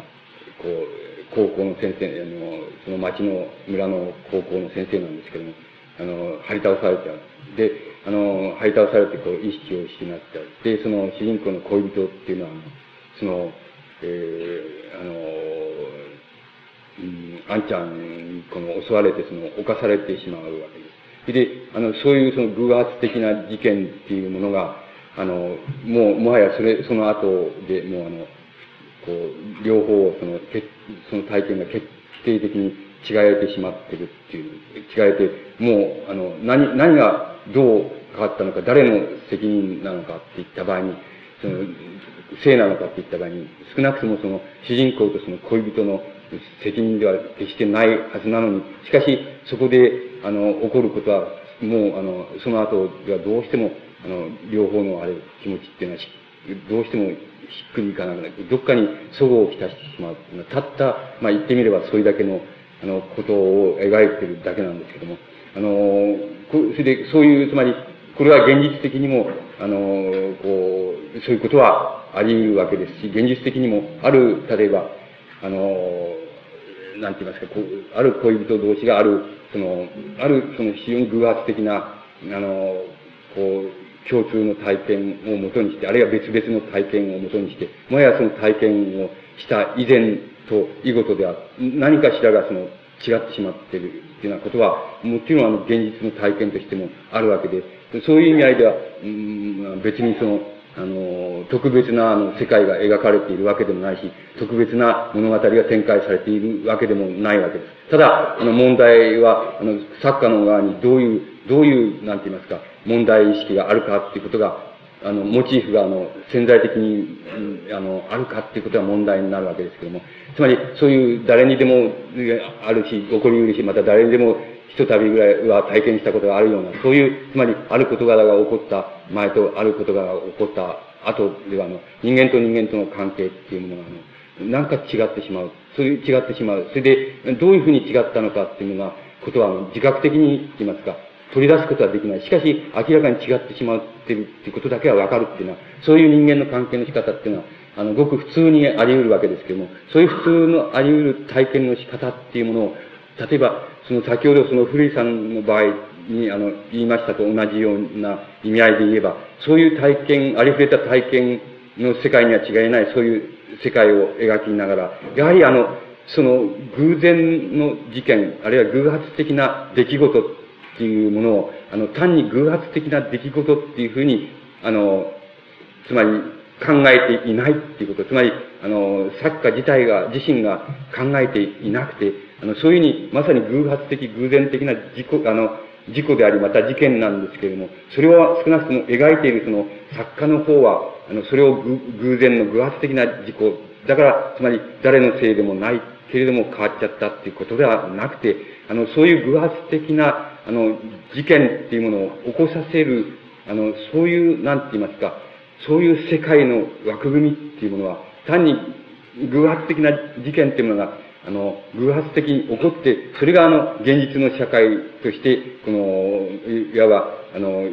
こう、高校の先生、あの、その町の村の高校の先生なんですけども、あの、張り倒されちゃう。で、あの、張り倒されて、こう、意識を失っちゃう。で、その主人公の恋人っていうのは、その、えー、あの、うん、あんちゃんにこの襲われて、その、犯されてしまうわけです。で、あの、そういうその偶発的な事件っていうものが、あの、もう、もはやそれ、その後でもうあの、こう、両方、その、その体験が決定的に違えてしまってるっていう、違えて、もう、あの、何、何がどう変わったのか、誰の責任なのかって言った場合に、その、性なのかって言った場合に、少なくともその、主人公とその恋人の責任では決してないはずなのに、しかし、そこで、あの、起こることは、もう、あの、その後ではどうしても、あの、両方のあれ、気持ちっていうのは、どうしてもひっくりいかなくなる。どっかに齟齬をきたしてしまう。たった、まあ言ってみればそれだけの、あの、ことを描いてるだけなんですけども、あの、それで、そういう、つまり、これは現実的にも、あの、こう、そういうことはあり得るわけですし、現実的にも、ある、例えば、あの、なんて言いますか、こう、ある恋人同士がある、その、ある、その非常に偶発的な、あの、こう、共通の体験をもとにして、あるいは別々の体験をもとにして、もはやその体験をした以前と以後とでは、何かしらがその違ってしまっているっていうようなことは、もちろんあの現実の体験としてもあるわけで、そういう意味合いでは、うん、別にその、あの、特別なあの世界が描かれているわけでもないし、特別な物語が展開されているわけでもないわけです。ただ、あの問題は、あの、作家の側にどういう、どういう、なんて言いますか、問題意識があるかっていうことが、あの、モチーフが、あの、潜在的に、あの、あるかっていうことが問題になるわけですけども、つまり、そういう誰にでもあるし、起こり得るし、また誰にでもひとたびぐらいは体験したことがあるような、そういう、つまり、ある事柄が起こった前と、ある事柄が起こった後では、あの、人間と人間との関係っていうものが、あの、なんか違ってしまう。そういう違ってしまう。それで、どういうふうに違ったのかっていうのが、ことは、自覚的に言いますか、取り出すことはできない。しかし、明らかに違ってしまってるっていうことだけはわかるっていうのは、そういう人間の関係の仕方っていうのは、あの、ごく普通にあり得るわけですけども、そういう普通のあり得る体験の仕方っていうものを、例えば、その先ほどその古井さんの場合に、あの、言いましたと同じような意味合いで言えば、そういう体験、ありふれた体験の世界には違いない、そういう世界を描きながら、やはりあの、その偶然の事件、あるいは偶発的な出来事っていうものを、あの、単に偶発的な出来事っていうふうに、あの、つまり考えていないっていうこと、つまり、あの、作家自体が、自身が考えていなくて、あの、そういうふうに、まさに偶発的、偶然的な事故、あの、事故であり、また事件なんですけれども、それは少なくとも描いているその作家の方は、あの、それを偶然の偶発的な事故、だから、つまり誰のせいでもないけれども変わっちゃったっていうことではなくて、あの、そういう偶発的な、あの、事件っていうものを起こさせる、あの、そういう、なんて言いますか、そういう世界の枠組みっていうものは、単に偶発的な事件っていうものが、あの、偶発的に起こって、それがあの、現実の社会として、この、いわば、あの、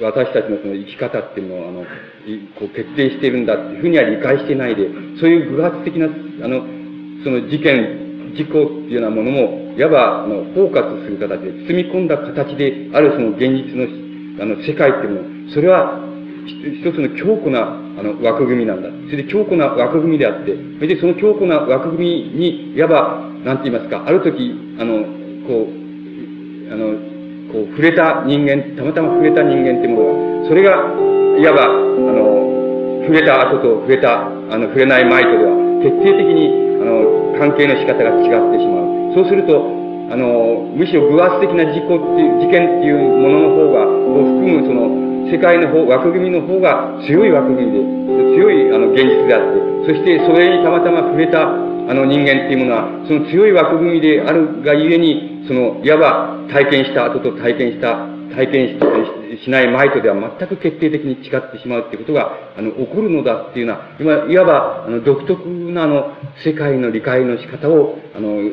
私たちのその生き方っていうのを、あの、こう決定しているんだっていうふうには理解してないで、そういう偶発的な、あの、その事件、事故っていうようなものも、いわば、あの、包括する形で、包み込んだ形で、あるその現実の、あの、世界っていうもの、それは、一つの強固な、あの、枠組みなんだ。それで強固な枠組みであって、それでその強固な枠組みに、いわば、なんて言いますか、ある時、あの、こう、あの、こう、触れた人間、たまたま触れた人間ってものは、それが、いわば、あの、触れた後と触れた、あの、触れない前とでは、徹底的に、あの、関係の仕方が違ってしまう。そうすると、あの、むしろ偶発的な事故っていう、事件っていうものの方が、を含むその、世界の方、枠組みの方が強い枠組みで、強いあの現実であって、そしてそれにたまたま触れたあの人間っていうものは、その強い枠組みであるがゆえに、その、いわば体験した後と体験した、体験ししない前とでは全く決定的に違ってしまうっていうことが、あの、起こるのだっていうのは、今、いわば、あの、独特なあの、世界の理解の仕方を、あの、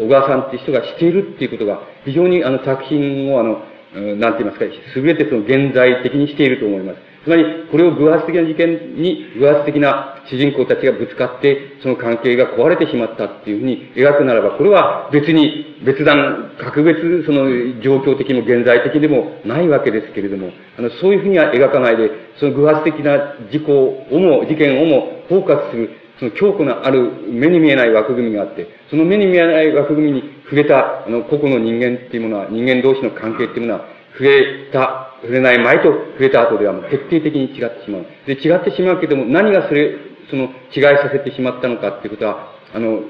小川さんっていう人がしているっていうことが、非常にあの、作品をあの、なんて言いますか、すべてその現在的にしていると思います。つまり、これを偶発的な事件に、偶発的な主人公たちがぶつかって、その関係が壊れてしまったっていうふうに描くならば、これは別に別段、格別、その状況的も現在的でもないわけですけれども、あの、そういうふうには描かないで、その偶発的な事故をも、事件をも包括する、その強固なある目に見えない枠組みがあって、その目に見えない枠組みに触れた、あの、個々の人間っていうものは、人間同士の関係っていうものは、触れた、触れない前と触れた後ではもう徹底的に違ってしまう。で、違ってしまうけども、何がそれ、その、違いさせてしまったのかっていうことは、あの、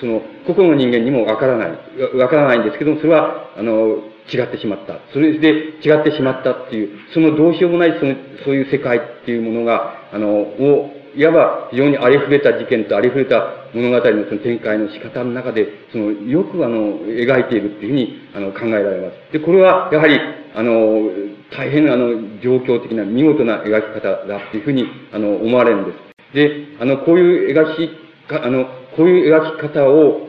その、個々の人間にもわからない。わからないんですけども、それは、あの、違ってしまった。それで違ってしまったっていう、そのどうしようもない、その、そういう世界っていうものが、あの、を、いわば非常にありふれた事件とありふれた物語のその展開の仕方の中で、その、よくあの、描いているっていうふうに、あの、考えられます。で、これは、やはり、あの、大変あの、状況的な見事な描き方だっていうふうに、あの、思われるんです。で、あの、こういう描き、あの、こういう描き方を、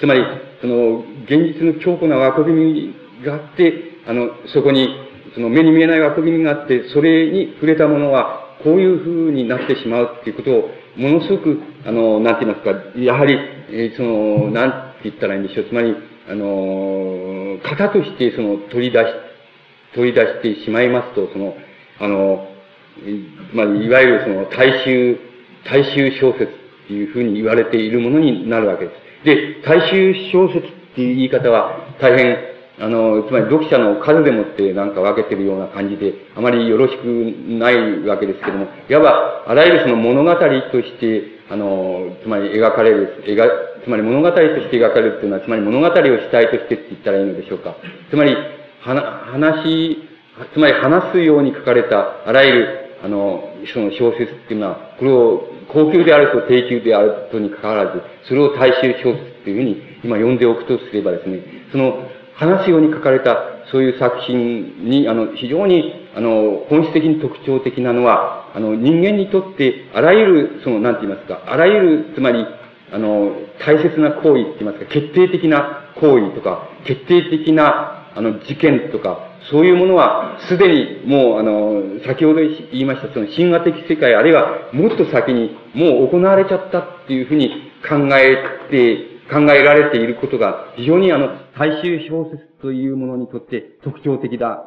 つまり、その、現実の強固な枠組みがあって、あの、そこに、その目に見えない枠組みがあって、それに触れたものは、こういう風になってしまうっていうことを、ものすごく、あの、なんて言いますか、やはり、え、その、なんて言ったらいいんでしょう。つまり、あの、型としてその、取り出し、取り出してしまいますと、その、あの、まり、いわゆるその、大衆、大衆小説っていうふうに言われているものになるわけです。で、大衆小説っていう言い方は大変、あの、つまり読者の数でもってなんか分けてるような感じで、あまりよろしくないわけですけども、いわば、あらゆるその物語として、あの、つまり描かれる、描、つまり物語として描かれるっていうのは、つまり物語を主体としてって言ったらいいのでしょうか。つまり、はな話、つまり話すように書かれた、あらゆる、あの、その小説っていうのは、これを高級であると低級であるとにかかわらず、それを大衆小説っていうふうに今呼んでおくとすればですね、その話すように書かれたそういう作品に、あの、非常に、あの、本質的に特徴的なのは、あの、人間にとって、あらゆる、その、なんて言いますか、あらゆる、つまり、あの、大切な行為って言いますか、決定的な行為とか、決定的な、あの、事件とか、そういうものは、すでにもう、あの、先ほど言いました、その神話的世界、あるいはもっと先にもう行われちゃったっていうふうに考えて、考えられていることが、非常にあの、大衆小説というものにとって特徴的な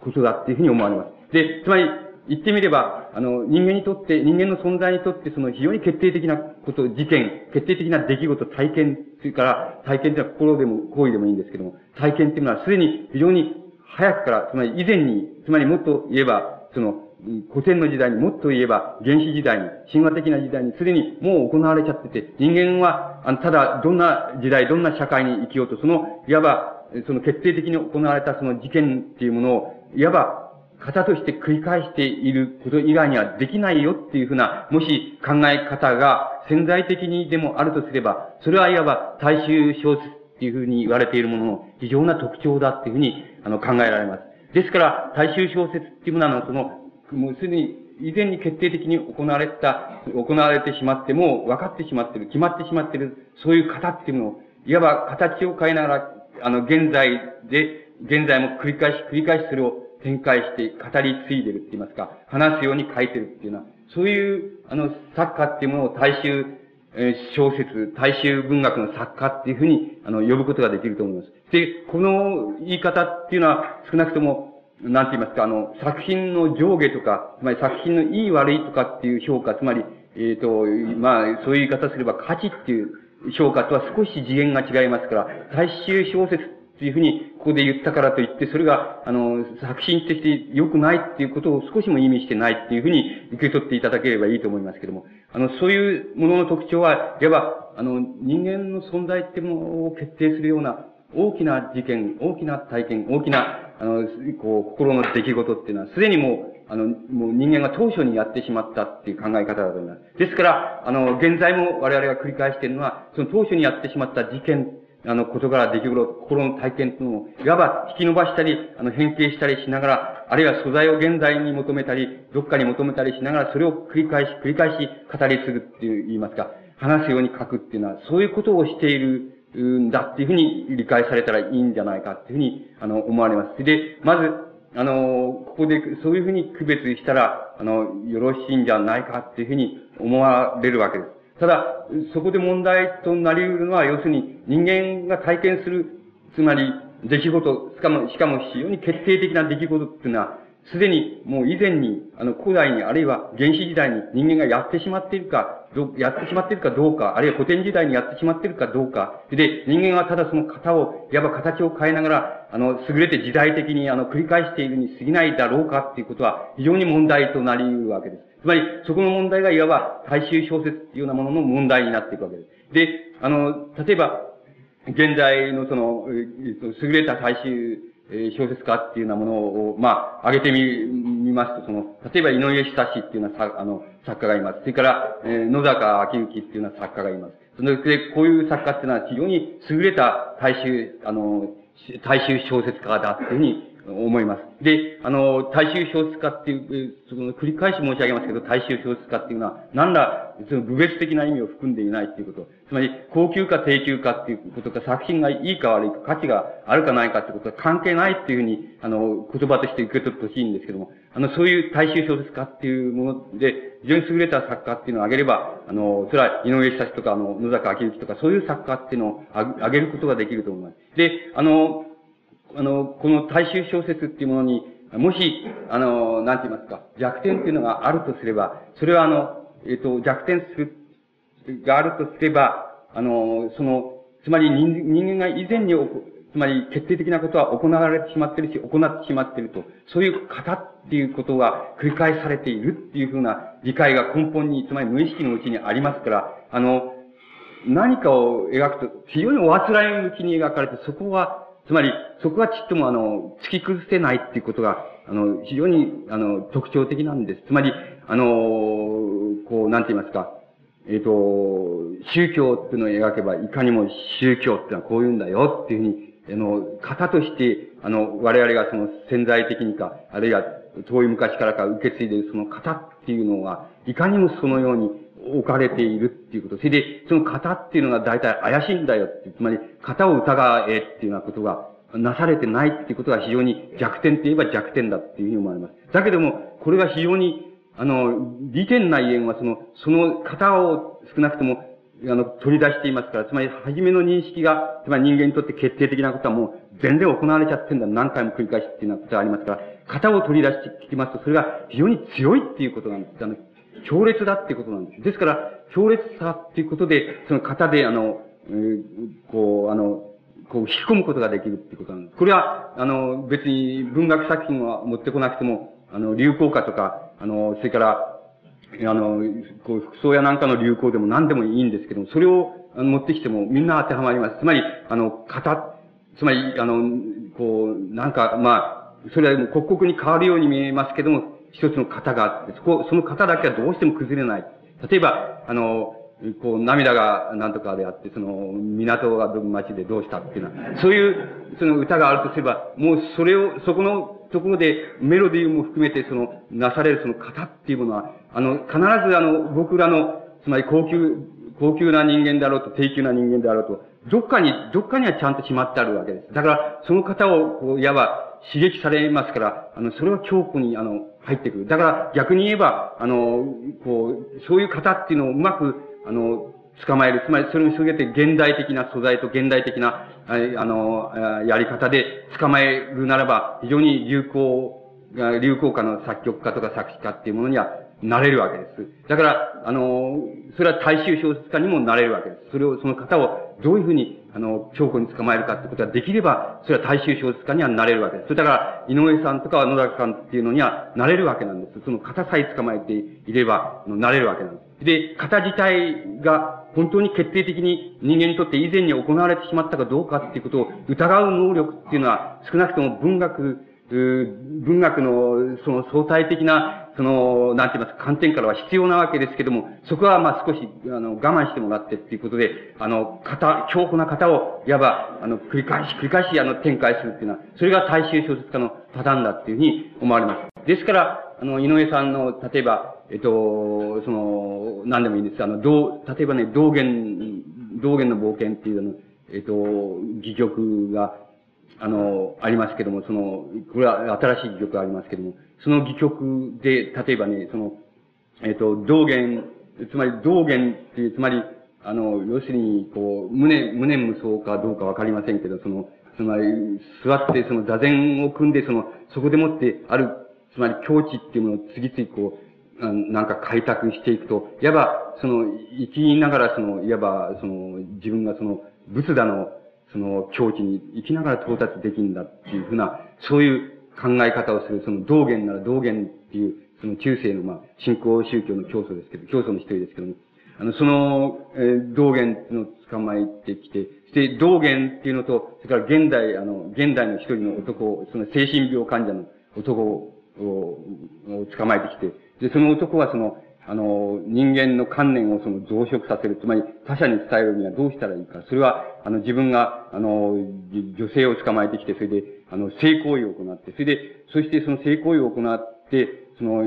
ことだっていうふうに思われます。で、つまり、言ってみれば、あの、人間にとって、人間の存在にとって、その非常に決定的なこと、事件、決定的な出来事、体験、それから、体験っていうのは心でも、行為でもいいんですけども、体験っていうのはすでに非常に早くから、つまり以前に、つまりもっと言えば、その、古典の時代にもっと言えば、原始時代に、神話的な時代にすでにもう行われちゃってて、人間は、あの、ただ、どんな時代、どんな社会に生きようと、その、いわば、その決定的に行われたその事件っていうものを、いわば、型として繰り返していること以外にはできないよっていうふうな、もし考え方が潜在的にでもあるとすれば、それはいわば大衆小説っていうふうに言われているものの非常な特徴だっていうふうに、あの、考えられます。ですから、大衆小説っていうものは、その、もうすでに以前に決定的に行われた、行われてしまっても分かってしまっている、決まってしまっている、そういう型っていうのを、いわば形を変えながら、あの、現在で、現在も繰り返し、繰り返しそれを展開して語り継いでるって言いますか、話すように書いてるっていうのは、そういう、あの、作家っていうものを大衆、え小説、大衆文学の作家っていうふうに、あの、呼ぶことができると思います。で、この言い方っていうのは、少なくとも、なんて言いますか、あの、作品の上下とか、つまり作品のいい悪いとかっていう評価、つまり、えっ、ー、と、まあ、そういう言い方すれば価値っていう評価とは少し次元が違いますから、大衆小説っていうふうにここで言ったからといって、それが、あの、作品として良くないっていうことを少しも意味してないっていうふうに受け取っていただければいいと思いますけども、あの、そういうものの特徴は、いわば、あの、人間の存在ってものを決定するような大きな事件、大きな体験、大きな、あの、こう、心の出来事っていうのは、すでにもう、あの、もう人間が当初にやってしまったっていう考え方だと思います。ですから、あの、現在も我々が繰り返しているのは、その当初にやってしまった事件、あの、事柄、出来事、心の体験というのを、いわば引き伸ばしたり、あの、変形したりしながら、あるいは素材を現在に求めたり、どっかに求めたりしながら、それを繰り返し、繰り返し語り継ぐっていう、言いますか、話すように書くっていうのは、そういうことをしているんだっていうふうに理解されたらいいんじゃないかっていうふうに、あの、思われます。で、まず、あの、ここでそういうふうに区別したら、あの、よろしいんじゃないかっていうふうに思われるわけです。ただ、そこで問題となり得るのは、要するに人間が体験する、つまり出来事、しかも、しかも非常に決定的な出来事っていうのは、すでにもう以前に、あの、古代に、あるいは原始時代に人間がやってしまっているか、どやってしまっているかどうか、あるいは古典時代にやってしまっているかどうか。で、人間はただその型を、いわば形を変えながら、あの、優れて時代的に、あの、繰り返しているに過ぎないだろうかっていうことは、非常に問題となり得るわけです。つまり、そこの問題がいわば大衆小説っていうようなものの問題になっていくわけです。で、あの、例えば、現在のその、優れた大衆え小説家っていうようなものを、まあ、挙げてみ、見ますと、その、例えば井上久志っていうような、あの、作家がいます。それから、えー、野坂昭之っていうような作家がいます。そので、こういう作家っていうのは非常に優れた大衆、あの、大衆小説家だっていうふうに思います。で、あの、大衆小説家っていう、その繰り返し申し上げますけど、大衆小説家っていうのは、何ら、その部別的な意味を含んでいないっていうこと。つまり、高級か低級かっていうことか、作品がいいか悪いか、価値があるかないかっていうことは関係ないっていうふうに、あの、言葉として受け取ってほしいんですけども、あの、そういう大衆小説家っていうもので、非常に優れた作家っていうのを挙げれば、あの、それは井上久志とか、あの、野坂昭之とか、そういう作家っていうのを挙げることができると思います。で、あの、あの、この大衆小説っていうものに、もし、あの、なんて言いますか、弱点っていうのがあるとすれば、それはあの、えっ、ー、と、弱点する、があるとすれば、あの、その、つまり人人間が以前につまり決定的なことは行われてしまってるし、行ってしまっていると。そういう型っていうことが繰り返されているっていうふうな理解が根本に、つまり無意識のうちにありますから、あの、何かを描くと、非常におあつらい向きに描かれて、そこはつまり、そこはちっともあの、突き崩せないっていうことが、あの、非常に、あの、特徴的なんです。つまり、あの、こう、なんて言いますか、えっ、ー、と、宗教っていうのを描けば、いかにも宗教っていうのはこういうんだよっていうふうに、あの、型として、あの、我々がその潜在的にか、あるいは遠い昔からか受け継いでいるその型っていうのが、いかにもそのように置かれているっていうこと。それで、その型っていうのが大体怪しいんだよって、つまり、型を疑えっていうようなことがなされてないっていうことが非常に弱点といえば弱点だっていうふうに思われます。だけども、これが非常に、あの、利点内縁はその、その型を少なくとも、あの、取り出していますから、つまり、初めの認識が、つまり人間にとって決定的なことはもう、全然行われちゃってんだ。何回も繰り返しっていうようなことがありますから、型を取り出してきますと、それが非常に強いっていうことなんです。あの、強烈だってことなんです。ですから、強烈さっていうことで、その型で、あの、えー、こう、あの、こう、引き込むことができるってことなんです。これは、あの、別に文学作品は持ってこなくても、あの、流行歌とか、あの、それから、あの、こう、服装やなんかの流行でも何でもいいんですけども、それを持ってきてもみんな当てはまります。つまり、あの、型、つまり、あの、こう、なんか、まあ、それは刻々に変わるように見えますけども、一つの型があって、そこ、その型だけはどうしても崩れない。例えば、あの、こう、涙が何とかであって、その、港が町でどうしたっていうのは、そういう、その歌があるとすれば、もうそれを、そこのところでメロディーも含めて、その、なされるその型っていうものは、あの、必ずあの、僕らの、つまり高級、高級な人間であろうと、低級な人間であろうと、どっかに、どっかにはちゃんとしまってあるわけです。だから、その方を、こう、いわば、刺激されますから、あの、それは強固に、あの、入ってくる。だから、逆に言えば、あの、こう、そういう方っていうのをうまく、あの、捕まえる。つまり、それにすべて現代的な素材と現代的な、あの、やり方で捕まえるならば、非常に流行、流行歌の作曲家とか作詞家っていうものにはなれるわけです。だから、あの、それは大衆小説家にもなれるわけです。それを、その方をどういうふうに、あの、強固に捕まえるかってことができれば、それは大衆小説家にはなれるわけです。それだから、井上さんとか野崎さんっていうのにはなれるわけなんです。その型さえ捕まえていれば、なれるわけなんです。で、型自体が本当に決定的に人間にとって以前に行われてしまったかどうかっていうことを疑う能力っていうのは少なくとも文学文学のその相対的な、その、なんて言いますか、観点からは必要なわけですけども、そこはまあ少し、あの、我慢してもらってっていうことで、あの、型、強固な型を、いわば、あの、繰り返し、繰り返し、あの、展開するっていうのは、それが大衆小説家のパターンだっていうふうに思われます。ですから、あの、井上さんの、例えば、えっと、その、何でもいいんです。あの、道、例えばね、道元、道元の冒険っていうの、えっと、戯曲が、あの、ありますけども、その、これは新しい戯曲がありますけども、その戯曲で、例えばね、その、えっ、と、道元、つまり道元っていう、つまり、あの、要するに、こう、無念無念無双かどうかわかりませんけど、その、つまり、座って、その座禅を組んで、その、そこでもって、ある、つまり境地っていうものを次々こう、なんか開拓していくと、いわば、その、生きながら、その、いわば、その、自分がその、仏陀の、その、境地に生きながら到達できるんだっていうふうな、そういう考え方をする、その道元なら道元っていう、その中世の、まあ、信仰宗教の教祖ですけど、教祖の一人ですけども、あの、その、えー、道元の捕まえてきて、そして道元っていうのと、それから現代、あの、現代の一人の男、その精神病患者の男を、を捕まえてきて、で、その男はその、あの、人間の観念をその増殖させる、つまり他者に伝えるにはどうしたらいいか。それは、あの、自分が、あの、女性を捕まえてきて、それで、あの、性行為を行って、それで、そしてその性行為を行って、その、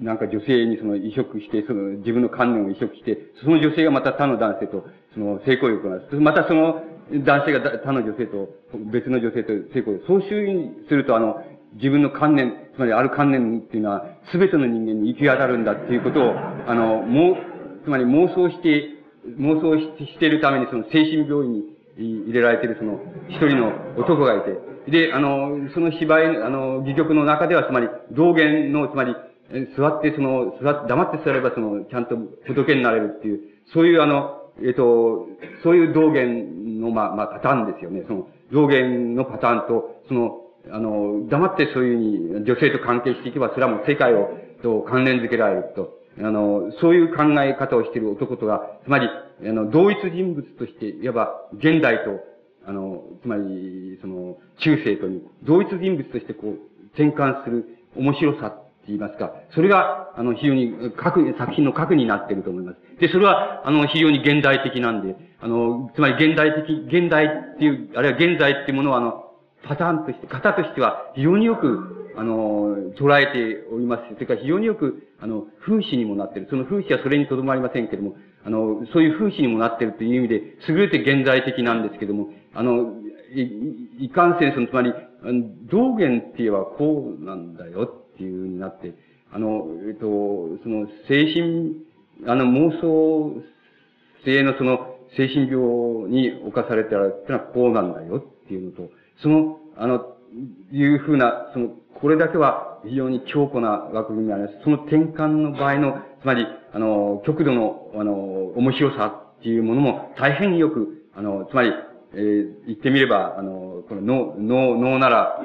なんか女性にその移植して、その自分の観念を移植して、その女性がまた他の男性と、その性行為を行う。またその男性が他の女性と、別の女性と性行為を。そういうすると、あの、自分の観念、つまりある観念っていうのは、すべての人間に行き当たるんだっていうことを、あの、もう、つまり妄想して、妄想しているためにその精神病院に入れられてるその一人の男がいて、で、あの、その芝居、あの、戯曲の中では、つまり、道元の、つまり、座ってその、座って、黙って座ればその、ちゃんと仏になれるっていう、そういうあの、えっと、そういう道元の、まあ、まあ、パターンですよね。その、道元のパターンと、その、あの、黙ってそういうふうに女性と関係していけば、それはもう世界を、と関連づけられると。あの、そういう考え方をしている男とが、つまり、あの、同一人物として、いわば、現代と、あの、つまり、その、中世という、同一人物としてこう、転換する面白さって言いますか、それが、あの、非常に、核、作品の核になっていると思います。で、それは、あの、非常に現代的なんで、あの、つまり現代的、現代っていう、あるいは現在っていうものは、あの、パターンとして、型としては非常によく、あの、捉えておりますそれか非常によく、あの、風刺にもなっている。その風刺はそれにとどまりませんけれども、あの、そういう風刺にもなっているという意味で、優れて現在的なんですけれども、あの、い、いかんせん、その、つまり、道元って言えばこうなんだよっていうふうになって、あの、えっと、その、精神、あの、妄想性のその、精神病に侵されてあるってのはこうなんだよっていうのと、その、あの、いうふうな、その、これだけは非常に強固な枠組みがあります。その転換の場合の、つまり、あの、極度の、あの、面白さっていうものも大変よく、あの、つまり、えー、言ってみれば、あの、この脳、脳、脳なら、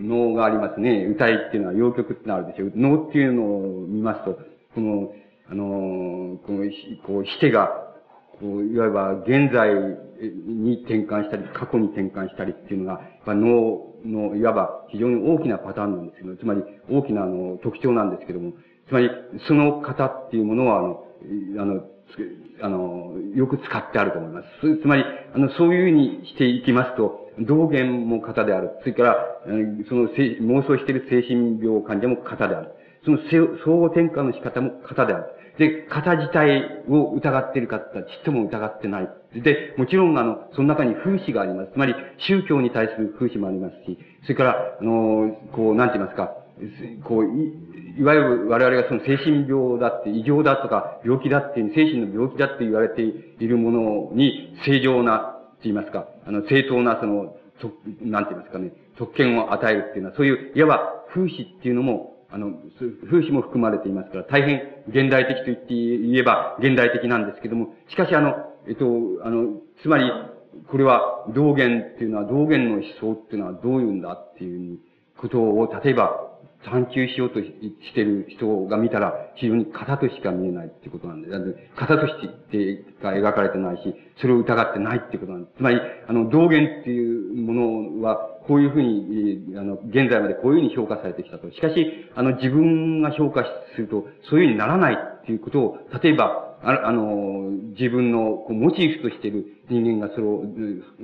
脳がありますね。歌いっていうのは、洋曲ってのあるでしょう。脳っていうのを見ますと、この、あの、この、こう、してが、こう、いわば現在に転換したり、過去に転換したりっていうのが、脳の、いわば非常に大きなパターンなんですけど、つまり大きなあの特徴なんですけども、つまりその方っていうものは、あの、あの、あの、よく使ってあると思います。つまり、あの、そういうふうにしていきますと、道元も型である。それから、その妄想している精神病患者も型である。その相互転換の仕方も型である。で、型自体を疑っているかってちっとも疑ってない。で、もちろん、あの、その中に風刺があります。つまり、宗教に対する風刺もありますし、それから、あの、こう、なんて言いますか、こう、いわゆる我々がその精神病だって、異常だとか、病気だって、精神の病気だって言われているものに、正常な、って言いますか、あの、正当な、その、なんて言いますかね、特権を与えるっていうのは、そういう、いわば風刺っていうのも、あの、風刺も含まれていますから、大変現代的と言って言えば現代的なんですけども、しかしあの、えっと、あの、つまり、これは道元っていうのは、道元の思想っていうのはどういうんだっていうことを、例えば、探求しようとしてる人が見たら、非常に型としか見えないってことなんで、型としてが描かれてないし、それを疑ってないってことなんです。つまり、あの、道元っていうものは、こういうふうに、あの、現在までこういうふうに評価されてきたと。しかし、あの、自分が評価すると、そういうふうにならないっていうことを、例えば、ああの、自分のこうモチーフとしている人間がそれを、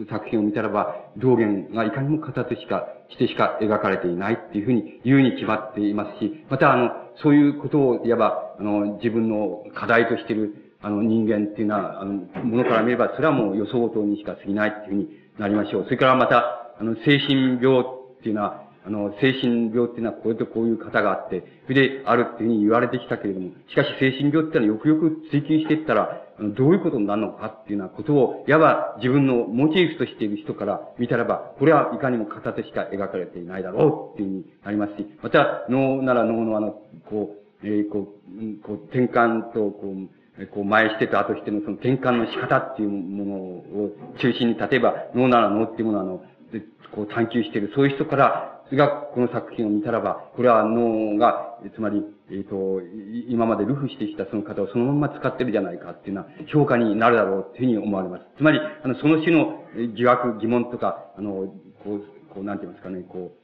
作品を見たらば、道元がいかにも形しか、してしか描かれていないっていうふうに言うに決まっていますし、またあの、そういうことを、いわば、あの、自分の課題としている、あの、人間っていうのは、あの、ものから見れば、それはもう予想等にしか過ぎないっていうふうになりましょう。それからまた、あの、精神病っていうのは、あの、精神病っていうのはこういうとこういう方があって、それであるっていうふうに言われてきたけれども、しかし精神病っていうのはよくよく追求していったら、どういうことになるのかっていうようなことを、いわば自分のモチーフとしている人から見たらば、これはいかにも片手しか描かれていないだろうっていうふうになりますし、また、脳なら脳のあの、こう、えー、こう、こう、転換と、こう、こう、前してと後してのその転換の仕方っていうものを中心に、例えば脳なら脳っていうものは、あの、こう探求している、そういう人から、がこの作品を見たらば、これは脳が、つまり、えっ、ー、と、今までルフしてきたその方をそのまま使ってるじゃないかっていうのは評価になるだろうっていうふうに思われます。つまり、あの、その種の疑惑、疑問とか、あの、こう、こう、なんて言いますかね、こう、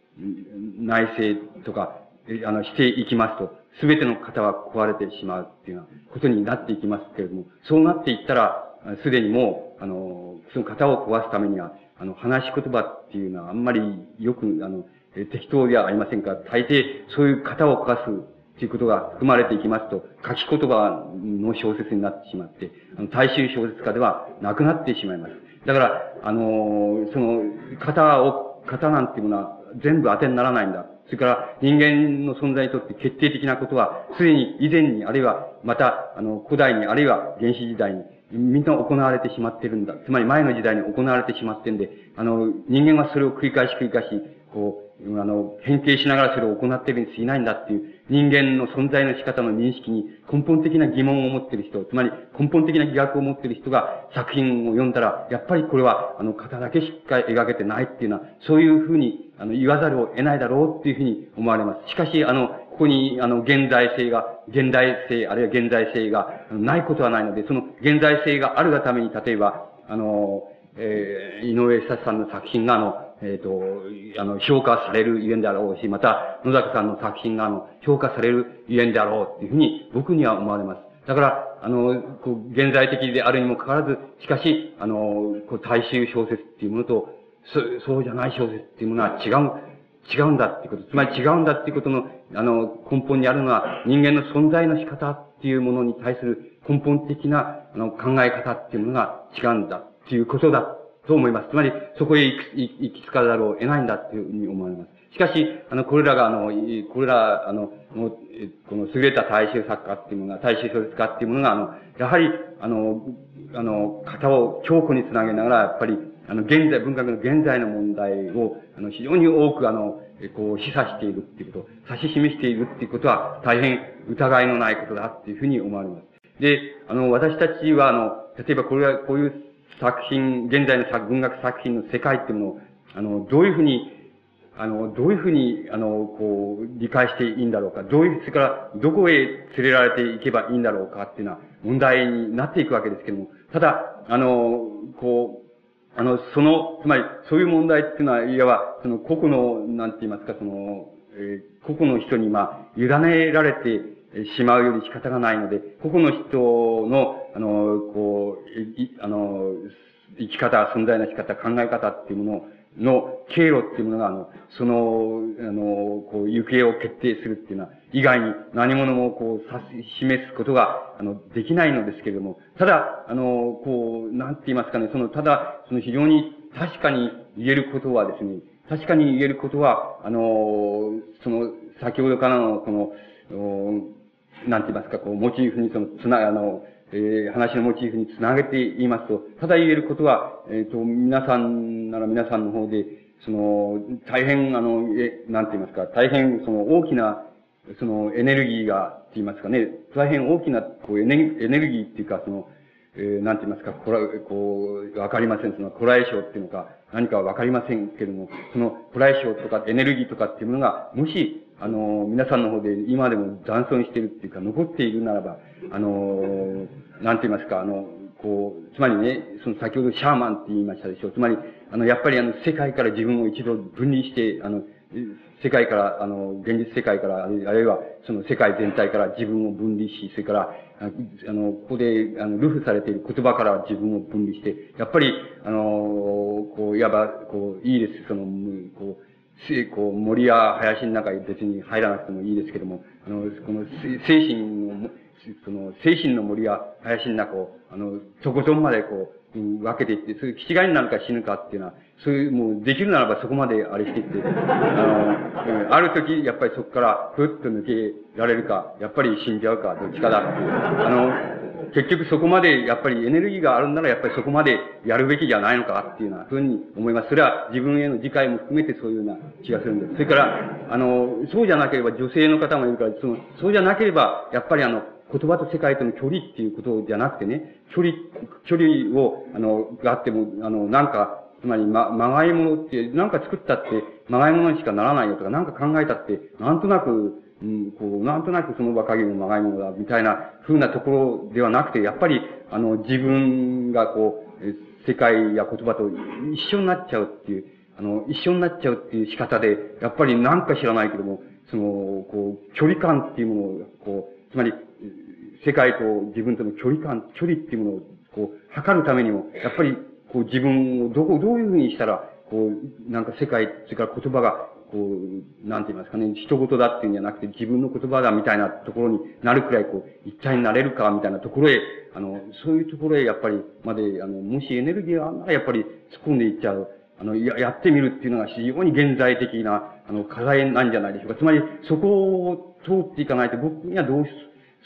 内政とか、あの、していきますと、すべての方は壊れてしまうっていうようなことになっていきますけれども、そうなっていったら、すでにもう、あの、その方を壊すためには、あの、話し言葉っていうのはあんまりよく、あの、適当ではありませんか大抵そういう型を犯すということが含まれていきますと、書き言葉の小説になってしまって、あの大衆小説家ではなくなってしまいます。だから、あの、その、型を、型なんていうものは全部当てにならないんだ。それから人間の存在にとって決定的なことは、すでに以前に、あるいはまた、あの、古代に、あるいは原始時代に、みんな行われてしまってるんだ。つまり前の時代に行われてしまってんで、あの、人間はそれを繰り返し繰り返し、こう、あの、変形しながらそれを行っているに過ぎないんだっていう人間の存在の仕方の認識に根本的な疑問を持っている人、つまり根本的な疑惑を持っている人が作品を読んだら、やっぱりこれは、あの、型だけしっかり描けてないっていうのは、そういうふうに、あの、言わざるを得ないだろうっていうふうに思われます。しかし、あの、ここに、あの、現在性が、現代性、あるいは現在性がないことはないので、その現在性があるがために、例えば、あの、えー、井上久志さんの作品が、あの、えっ、ー、と、あの、評価されるゆえんであろうし、また、野坂さんの作品が、あの、評価されるゆえんであろうっていうふうに、僕には思われます。だから、あの、こう、現在的であるにもかかわらず、しかし、あの、こう、大衆小説っていうものと、そう、そうじゃない小説っていうものは違う、違うんだっていうこと。つまり違うんだっていうことの、あの、根本にあるのは、人間の存在の仕方っていうものに対する根本的な、あの、考え方っていうものが違うんだっていうことだと思います。つまり、そこへ行き行き着かざるを得ないんだっていうふうに思われます。しかし、あの、これらが、あの、これら、あの、この優れた大衆作家っていうものが、大衆小説家っていうものが、あの、やはり、あの、あの、型を強固につなげながら、やっぱり、あの、現在、文学の現在の問題を、あの、非常に多く、あの、こう、示唆しているっていうこと、指し示しているっていうことは、大変疑いのないことだっていうふうに思われます。で、あの、私たちは、あの、例えばこれは、こういう作品、現在の作文学作品の世界っていうのを、あの、どういうふうに、あの、どういうふうに、あの、こう、理解していいんだろうか、どういう、それから、どこへ連れられていけばいいんだろうかっていうのは問題になっていくわけですけども、ただ、あの、こう、あの、その、つまり、そういう問題っていうのは、いわば、その、個々の、なんて言いますか、その、えー、個々の人に、まあ、委ねられてしまうより仕方がないので、個々の人の、あの、こう、い、あの、生き方、存在の仕方、考え方っていうものの経路っていうものが、あの、その、あの、こう、行方を決定するっていうのは、以外に何者もこう、指し示すことが、あの、できないのですけれども、ただ、あの、こう、なんて言いますかね、その、ただ、その非常に確かに言えることはですね、確かに言えることは、あの、その、先ほどからの、その、なんて言いますか、こう、モチーフにその、つな、あの、えー、話のモチーフにつなげて言いますと、ただ言えることは、えっ、ー、と、皆さんなら皆さんの方で、その、大変、あの、え、なんて言いますか、大変、その、大きな、その、エネルギーが、って言いますかね、大変大きな、こう、エネエネルギーっていうか、その、えー、なんて言いますか、こら、こう、わかりません。その、コラエ賞っていうのか、何かわかりませんけれども、その、コラエ賞とかエネルギーとかっていうものが、もし、あの、皆さんの方で今でも残存しているっていうか、残っているならば、あの、なんて言いますか、あの、こう、つまりね、その先ほどシャーマンって言いましたでしょう。つまり、あの、やっぱりあの、世界から自分を一度分離して、あの、世界から、あの、現実世界から、あるいは、その世界全体から自分を分離し、それから、あの、ここで、あの、ルフされている言葉から自分を分離して、やっぱり、あの、こう、いわば、こう、いいです。その、こう、こう、森や林の中に別に入らなくてもいいですけども、あの、この精神の、その、精神の森や林の中を、あの、とことんまでこう、分けていって、そういう気違いになるか死ぬかっていうのは、そういう、もう、できるならばそこまであれしていって、あの、ある時、やっぱりそこから、ふっと抜けられるか、やっぱり死んじゃうか、どっちかだっていう。あの、結局そこまで、やっぱりエネルギーがあるんなら、やっぱりそこまでやるべきじゃないのかっていうようなふうに思います。それは自分への理解も含めてそういうような気がするんです。それから、あの、そうじゃなければ女性の方もいるから、その、そうじゃなければ、やっぱりあの、言葉と世界との距離っていうことじゃなくてね、距離、距離を、あの、があっても、あの、なんか、つまり、ま、まがいものって、なんか作ったって、まがいものにしかならないよとか、なんか考えたって、なんとなく、うん、こう、なんとなくその場限りのまがいものだ、みたいな風なところではなくて、やっぱり、あの、自分がこう、世界や言葉と一緒になっちゃうっていう、あの、一緒になっちゃうっていう仕方で、やっぱりなんか知らないけども、その、こう、距離感っていうものを、こう、つまり、世界と自分との距離感、距離っていうものを、こう、測るためにも、やっぱり、こう、自分をどこ、どういうふうにしたら、こう、なんか世界、それから言葉が、こう、なんて言いますかね、人事だっていうんじゃなくて自分の言葉だみたいなところになるくらい、こう、一体になれるかみたいなところへ、あの、そういうところへやっぱり、まで、あの、もしエネルギーがあんならやっぱり突っ込んでいっちゃう。あの、や、やってみるっていうのが非常に現在的な、あの、課題なんじゃないでしょうか。つまり、そこを通っていかないと僕にはどうし、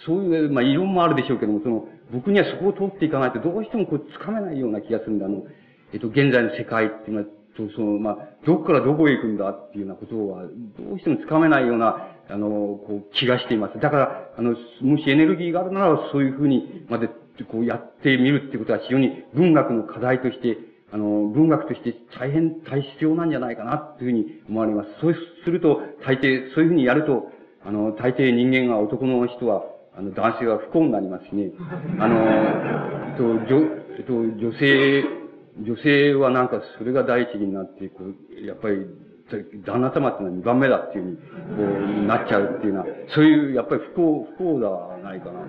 そういう、まあ、異論もあるでしょうけども、その、僕にはそこを通っていかないとどうしてもこう、つかめないような気がするんだ。あの、えっと、現在の世界っていうのは、その、まあ、どこからどこへ行くんだっていうようなことは、どうしてもつかめないような、あの、こう、気がしています。だから、あの、もしエネルギーがあるなら、そういうふうにまで、こう、やってみるっていうことは非常に文学の課題として、あの、文学として大変、大必要なんじゃないかな、っていうふうに思われます。そうすると、大抵、そういうふうにやると、あの、大抵人間が、男の人は、あの、男性は不幸になりますしね。あの、えっと、女、えっと、女性、女性はなんかそれが第一義になって、こう、やっぱり、旦那様っていうのは二番目だっていうふうに、こう、なっちゃうっていうのは、そういう、やっぱり不幸、不幸ではないかな。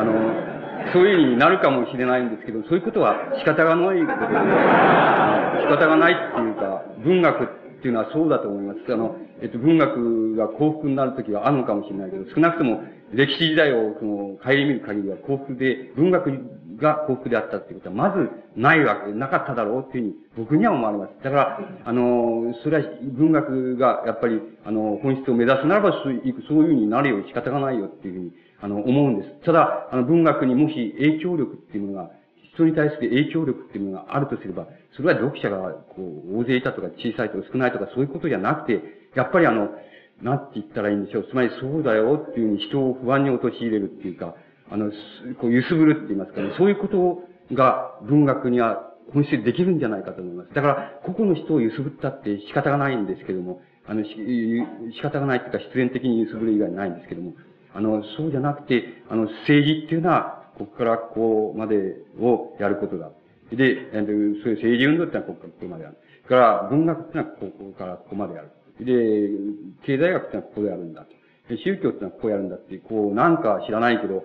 あの、そういうふうになるかもしれないんですけど、そういうことは仕方がないことで、仕方がないっていうか、文学っっていうのはそうだと思います。あの、えっと、文学が幸福になるときはあるのかもしれないけど、少なくとも歴史時代をその、顧みる限りは幸福で、文学が幸福であったっていうことは、まずないわけ、なかっただろうっていうふうに僕には思われます。だから、あの、それは文学がやっぱり、あの、本質を目指すならば、そういうふうになるよ仕方がないよっていうふうに、あの、思うんです。ただ、あの、文学にもし影響力っていうのが、人に対する影響力っていうものがあるとすれば、それは読者が、こう、大勢いたとか小さいとか少ないとかそういうことじゃなくて、やっぱりあの、なんて言ったらいいんでしょう。つまりそうだよっていうふうに人を不安に陥れるっていうか、あの、こう、揺すぶるって言いますかね、そういうことが文学には本質でできるんじゃないかと思います。だから、個々の人を揺すぶったって仕方がないんですけども、あの、仕方がないっていうか必然的に揺すぶる以外ないんですけども、あの、そうじゃなくて、あの、政治っていうのは、ここからここまでをやることだ。で、そういう政治運動ってのはここからここまでやる。から、文学ってのはここからここまでやる。で、経済学ってのはここでやるんだ。宗教ってのはここやるんだって、こう、なんか知らないけど、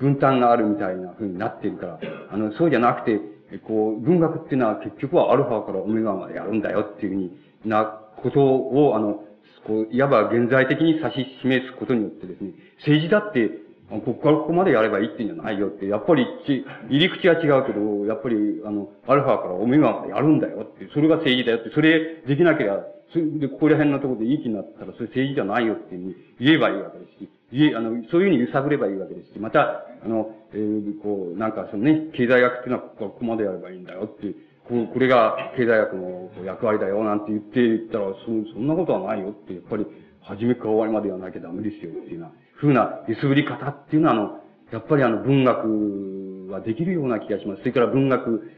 分担があるみたいな風になってるから、あの、そうじゃなくて、こう、文学っていうのは結局はアルファからオメガまでやるんだよっていうふうになことを、あの、こう、いわば現在的に指し示すことによってですね、政治だって、ここからここまでやればいいっていうんじゃないよって、やっぱりち、入り口は違うけど、やっぱり、あの、アルファからオメガまでやるんだよって、それが政治だよって、それできなければ、そで、ここら辺のところでいい気になったら、それ政治じゃないよって言えばいいわけですし、いえ、あの、そういうふうに揺さぶればいいわけですし、また、あの、えー、こう、なんかそのね、経済学っていうのはここからここまでやればいいんだよって、ここれが経済学の役割だよなんて言って言ったら、そそんなことはないよって、やっぱり、初めから終わりまでやらなきゃダメですよっていうような、ふうな揺すぶり方っていうのは、あの、やっぱりあの、文学はできるような気がします。それから文学、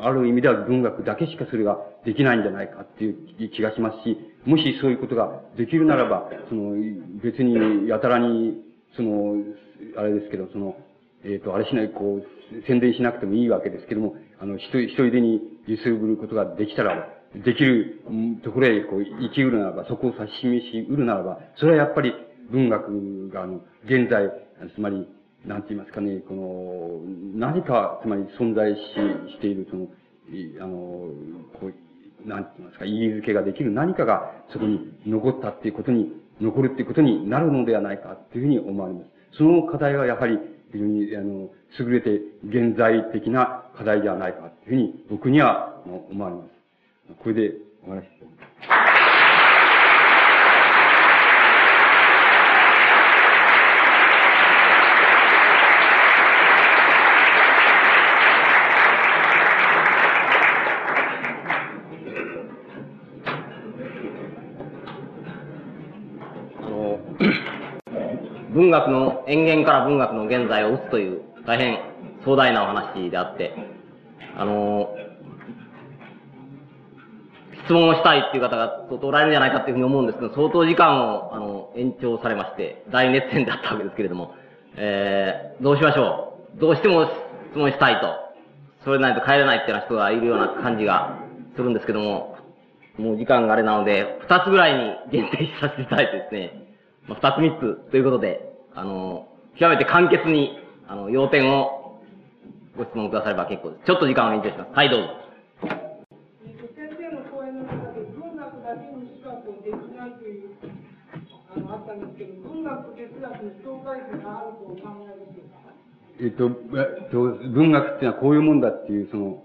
ある意味では文学だけしかそれができないんじゃないかっていう気がしますし、もしそういうことができるならば、その、別にやたらに、その、あれですけど、その、えっ、ー、と、あれしない、こう、宣伝しなくてもいいわけですけども、あの、一人、一人でに揺すぶることができたら、できるところへ、こう、生きうるならば、そこを指し示しうるならば、それはやっぱり文学が、あの、現在、つまり、なんて言いますかね、この、何か、つまり存在し、している、その、あの、こう、なんて言いますか、言い付けができる何かがそこに残ったっていうことに、残るっていうことになるのではないかっていうふうに思われます。その課題はやはり非常に、あの、優れて現在的な課題ではないかというふうに僕には思われます。これでお話しします。文学の、演言から文学の現在を打つという大変壮大なお話であって、あの、質問をしたいっていう方が相当おられるんじゃないかっていうふうに思うんですけど、相当時間を、あの、延長されまして、大熱戦だったわけですけれども、えー、どうしましょう？どうしても質問したいと。それないと帰れないっていうような人がいるような感じがするんですけども、もう時間があれなので、二つぐらいに限定させていただいてですね、まあ、つ三つということで、あの、極めて簡潔に、あの、要点をご質問くだされば結構です。ちょっと時間を延長します。はい、どうぞ。先生の講演の中で文学だけにしかこうできないど、文学哲学に境界線があるとお考えでしょうかえっと、えっと、文学っていうのはこういうもんだっていう、その、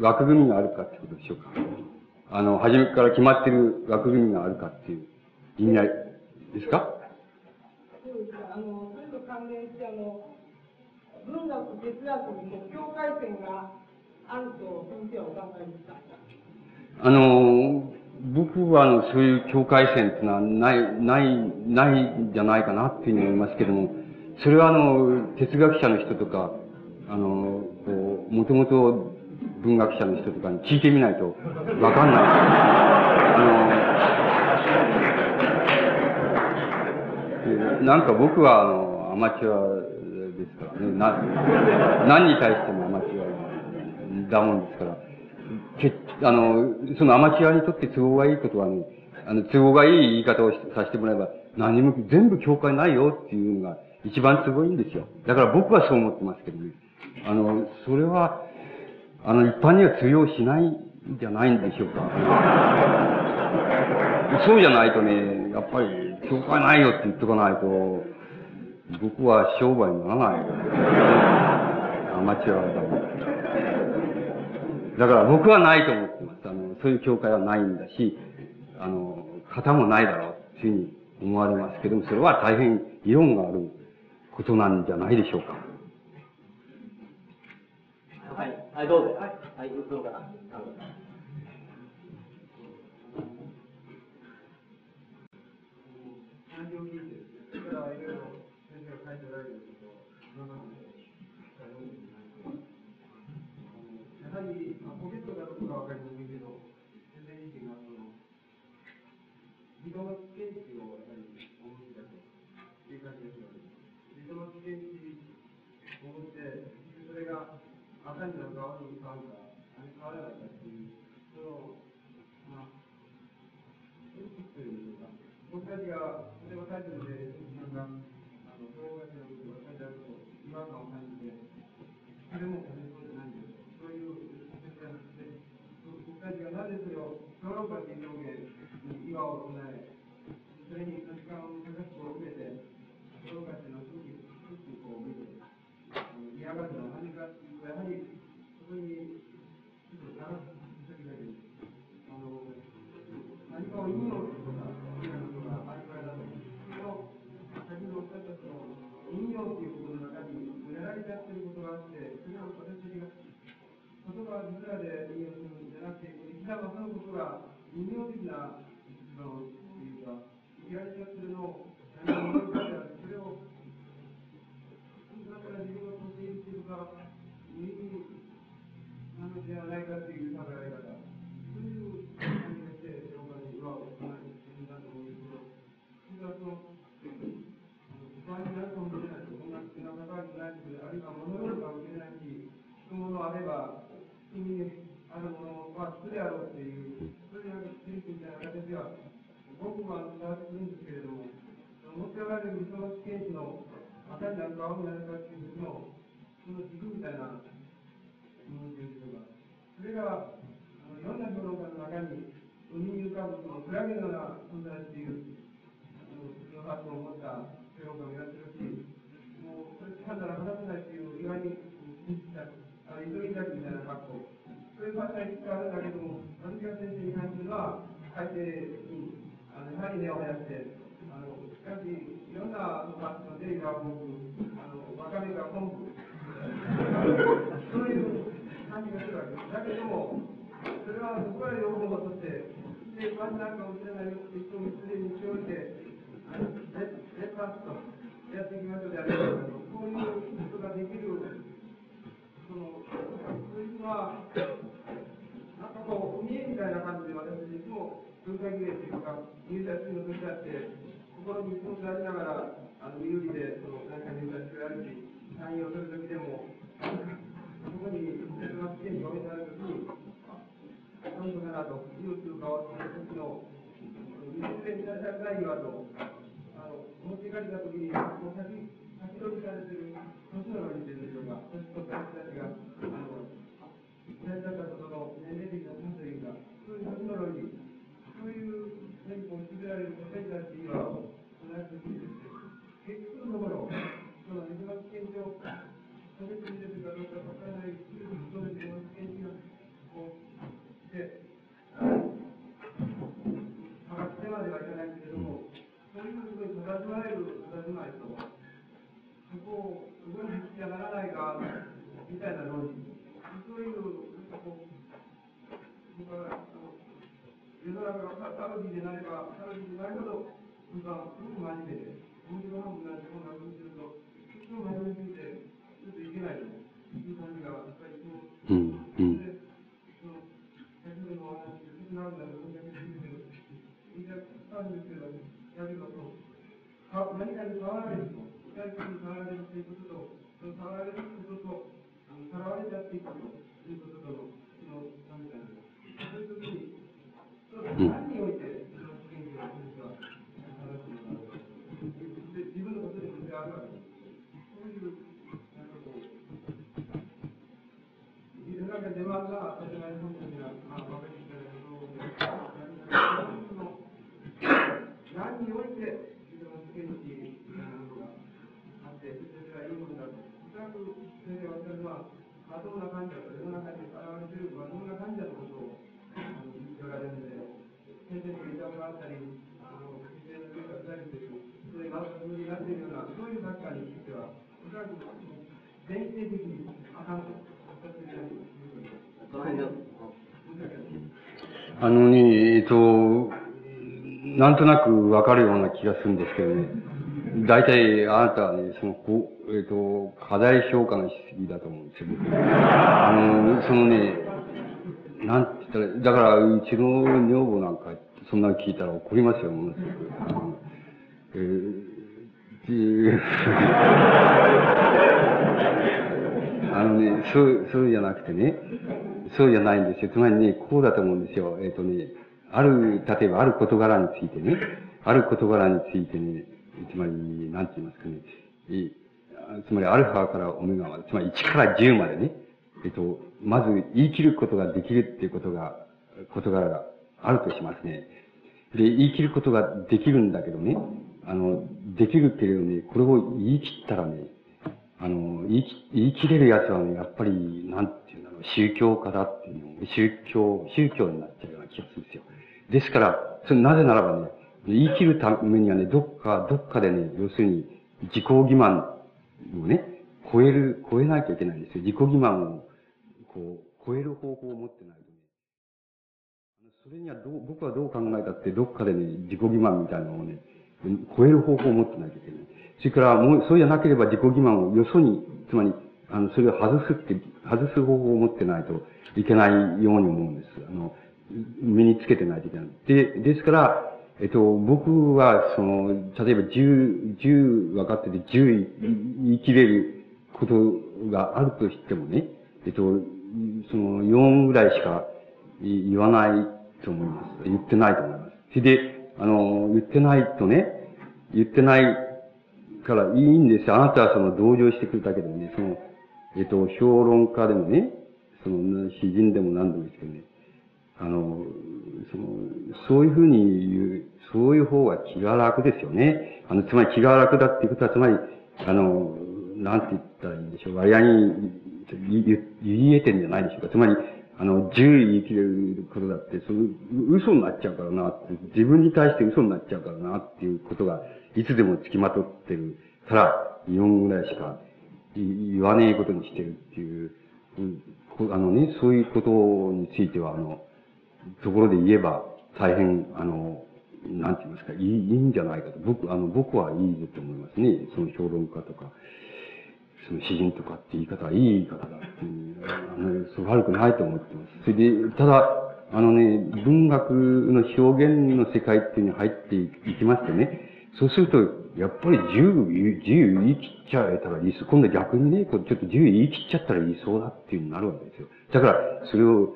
枠組みがあるかってことでしょうか。あの、初めから決まってる枠組みがあるかっていう意味合いですか？そうですか。あの、それと関連して、あの、文学、哲学にも境界線があると先生はお考えですかあの、僕はあの、そういう境界線っていうのはない、ない、ないんじゃないかなっていうふうに思いますけども、それはあの、哲学者の人とか、あの、こう、もともと文学者の人とかに聞いてみないとわかんない。あの、なんか僕はあの、アマチュアですからね、な、何に対してもアマチュアだもんですから、けあの、そのアマチュアにとって都合がいいことはね、あの、都合がいい言い方をさせてもらえば、何も全部境界ないよっていうのが一番都合いいんですよ。だから僕はそう思ってますけどね。あの、それは、あの、一般には通用しないんじゃないんでしょうか。そうじゃないとね、やっぱり、境界ないよって言っとかないと、僕は商売にならない。アマチュアだもん。だから僕はないと思ってます。あの、そういう教会はないんだし、あの、型もないだろうっていうふうに思われますけども、それは大変議論があることなんじゃないでしょうか。はい、はい、どうぞ。はい、はい、どうかな。赤にあるものは質であろうっていう、それがフィリピンみたいな形では、僕は伝わってくるんですけれども、持っておられる理想の試験値の赤になるか青になるかっていう時の、その軸みたいなものというのが、それが、あのいろんな評論家の中に、海に浮かぶそのクラゲのような存在っていう、あの、その発想を持った評論家もいらっしゃるし、もう、それ掴んだら離せないっていう、意外に、あファッションいくつかあるんだけども、私が先生に感じるのは、海底に、あの、やはり根を生やして、あの、しかし、いろんなファッションで今僕、あの、わかめが昆布、そういう感じがするわけです。だけども、それは僕ら両方として、で、ファンなんかもしれない人もすでに一応して、あの、レッパーとやっていきましょうであれば、こういうことができるその、そういうのは、私いつも文化儀礼というか、入社式の時だって、心に気持ちありながら、あの、有利で、その、何か入社式をやるし、単位を取る時でも、そこに、それが試験に読めた時に、本当だなと、いう通貨をする時の、20年になりたくないわと、あの、持っていかれた時に、もう先、先取りされてる、年の論理でしょうか、年とかたちが、あの、先生方との年齢的な差というか、そういう年の論理、そういう何かを決められる先生たちには、同じ時にですね、結局のところ、その水巻現状、個別に出てるかどうか世の中がサロディでなれば、サロディでなるほど、僕はすごく真面目で、面白半分なん。てこん。な風にすると、ちょっと真面目すぎて、ちょっといけないという感じが、やっぱりそう。うん。うん。で、その、先ほどのお話で、切なくなる分だけするけど、言いたくあるん。ですけど、やるのと、か何かに触られると、具体的に触られるということと、その触られることと、あの、さらわれちゃっていくということとの、全体的にあかんと、私は言うその辺で、あのね、えっと、なんとなくわかるような気がするんですけどね。大体、あなたはね、その、こう、えっ、と、課題評価のしすぎだと思うんですよ。僕あの、そのね、なんて言ったら、だから、うちの女房なんか、そんなの聞いたら怒りますよ、ものすごく。えーっていうあのね、そう、そうじゃなくてね、そうじゃないんですよ。つまりね、こうだと思うんですよ。えっ、とね、ある、例えばある事柄についてね、ある事柄についてね、つまり、なんて言いますかね、つまりアルファからオメガまで、つまり1から10までね、えっと、まず言い切ることができるっていうことが、事柄があるとしますね。で、言い切ることができるんだけどね、あの、できるけれどね、これを言い切ったらね、あの、言い切言い切れるやつはね、やっぱり、なんていうんだろう、宗教家だっていうの、宗教、宗教になっちゃうような気がするんですよ。ですから、それなぜならばね、言い切るためにはね、どっか、どっかでね、要するに、自己欺瞞をね、超える、超えないといけないんですよ。自己欺瞞を、こう、超える方法を持ってないとね。それにはどう、僕はどう考えたって、どっかでね、自己欺瞞みたいなのをね、超える方法を持ってないといけない。それから、もう、そうじゃなければ自己欺瞞をよそに、つまり、あの、それを外すって、外す方法を持ってないといけないように思うんです。あの、身につけてないといけない。で、ですから、えっと、僕は、その、例えば10、10分かってて10言い切れることがあるとしてもね、えっと、その4ぐらいしか言わないと思います。言ってないと思います。それで、あの、言ってないとね、言ってないからいいんですよ。あなたはその同情してくれたけどね、その、えっと、評論家でもね、その、詩人でも何でもいいですけどね、あの、その、そういうふうに言う、そういう方が気が楽ですよね。あの、つまり気が楽だっていうことは、つまり、あの、なんて言ったらいいんでしょう。割合に言言言えてんじゃないでしょうか。つまり、あの、自由に生きれることだって、その、嘘になっちゃうからなって、自分に対して嘘になっちゃうからなっていうことが、いつでも付きまとってるから、4ぐらいしか言わねえことにしてるっていう、あのね、そういうことについては、あの、ところで言えば、大変、あの、なんて言いますか、いいいいんじゃないかと。僕、あの、僕はいいと思いますね。その評論家とか、その詩人とかって言い方はいい言い方だっていう、あの、そう悪くないと思ってます。それで、ただ、あのね、文学の表現の世界っていうのに入っていきましてね、そうすると、やっぱり自由、自由言い切っちゃえたらいいす。今度逆にね、ちょっと自由言い切っちゃったらいいそうだっていうになるわけですよ。だから、それを、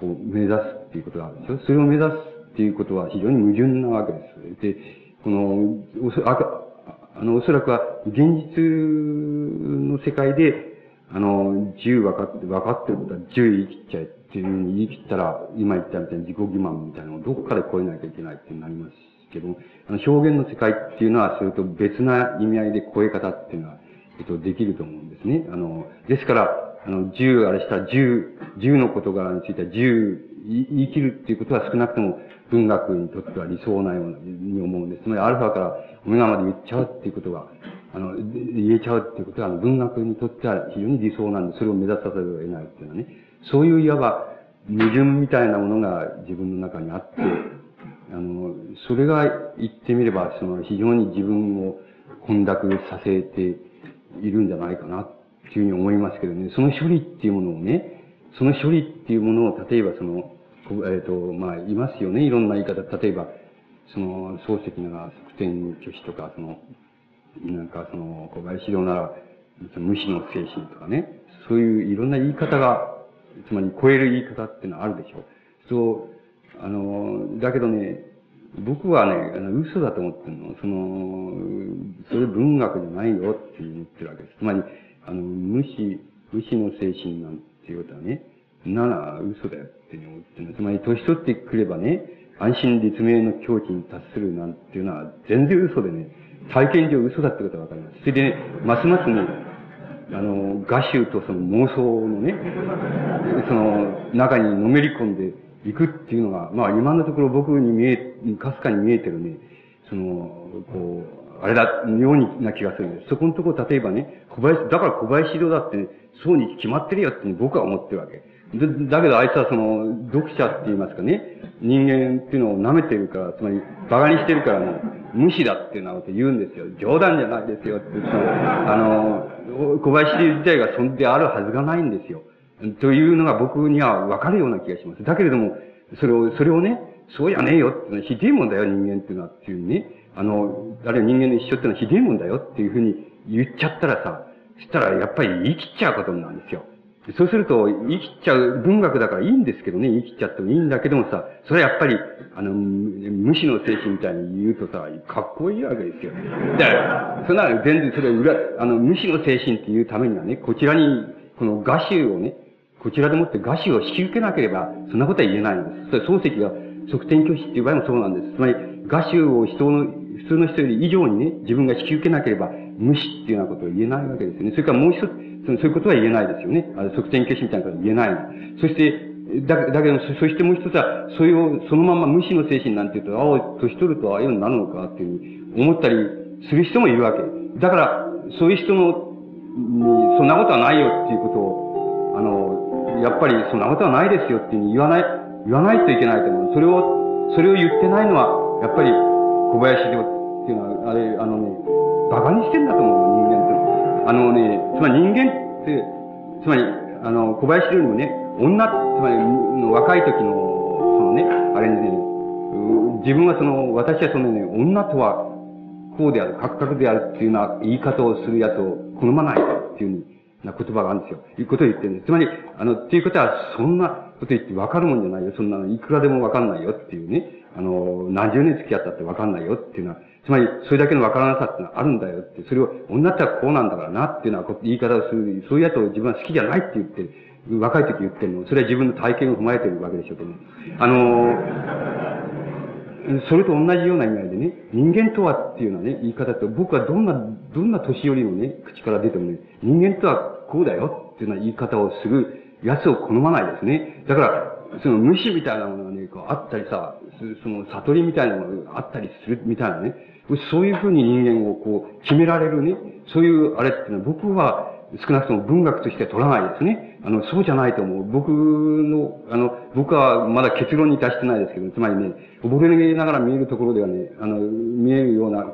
こう、目指すっていうことがあるでしょ。それを目指すっていうことは非常に矛盾なわけです。で、この、おそああの、おそらくは現実の世界で、あの、自由分かって、分かってることは自由言い切っちゃえっていうふうに言い切ったら、今言ったみたいに自己欺瞞みたいなのをどこかで超えなきゃいけないってなりますけども、あの、表現の世界っていうのは、それと別な意味合いで超え方っていうのは、えっと、できると思うんですね。あの、ですから、あの、自由あれしたら自由、自由の事柄については自由、言い切るっていうことは少なくとも文学にとっては理想なように思うんです。つまり、アルファからオメガまで言っちゃうっていうことが、あの、言えちゃうっていうことは、文学にとっては非常に理想なんで、それを目指さざるを得ないっていうのはね、そういういわば矛盾みたいなものが自分の中にあって、あの、それが言ってみれば、その非常に自分を混濁させているんじゃないかなっていうふうに思いますけどね、その処理っていうものをね、その処理っていうものを、例えばその、えっ、ー、と、まあ、いますよね、いろんな言い方。例えば、その、漱石なら、側転拒否とか、その、なんかその、小林郎なら、無視の精神とかね、そういういろんな言い方が、つまり超える言い方っていうのはあるでしょう。そう、あの、だけどね、僕はね、あの嘘だと思ってるの。その、それ文学じゃないよって言ってるわけです。つまり、あの、無視、無視の精神なんていうことはね、なら嘘だよって思ってるの。つまり、年取ってくればね、安心立命の境地に達するなんていうのは全然嘘でね、体験上嘘だってことがわかります。それでね、ますますね、あの、画集とその妄想のね、その中にのめり込んでいくっていうのが、まあ今のところ僕に見え、かすかに見えてるね、その、こう、あれだ、ような気がするんです。そこのところ、例えばね、小林、だから小林堂だって、ね、そうに決まってるよって僕は思ってるわけ。だけどあいつはその、読者って言いますかね、人間っていうのを舐めてるから、つまり、馬鹿にしてるからね、無視だっていうなこと言うんですよ。冗談じゃないですよって、あの、小林自体がそんであるはずがないんですよ。というのが僕にはわかるような気がします。だけれども、それを、それをね、そうじゃねえよってひでえもんだよ、人間っていうのはっていうね。あの、あるいは人間の一緒っていうのはひでえもんだよっていうふうに言っちゃったらさ、そしたらやっぱり言い切っちゃうことなんですよ。そうすると、言い切っちゃう、文学だからいいんですけどね、言い切っちゃってもいいんだけどもさ、それはやっぱり、あの、無視の精神みたいに言うとさ、かっこいいわけですよ。だから、そんな全然それ裏、あの、無視の精神っていうためにはね、こちらに、この画集をね、こちらでもって画集を引き受けなければ、そんなことは言えないんです。それ漱石が側転拒否っていう場合もそうなんです。つまり、画集を人の、普通の人より以上にね、自分が引き受けなければ、無視っていうようなことを言えないわけですよね。それからもう一つ、そういうことは言えないですよね。あの、側転拒否みたいなことは言えない。そして、だ、だけど、そしてもう一つは、それをそのまま無視の精神なんて言うと、ああ、年取るとああいうようになるのかっていうう思ったりする人もいるわけ。だから、そういう人の、そんなことはないよっていうことを、あの、やっぱりそんなことはないですよっていうに言わない、言わないといけないと思う。それを、それを言ってないのは、やっぱり小林でっていうのは、あれ、あのね、馬鹿にしてんだと思う、人間って。あのね、つまり人間って、つまり、あの、小林よりもね、女、つまり、若い時の、そのね、あれね、自分はその、私はそのね、女とは、こうである、カクカクであるっていうような言い方をするやつを好まないっていうふうにな言葉があるんですよ。いうことを言ってるんです。つまり、あの、っていうことは、そんなこと言って分かるもんじゃないよ。そんなの、いくらでも分かんないよっていうね。あの、何十年付き合ったって分かんないよっていうのは、つまり、それだけの分からなさってのはあるんだよって、それを、女ってはこうなんだからなっていうのは言い方をする、そういうやつを自分は好きじゃないって言って、若い時言ってるの。それは自分の体験を踏まえてるわけでしょうけど、ね、あの、それと同じような意味合いでね、人間とはっていうのはね、言い方と、僕はどんな、どんな年寄りのね、口から出てもね、人間とはこうだよっていうような言い方をするやつを好まないですね。だから、その無視みたいなものがね、こうあったりさ、その悟りみたいなものがあったりするみたいなね、そういうふうに人間をこう決められるね、そういうあれっていうのは僕は少なくとも文学として取らないですね。あの、そうじゃないと思う。僕の、あの、僕はまだ結論に達してないですけど、つまりね、おぼろげながら見えるところではね、あの、見えるような、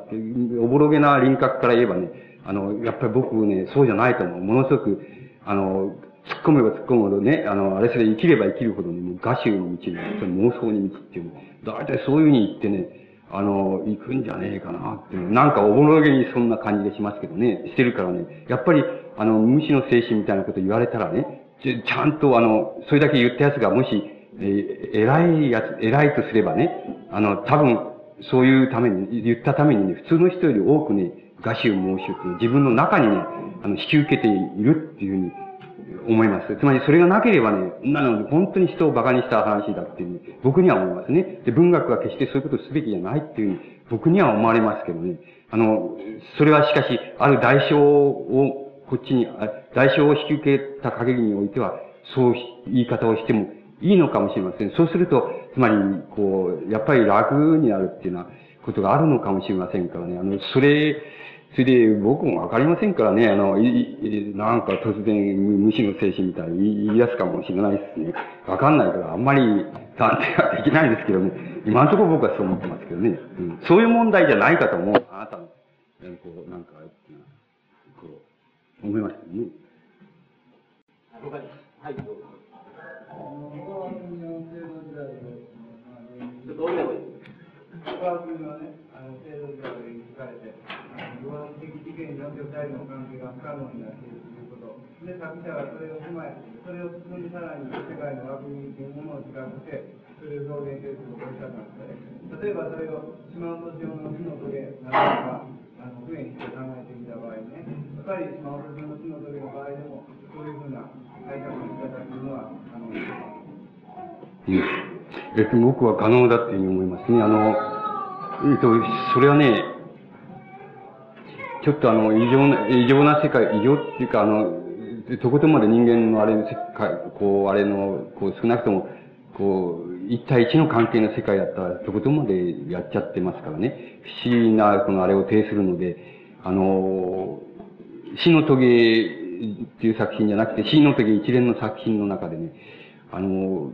おぼろげな輪郭から言えばね、あの、やっぱり僕ね、そうじゃないと思う。ものすごく、あの、突っ込めば突っ込むほどね、あの、あれそれ生きれば生きるほどね、もう画集の道に、その妄想に道っていうね、大体そういうふうに言ってね、あの、行くんじゃねえかなっていう、なんかおぼろげにそんな感じでしますけどね、してるからね、やっぱり、あの、無視の精神みたいなこと言われたらね、ちゃんとあの、それだけ言ったやつがもし、えー、偉いやつ、偉いとすればね、あの、多分、そういうために、言ったためにね、普通の人より多くね、画集申し受け、自分の中にね、あの、引き受けているっていうふうに思います。つまりそれがなければね、なので本当に人を馬鹿にした話だっていうふうに僕には思いますね。で、文学は決してそういうことをすべきじゃないっていうふうに僕には思われますけどね。あの、それはしかし、ある代償をこっちに、代償を引き受けた限りにおいては、そう言い方をしてもいいのかもしれません。そうすると、つまり、こう、やっぱり楽になるっていうようなことがあるのかもしれませんからね。あの、それ、それで僕もわかりませんからね、あの、い、なんか突然無視の精神みたいに言い出すかもしれないですね。わかんないから、あんまり断定はできないですけどね。今のところ僕はそう思ってますけどね。うん、そういう問題じゃないかと思う。あなたの、こう、なんか、こう、思いましたね。はい、どうぞ。どうでもいい。事件の関係が不可能になっているということ。で、作者はそれを踏まえ、それを進みさらに世界の枠組みというものを比較して、それを表現するということをおっしたんです。例えばそれを島本上の火のトゲなどか、あの、普遍して考えてみた場合ね、やっぱり島本上の火のトゲの場合でも、そういうふうな解釈の仕方というのは可能ですか？えっと、僕は可能だっていうふうに思いますね。あの、えっと、それはね、ちょっとあの、異常な、異常な世界、異常っていうか、あの、とことんまで人間のあれの世界、こう、あれの、こう、少なくとも、こう、一対一の関係の世界だったら、とことまでやっちゃってますからね。不思議な、このあれを呈するので、あの、死の棘っていう作品じゃなくて、死の棘一連の作品の中でね、あの、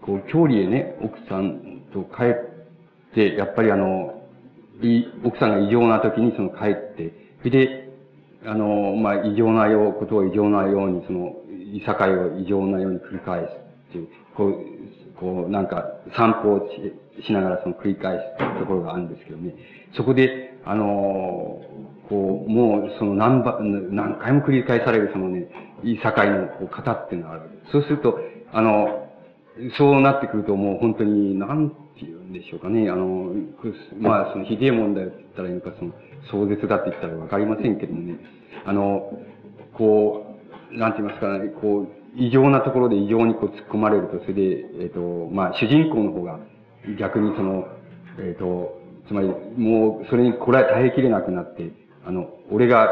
こう、郷里へね、奥さんと帰って、やっぱりあの、奥さんが異常な時にその帰って、で、あの、まあ、異常なよう、ことを異常なように、その、いさかいを異常なように繰り返すっていう、こう、こう、なんか、散歩をしながらその繰り返すところがあるんですけどね。そこで、あの、こう、もう、その何ば、何回も繰り返されるそのね、いさかいのこう型っていうのがある。そうすると、あの、そうなってくるともう本当に、なんでしょうかね。あの、まあ、その、ひでえ問題って言ったらいいのか、その、壮絶だって言ったらわかりませんけどもね。あの、こう、なんて言いますかね、こう、異常なところで異常にこう突っ込まれると、それで、えっ、ー、と、まあ、主人公の方が逆にその、えっ、ー、と、つまり、もう、それにこれは耐えきれなくなって、あの、俺が、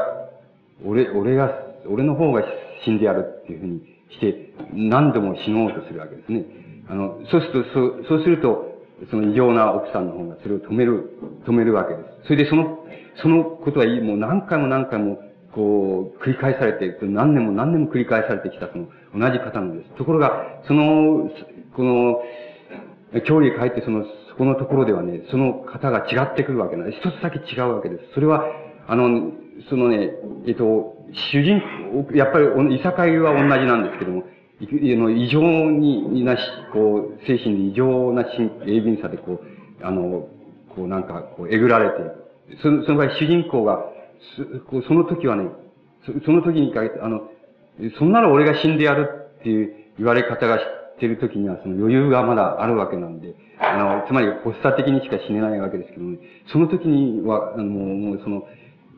俺、俺が、俺の方が死んでやるっていうふうにして、何度も死のうとするわけですね。あの、そうすると、そう、そうすると、その異常な奥さんの方がそれを止める、止めるわけです。それでその、そのことはもう何回も何回も、こう、繰り返されて、何年も何年も繰り返されてきたその同じ方なんです。ところが、その、この、距離へ帰ってその、そこのところではね、その方が違ってくるわけなんです。一つだけ違うわけです。それは、あの、そのね、えっと、主人、やっぱり、いさかいは同じなんですけども、異常になし、こう、精神で異常な鋭敏さで、こう、あの、こうなんか、こう、えぐられている。その、その場合、主人公が、その時はね、その時にかけて、あの、そんなら俺が死んでやるっていう言われ方がしてる時には、その余裕がまだあるわけなんで、あの、つまり発作的にしか死ねないわけですけどね、その時には、あの、もう、その、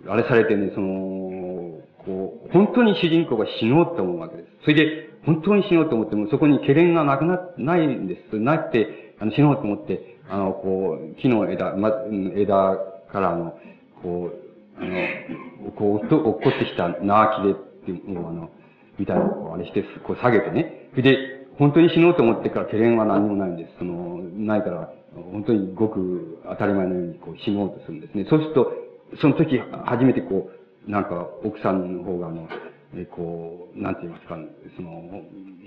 あれされてね、その、こう、本当に主人公が死のうと思うわけです。それで、本当に死のうと思っても、そこに懸念がなくな、ないんです。なくて、あの、死のうと思って、あの、こう、木の枝、ま、枝からの、こう、あの、こう、落っこってきた縄木でっていう、あの、みたいなこう、あれして、こう下げてね。で、本当に死のうと思ってから懸念は何もないんです。その、ないから、本当にごく当たり前のようにこう死のうとするんですね。そうすると、その時初めてこう、なんか奥さんの方があの、えこう、なんて言いますか、その、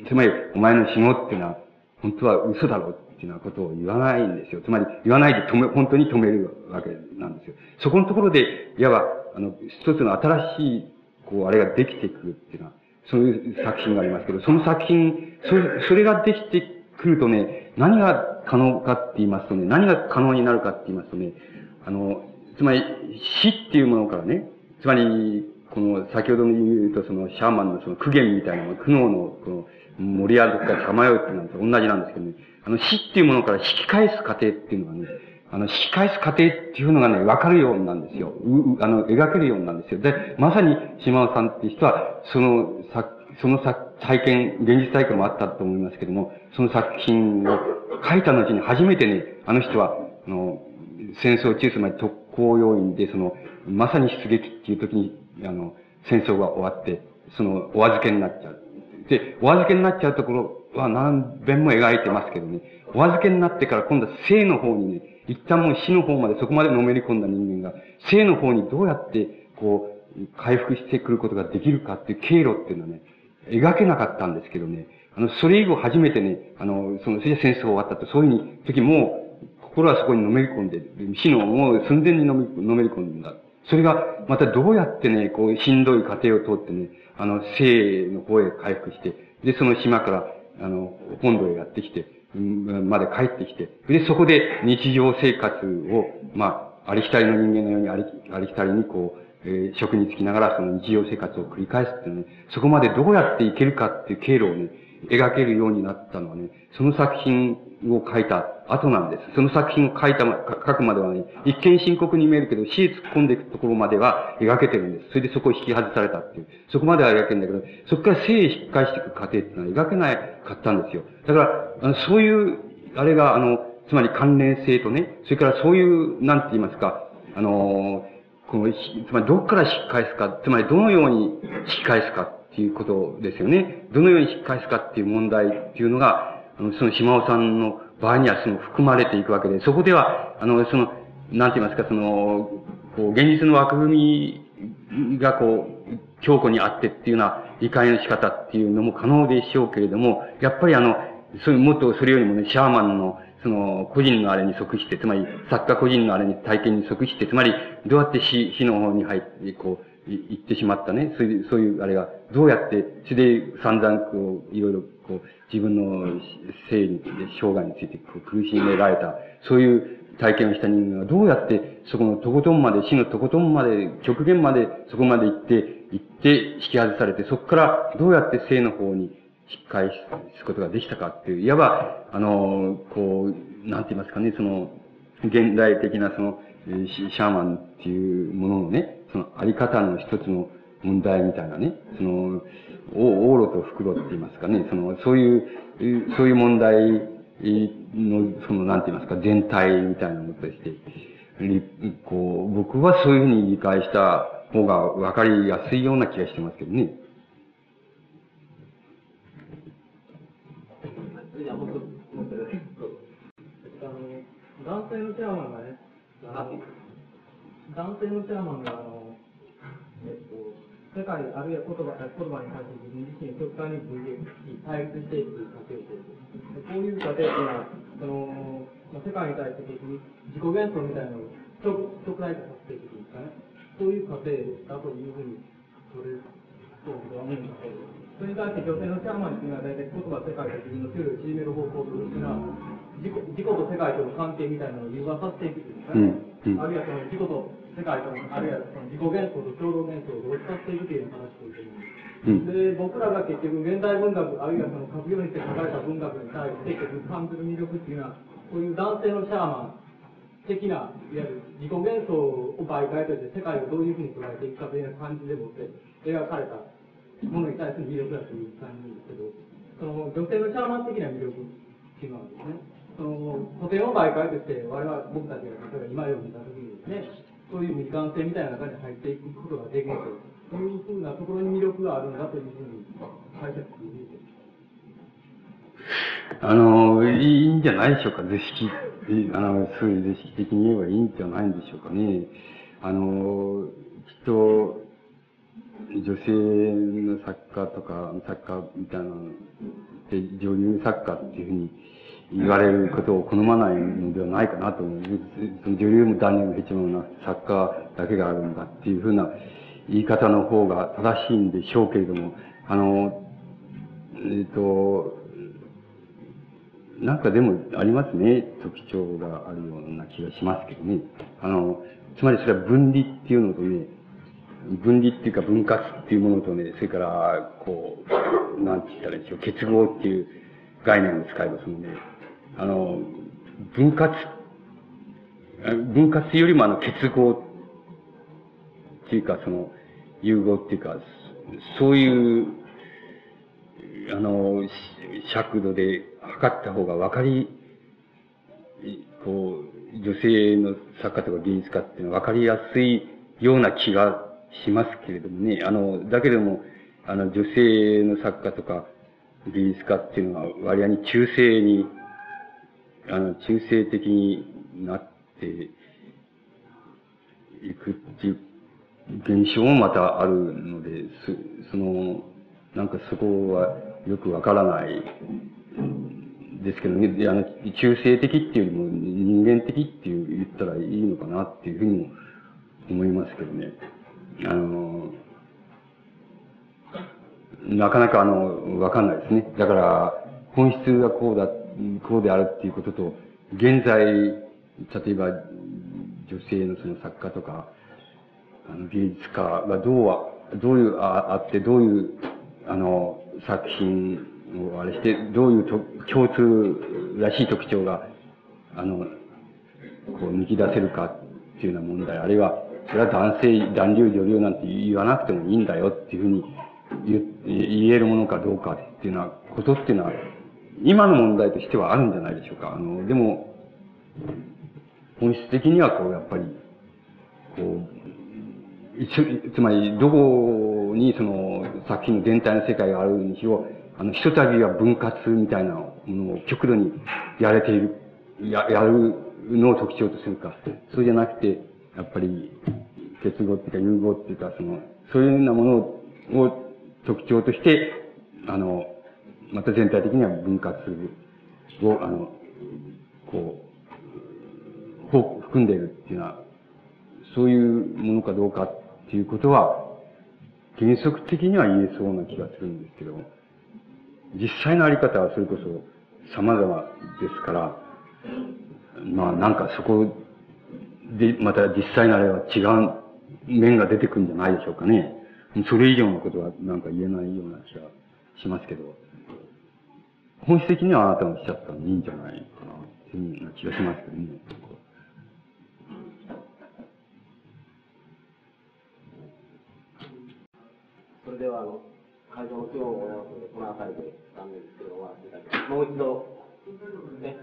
つまりお前の死のうっていうのは、本当は嘘だろうっていうようなことを言わないんですよ。つまり言わないで止め、本当に止めるわけなんですよ。そこのところで、いわば、あの、一つの新しい、こう、あれができてくるっていうのは、そういう作品がありますけど、その作品、そ、それができてくるとね、何が可能かって言いますとね、何が可能になるかって言いますとね、あの、つまり死っていうものからね、つまり、この、先ほどの言うとそのシャーマンのその苦言みたいなもの、苦悩のこの盛り上がりがさまようっていうのと同じなんですけどね、あの死っていうものから引き返す過程っていうのがね、あの、引き返す過程っていうのがね、わかるようなんですよ。う、うあの、描けるようなんですよ。で、まさに島尾さんっていう人は、その、さ、そのさ、体験、現実体験もあったと思いますけども、その作品を書いた後に初めてね、あの人は、あの、戦争中、つまり特攻要員で、その、まさに出撃っていう時に、あの、戦争が終わって、その、お預けになっちゃう。で、お預けになっちゃうところは何遍も描いてますけどね、お預けになってから今度は生の方にね、一旦もう死の方までそこまでのめり込んだ人間が、生の方にどうやって、こう、回復してくることができるかっていう経路っていうのはね、描けなかったんですけどね、あの、それ以後初めてね、あの、その、戦争終わったと、そういうふうに、時もう、心はそこにのめり込んで、死のもう寸前にのめのめり込んだ。それが、またどうやってね、こう、しんどい過程を通ってね、あの、生の方へ回復して、で、その島から、あの、本土へやってきて、まで帰ってきて、で、そこで日常生活を、まあ、ありきたりの人間のようにありありきたりにこう、えー、職に就きながらその日常生活を繰り返すっていうね、そこまでどうやっていけるかっていう経路をね、描けるようになったのはね、その作品を書いた後なんです。その作品を書いた、書くまではね、一見深刻に見えるけど、死へ突っ込んでいくところまでは描けてるんです。それでそこを引き外されたっていう。そこまでは描けるんだけど、そこから生へ引っ返していく過程っていうのは描けないかったんですよ。だから、あのそういう、あれが、あの、つまり関連性とね、それからそういう、なんて言いますか、あの、この、つまりどこから引き返すか、つまりどのように引き返すかっていうことですよね。どのように引き返すかっていう問題っていうのが、その島尾さんの場合にはその含まれていくわけで、そこでは、あの、その、なんて言いますか、その、こう、現実の枠組みがこう、強固にあってっていうような理解の仕方っていうのも可能でしょうけれども、やっぱりあの、そういう、もっとそれよりもね、シャーマンの、その、個人のあれに即して、つまり、作家個人のあれに、体験に即して、つまり、どうやって死、死の方に入って、こう、行ってしまったね。そういう、そういうあれが、どうやって、それで散々こう、いろいろこう、自分の性に、生涯についてこう苦しめられた、そういう体験をした人間がどうやってそこのとことんまで、死のとことんまで、極限までそこまで行って、行って引き外されて、そこからどうやって性の方に引っ返すことができたかっていう、いわば、あの、こう、なんて言いますかね、その、現代的なその、シャーマンっていうもののね、そのあり方の一つの問題みたいなね、その、お往路と袋って言いますかね、その、そういう、そういう問題の、その、なんて言いますか、全体みたいなものとして、こう、僕はそういうふうに理解した方が分かりやすいような気がしてますけどね。男性のチェアマンがね、男性のチェアマンが、あの、えっと、世界あるいは言葉言葉に対して自分自身極端に分裂し、対立していく過程をしていく。こういう過程っていうのは、その、まあ、世界に対して自己幻想みたいなのを直直来化させていくというかね、そういう過程だというふうに取れると僕は思うんですけど、それに対して女性のチャーマンっていうのは大体言葉世界と自分の距離を縮める方向というのは、自己自己と世界との関係みたいなのを融合させていくというかね、うんうん、あるいはその自己と世界とあるいはその自己幻想と共同幻想を同時化していくという話をしているで僕らが結局現代文学あるいはその書くようにして書かれた文学に対して結局感じる魅力っていうのはこういう男性のシャーマン的ないわゆる自己幻想を媒介として世界をどういうふうに捉えていくかというような感じでもって描かれたものに対する魅力だという感じですけどその女性のシャーマン的な魅力っていうのはですねその古典を媒介として我々僕たちが例えば今読ん。だ時にですねそういう未完成みたいな中に入っていくことができるというふうなところに魅力があるんだというふうに解釈するあの、いいんじゃないでしょうか、図式。あの、そういう図式的に言えばいいんじゃないんでしょうかね。あの、きっと、女性の作家とか、作家みたいなの、女流作家っていうふうに言われることを好まないのではないかなと思う。女流も男優もヘチマな作家だけがあるんだっていうふうな言い方の方が正しいんでしょうけれども、あの、えっ、ー、と、なんかでもありますね、特徴があるような気がしますけどね。あの、つまりそれは分離っていうのとね、分離っていうか分割っていうものとね、それから、こう、なんて言ったらいいでしょう、結合っていう概念を使いますので、あの、分割、分割よりもあの結合？っていうか、その、融合？っていうか、そういう、あの、尺度で測った方が分かり、こう、女性の作家とか芸術家っていうのは分かりやすいような気がしますけれどもね。あの、だけども、あの、女性の作家とか芸術家っていうのは割合に中性に、あの、中性的になっていくっていう現象もまたあるので、その、なんかそこはよくわからないですけどね、あの、中性的っていうよりも人間的っていう言ったらいいのかなっていうふうにも思いますけどね。あの、なかなかあの、わかんないですね。だから、本質がこうだって、こうであるっていうことと、現在、例えば、女性のその作家とか、あの芸術家がどう、どういう、ああって、どういう、あの、作品をあれして、どういうと共通らしい特徴が、あの、こう抜き出せるかっていうような問題、あるいは、それは男性、男流、女流なんて言わなくてもいいんだよっていうふうに言えるものかどうかっていうようなことっていうのは、今の問題としてはあるんじゃないでしょうか。あの、でも、本質的にはこう、やっぱり、こう、つまり、どこにその作品全体の世界があるにしろ、あの、ひとたびは分割みたいなものを極度にやれている、や、やるのを特徴とするか。そうじゃなくて、やっぱり、結合っていうか融合っていうか、その、そういうようなものを特徴として、あの、また全体的には分割を、あの、こう、含んでいるっていうのは、そういうものかどうかっていうことは、原則的には言えそうな気がするんですけど、実際のあり方はそれこそ様々ですから、まあなんかそこで、また実際のあれは違う面が出てくるんじゃないでしょうかね。それ以上のことはなんか言えないような気がしますけど、本質的にはあなたがおっしゃったのいいんじゃないかな、というような気がしますけどね。それでは、あの、会場の今日をやますので、この辺りで残念ですけど、終わらせていただきます。もう一度、ね。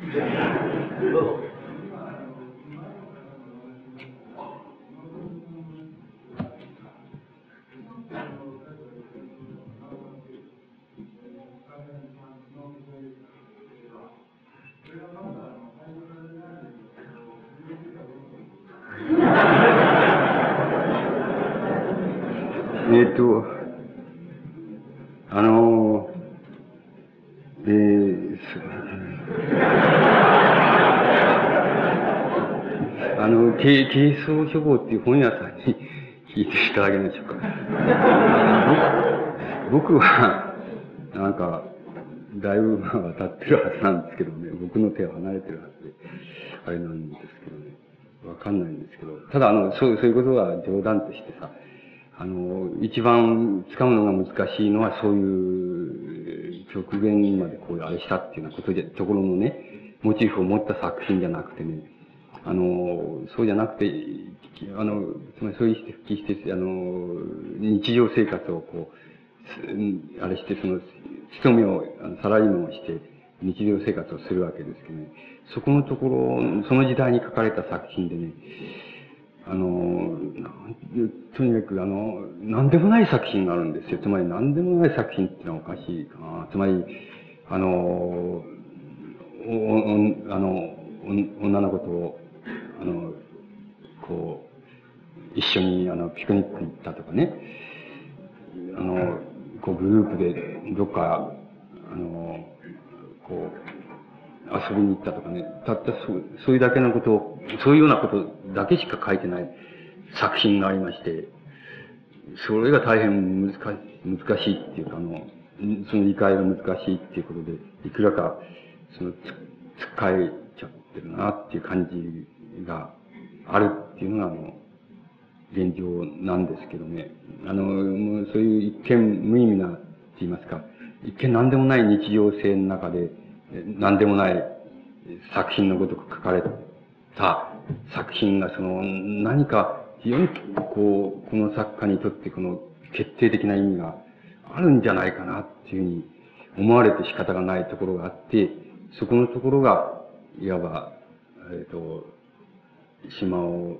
どうぞ。えっ、と、あの、えー、あの、軽装処方っていう本屋さんに聞いていただけないでしょうか。僕は、なんか、だいぶ渡ってるはずなんですけどね、僕の手は離れてるはずで、あれなんですけどね、わかんないんですけど、ただあの、そうそういうことは冗談としてさ、あの、一番掴むのが難しいのはそういう極限までこうあれしたっていうようなことで、ところのね、モチーフを持った作品じゃなくてね、あの、そうじゃなくて、あの、つまりそういう復帰して、あの、日常生活をこう、あれして、その、勤めを、サラリーマンをして、日常生活をするわけですけどね、そこのところ、その時代に書かれた作品でね、あの、とにかくあの、なんでもない作品があるんですよ。つまりなんでもない作品ってのはおかしいかな。つまり、あの、お、お、あの、女の子と、あの、こう、一緒にあの、ピクニック行ったとかね。あの、こう、グループでどっか、あの、こう、遊びに行ったとかね、たったそう、そういうだけのことを、そういうようなことだけしか書いてない作品がありまして、それが大変難し難しいっていうか、あの、その理解が難しいっていうことで、いくらか、その、つ、使えちゃってるなっていう感じがあるっていうのが、あの、現状なんですけどね。あの、もうそういう一見無意味なって言いますか、一見何でもない日常性の中で、何でもない作品のごとく書かれた作品がその何か非常にこう、この作家にとってこの決定的な意味があるんじゃないかなっていうふうに思われて仕方がないところがあって、そこのところが、いわば、えっ、ー、と、島尾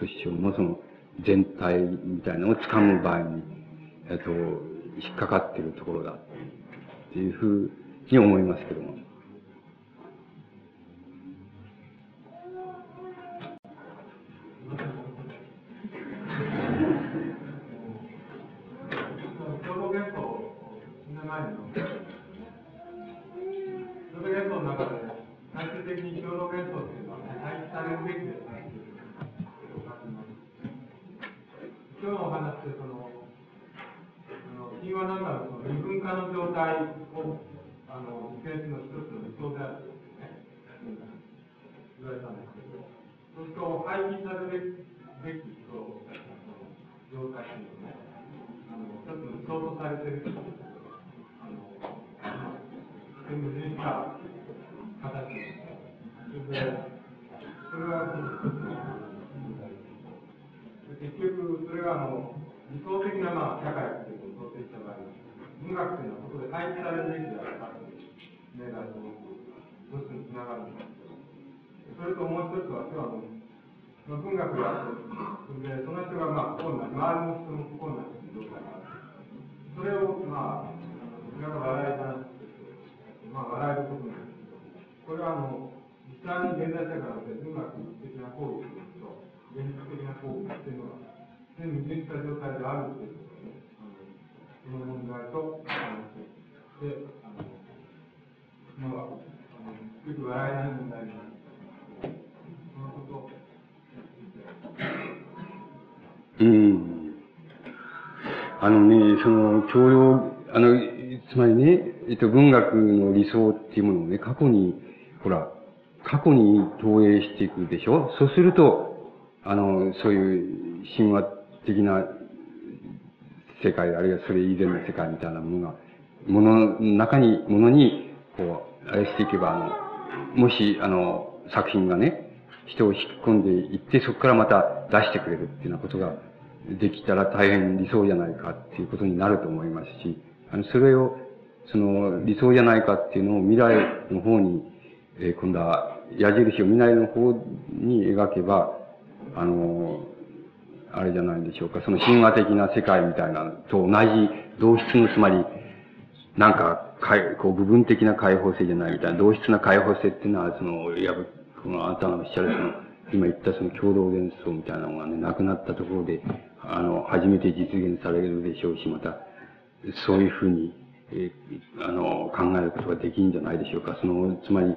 敏章のその全体みたいなのを掴む場合に、えっ、ー、と、引っかかっているところだっていうふうに思いますけども。あの、実現の一つの理想であるとね、言われたんですけど、そうすると、廃棄されるべきと、状態というのね、あの、一つの理想とされているという、あの、矛盾した形で。それで、それは一つの、結局、それがあの、理想的な、まあ、社会というのを想定した場合、文学というのはそこで廃棄されるべきであるかとどうしてもつながるんです、それともう一つは、今日はその文学があって、それでその人がまあ不幸になる、周りの人も不幸になっている状態がある。それを、まあ、こちらが笑い話ですけど、まあ、笑えることなんですけど、これはあの、実際に現代社会の文学的な行為というと、現実的な行為っていうのが、全部矛盾した状態であるということね、あのその問題と話して、での、よく笑えない問題になる。そのことうん。あのね、その、教養、あの、つまりね、えっと、文学の理想っていうものをね、過去に、ほら、過去に投影していくでしょ？そうすると、あの、そういう神話的な世界、あるいはそれ以前の世界みたいなものが、ものの中に、ものにこう、あれしていけば、あの、もし、あの、作品がね、人を引き込んでいって、そこからまた出してくれるっていうようなことができたら大変理想じゃないかっていうことになると思いますし、あの、それを、その、理想じゃないかっていうのを未来の方に、えー、今度は矢印を未来の方に描けば、あの、あれじゃないでしょうか、その神話的な世界みたいなと同じ同質の、つまり、なんか、かいこう部分的な解放性じゃないみたいな、同質な解放性っていうのは、その、やぶ、このあなたがおっしゃるその、今言ったその共同幻想みたいなのがね、なくなったところで、あの、初めて実現されるでしょうし、また、そういうふうに、えあの、考えることができるんじゃないでしょうか。その、つまり、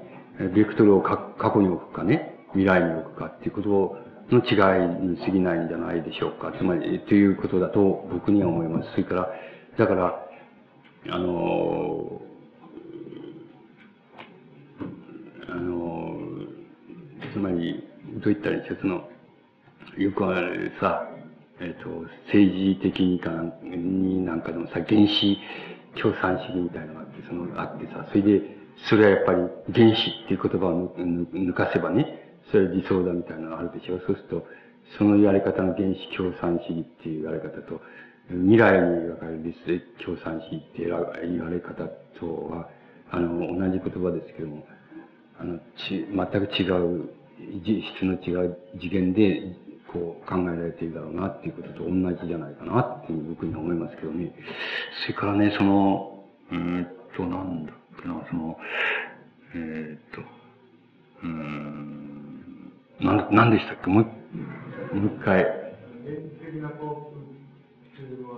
ベクトルを過去に置くかね、未来に置くかっていうことの違いに過ぎないんじゃないでしょうか。つまり、ということだと僕には思います。それから、だから、あの、あの、つまり、どういったらいいその、よくあるさ、えっ、ー、と、政治的にかになんかでもさ、原子共産主義みたいなのがあって、その、あってさ、それで、それはやっぱり原子っていう言葉を抜かせばね、それは理想だみたいなのがあるでしょ。そうすると、その言われ方の原子共産主義っていう言われ方と、未来に描かれる立共産主義って言われ方とは、あの、同じ言葉ですけども、あの、ち、全く違う質の違う次元で、こう考えられているだろうなっていうことと同じじゃないかなっていう僕には思いますけどね。それからね、その、うーんと、なんだっけな、その、えー、っと、うん、なん、なんでしたっけ？もう、もう一回。現実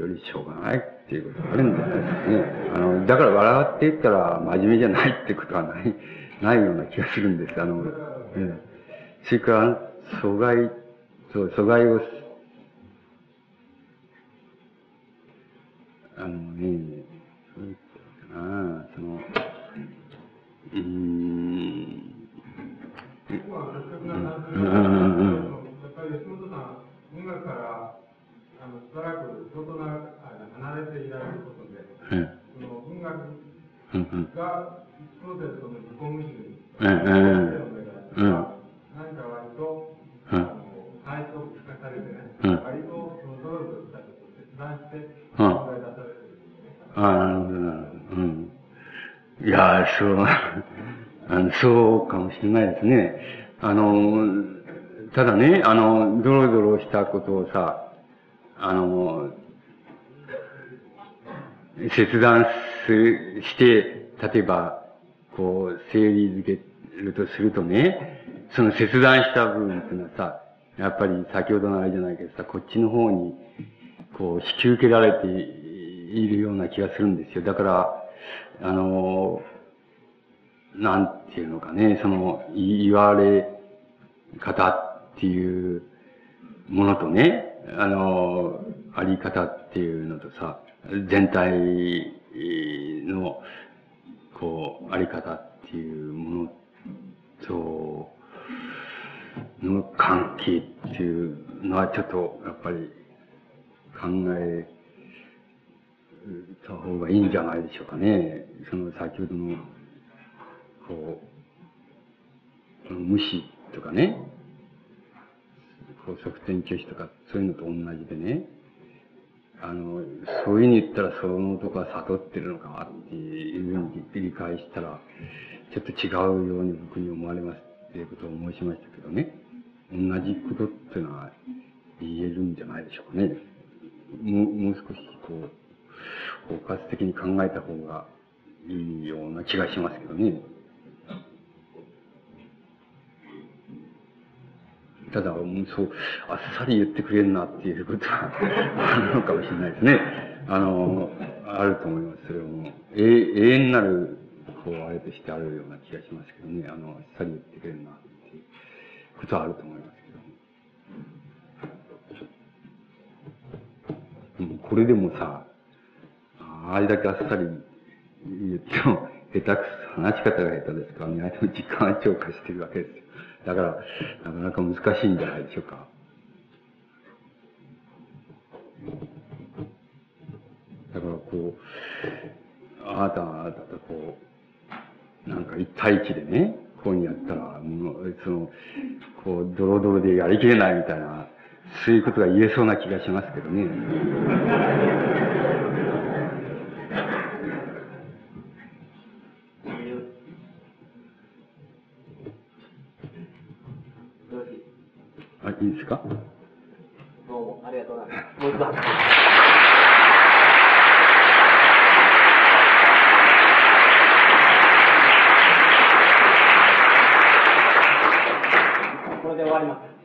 よりしょうがないっていうことがあるんじゃないですかね。あの、だから笑って言ったら真面目じゃないってことはない、ないような気がするんです。あの、ええそれから、阻害、そう、阻害を、あのね、そう言ったかな、その、うーん、僕は率直な感想うんうんうんうんやっぱり吉本さん、音楽からあのしばらく相当な間離れていられることで、うん、その音楽うん、うん、がプロセスの自己矛盾、うんうんうん何か割と、うんあの最初聞かされてね、うん割とそのドロドロしたことを切断してうん考え出されてるんですね。ああ、なるほど、なるほど。うん。いや、そう、あの、そうかもしれないですね。あの、ただね、あの、ドロドロしたことをさ、あの、切断するして、例えば、こう、整理づけるとするとね、その切断した部分っていうのはさ、やっぱり先ほどのあれじゃないけどさ、こっちの方に、こう、引き受けられているような気がするんですよ。だから、あの、なんていうのかね、その、言われ方っていうものとね、あの、あり方っていうのとさ、全体の、こう、あり方っていうものと、の関係っていうのはちょっと、やっぱり、考えた方がいいんじゃないでしょうかね。その先ほどの、こう、無視とかね、こう、側転拒否とか、そういうのと同じでね、あの、そういうふうに言ったらそのとか悟ってるのかっていうふうに理解したら、ちょっと違うように僕に思われますっていうことを申しましたけどね。同じことっていうのは言えるんじゃないでしょうかね。もう、もう少しこう、包括的に考えた方がいいような気がしますけどね。ただ、もうそう、あっさり言ってくれんなっていうことは、あるのかもしれないですね。あの、あると思います。それも、え永遠なる、こう、あれとしてあるような気がしますけどね。あの、あっさり言ってくれんなっていうことはあると思いますけど。う、これでもさ、あれだけあっさり言っても、下手くそ、話し方が下手ですからね、相手の時間は超過してるわけですよ。だから、なかなか難しいんじゃないでしょうか。だからこう、あなたはあなたとこう、なんか一対一でね、こうにやったら、もう、その、こう、ドロドロでやりきれないみたいな、そういうことが言えそうな気がしますけどね。いいですか？どうもありがとうございます。もう一度これで終わります。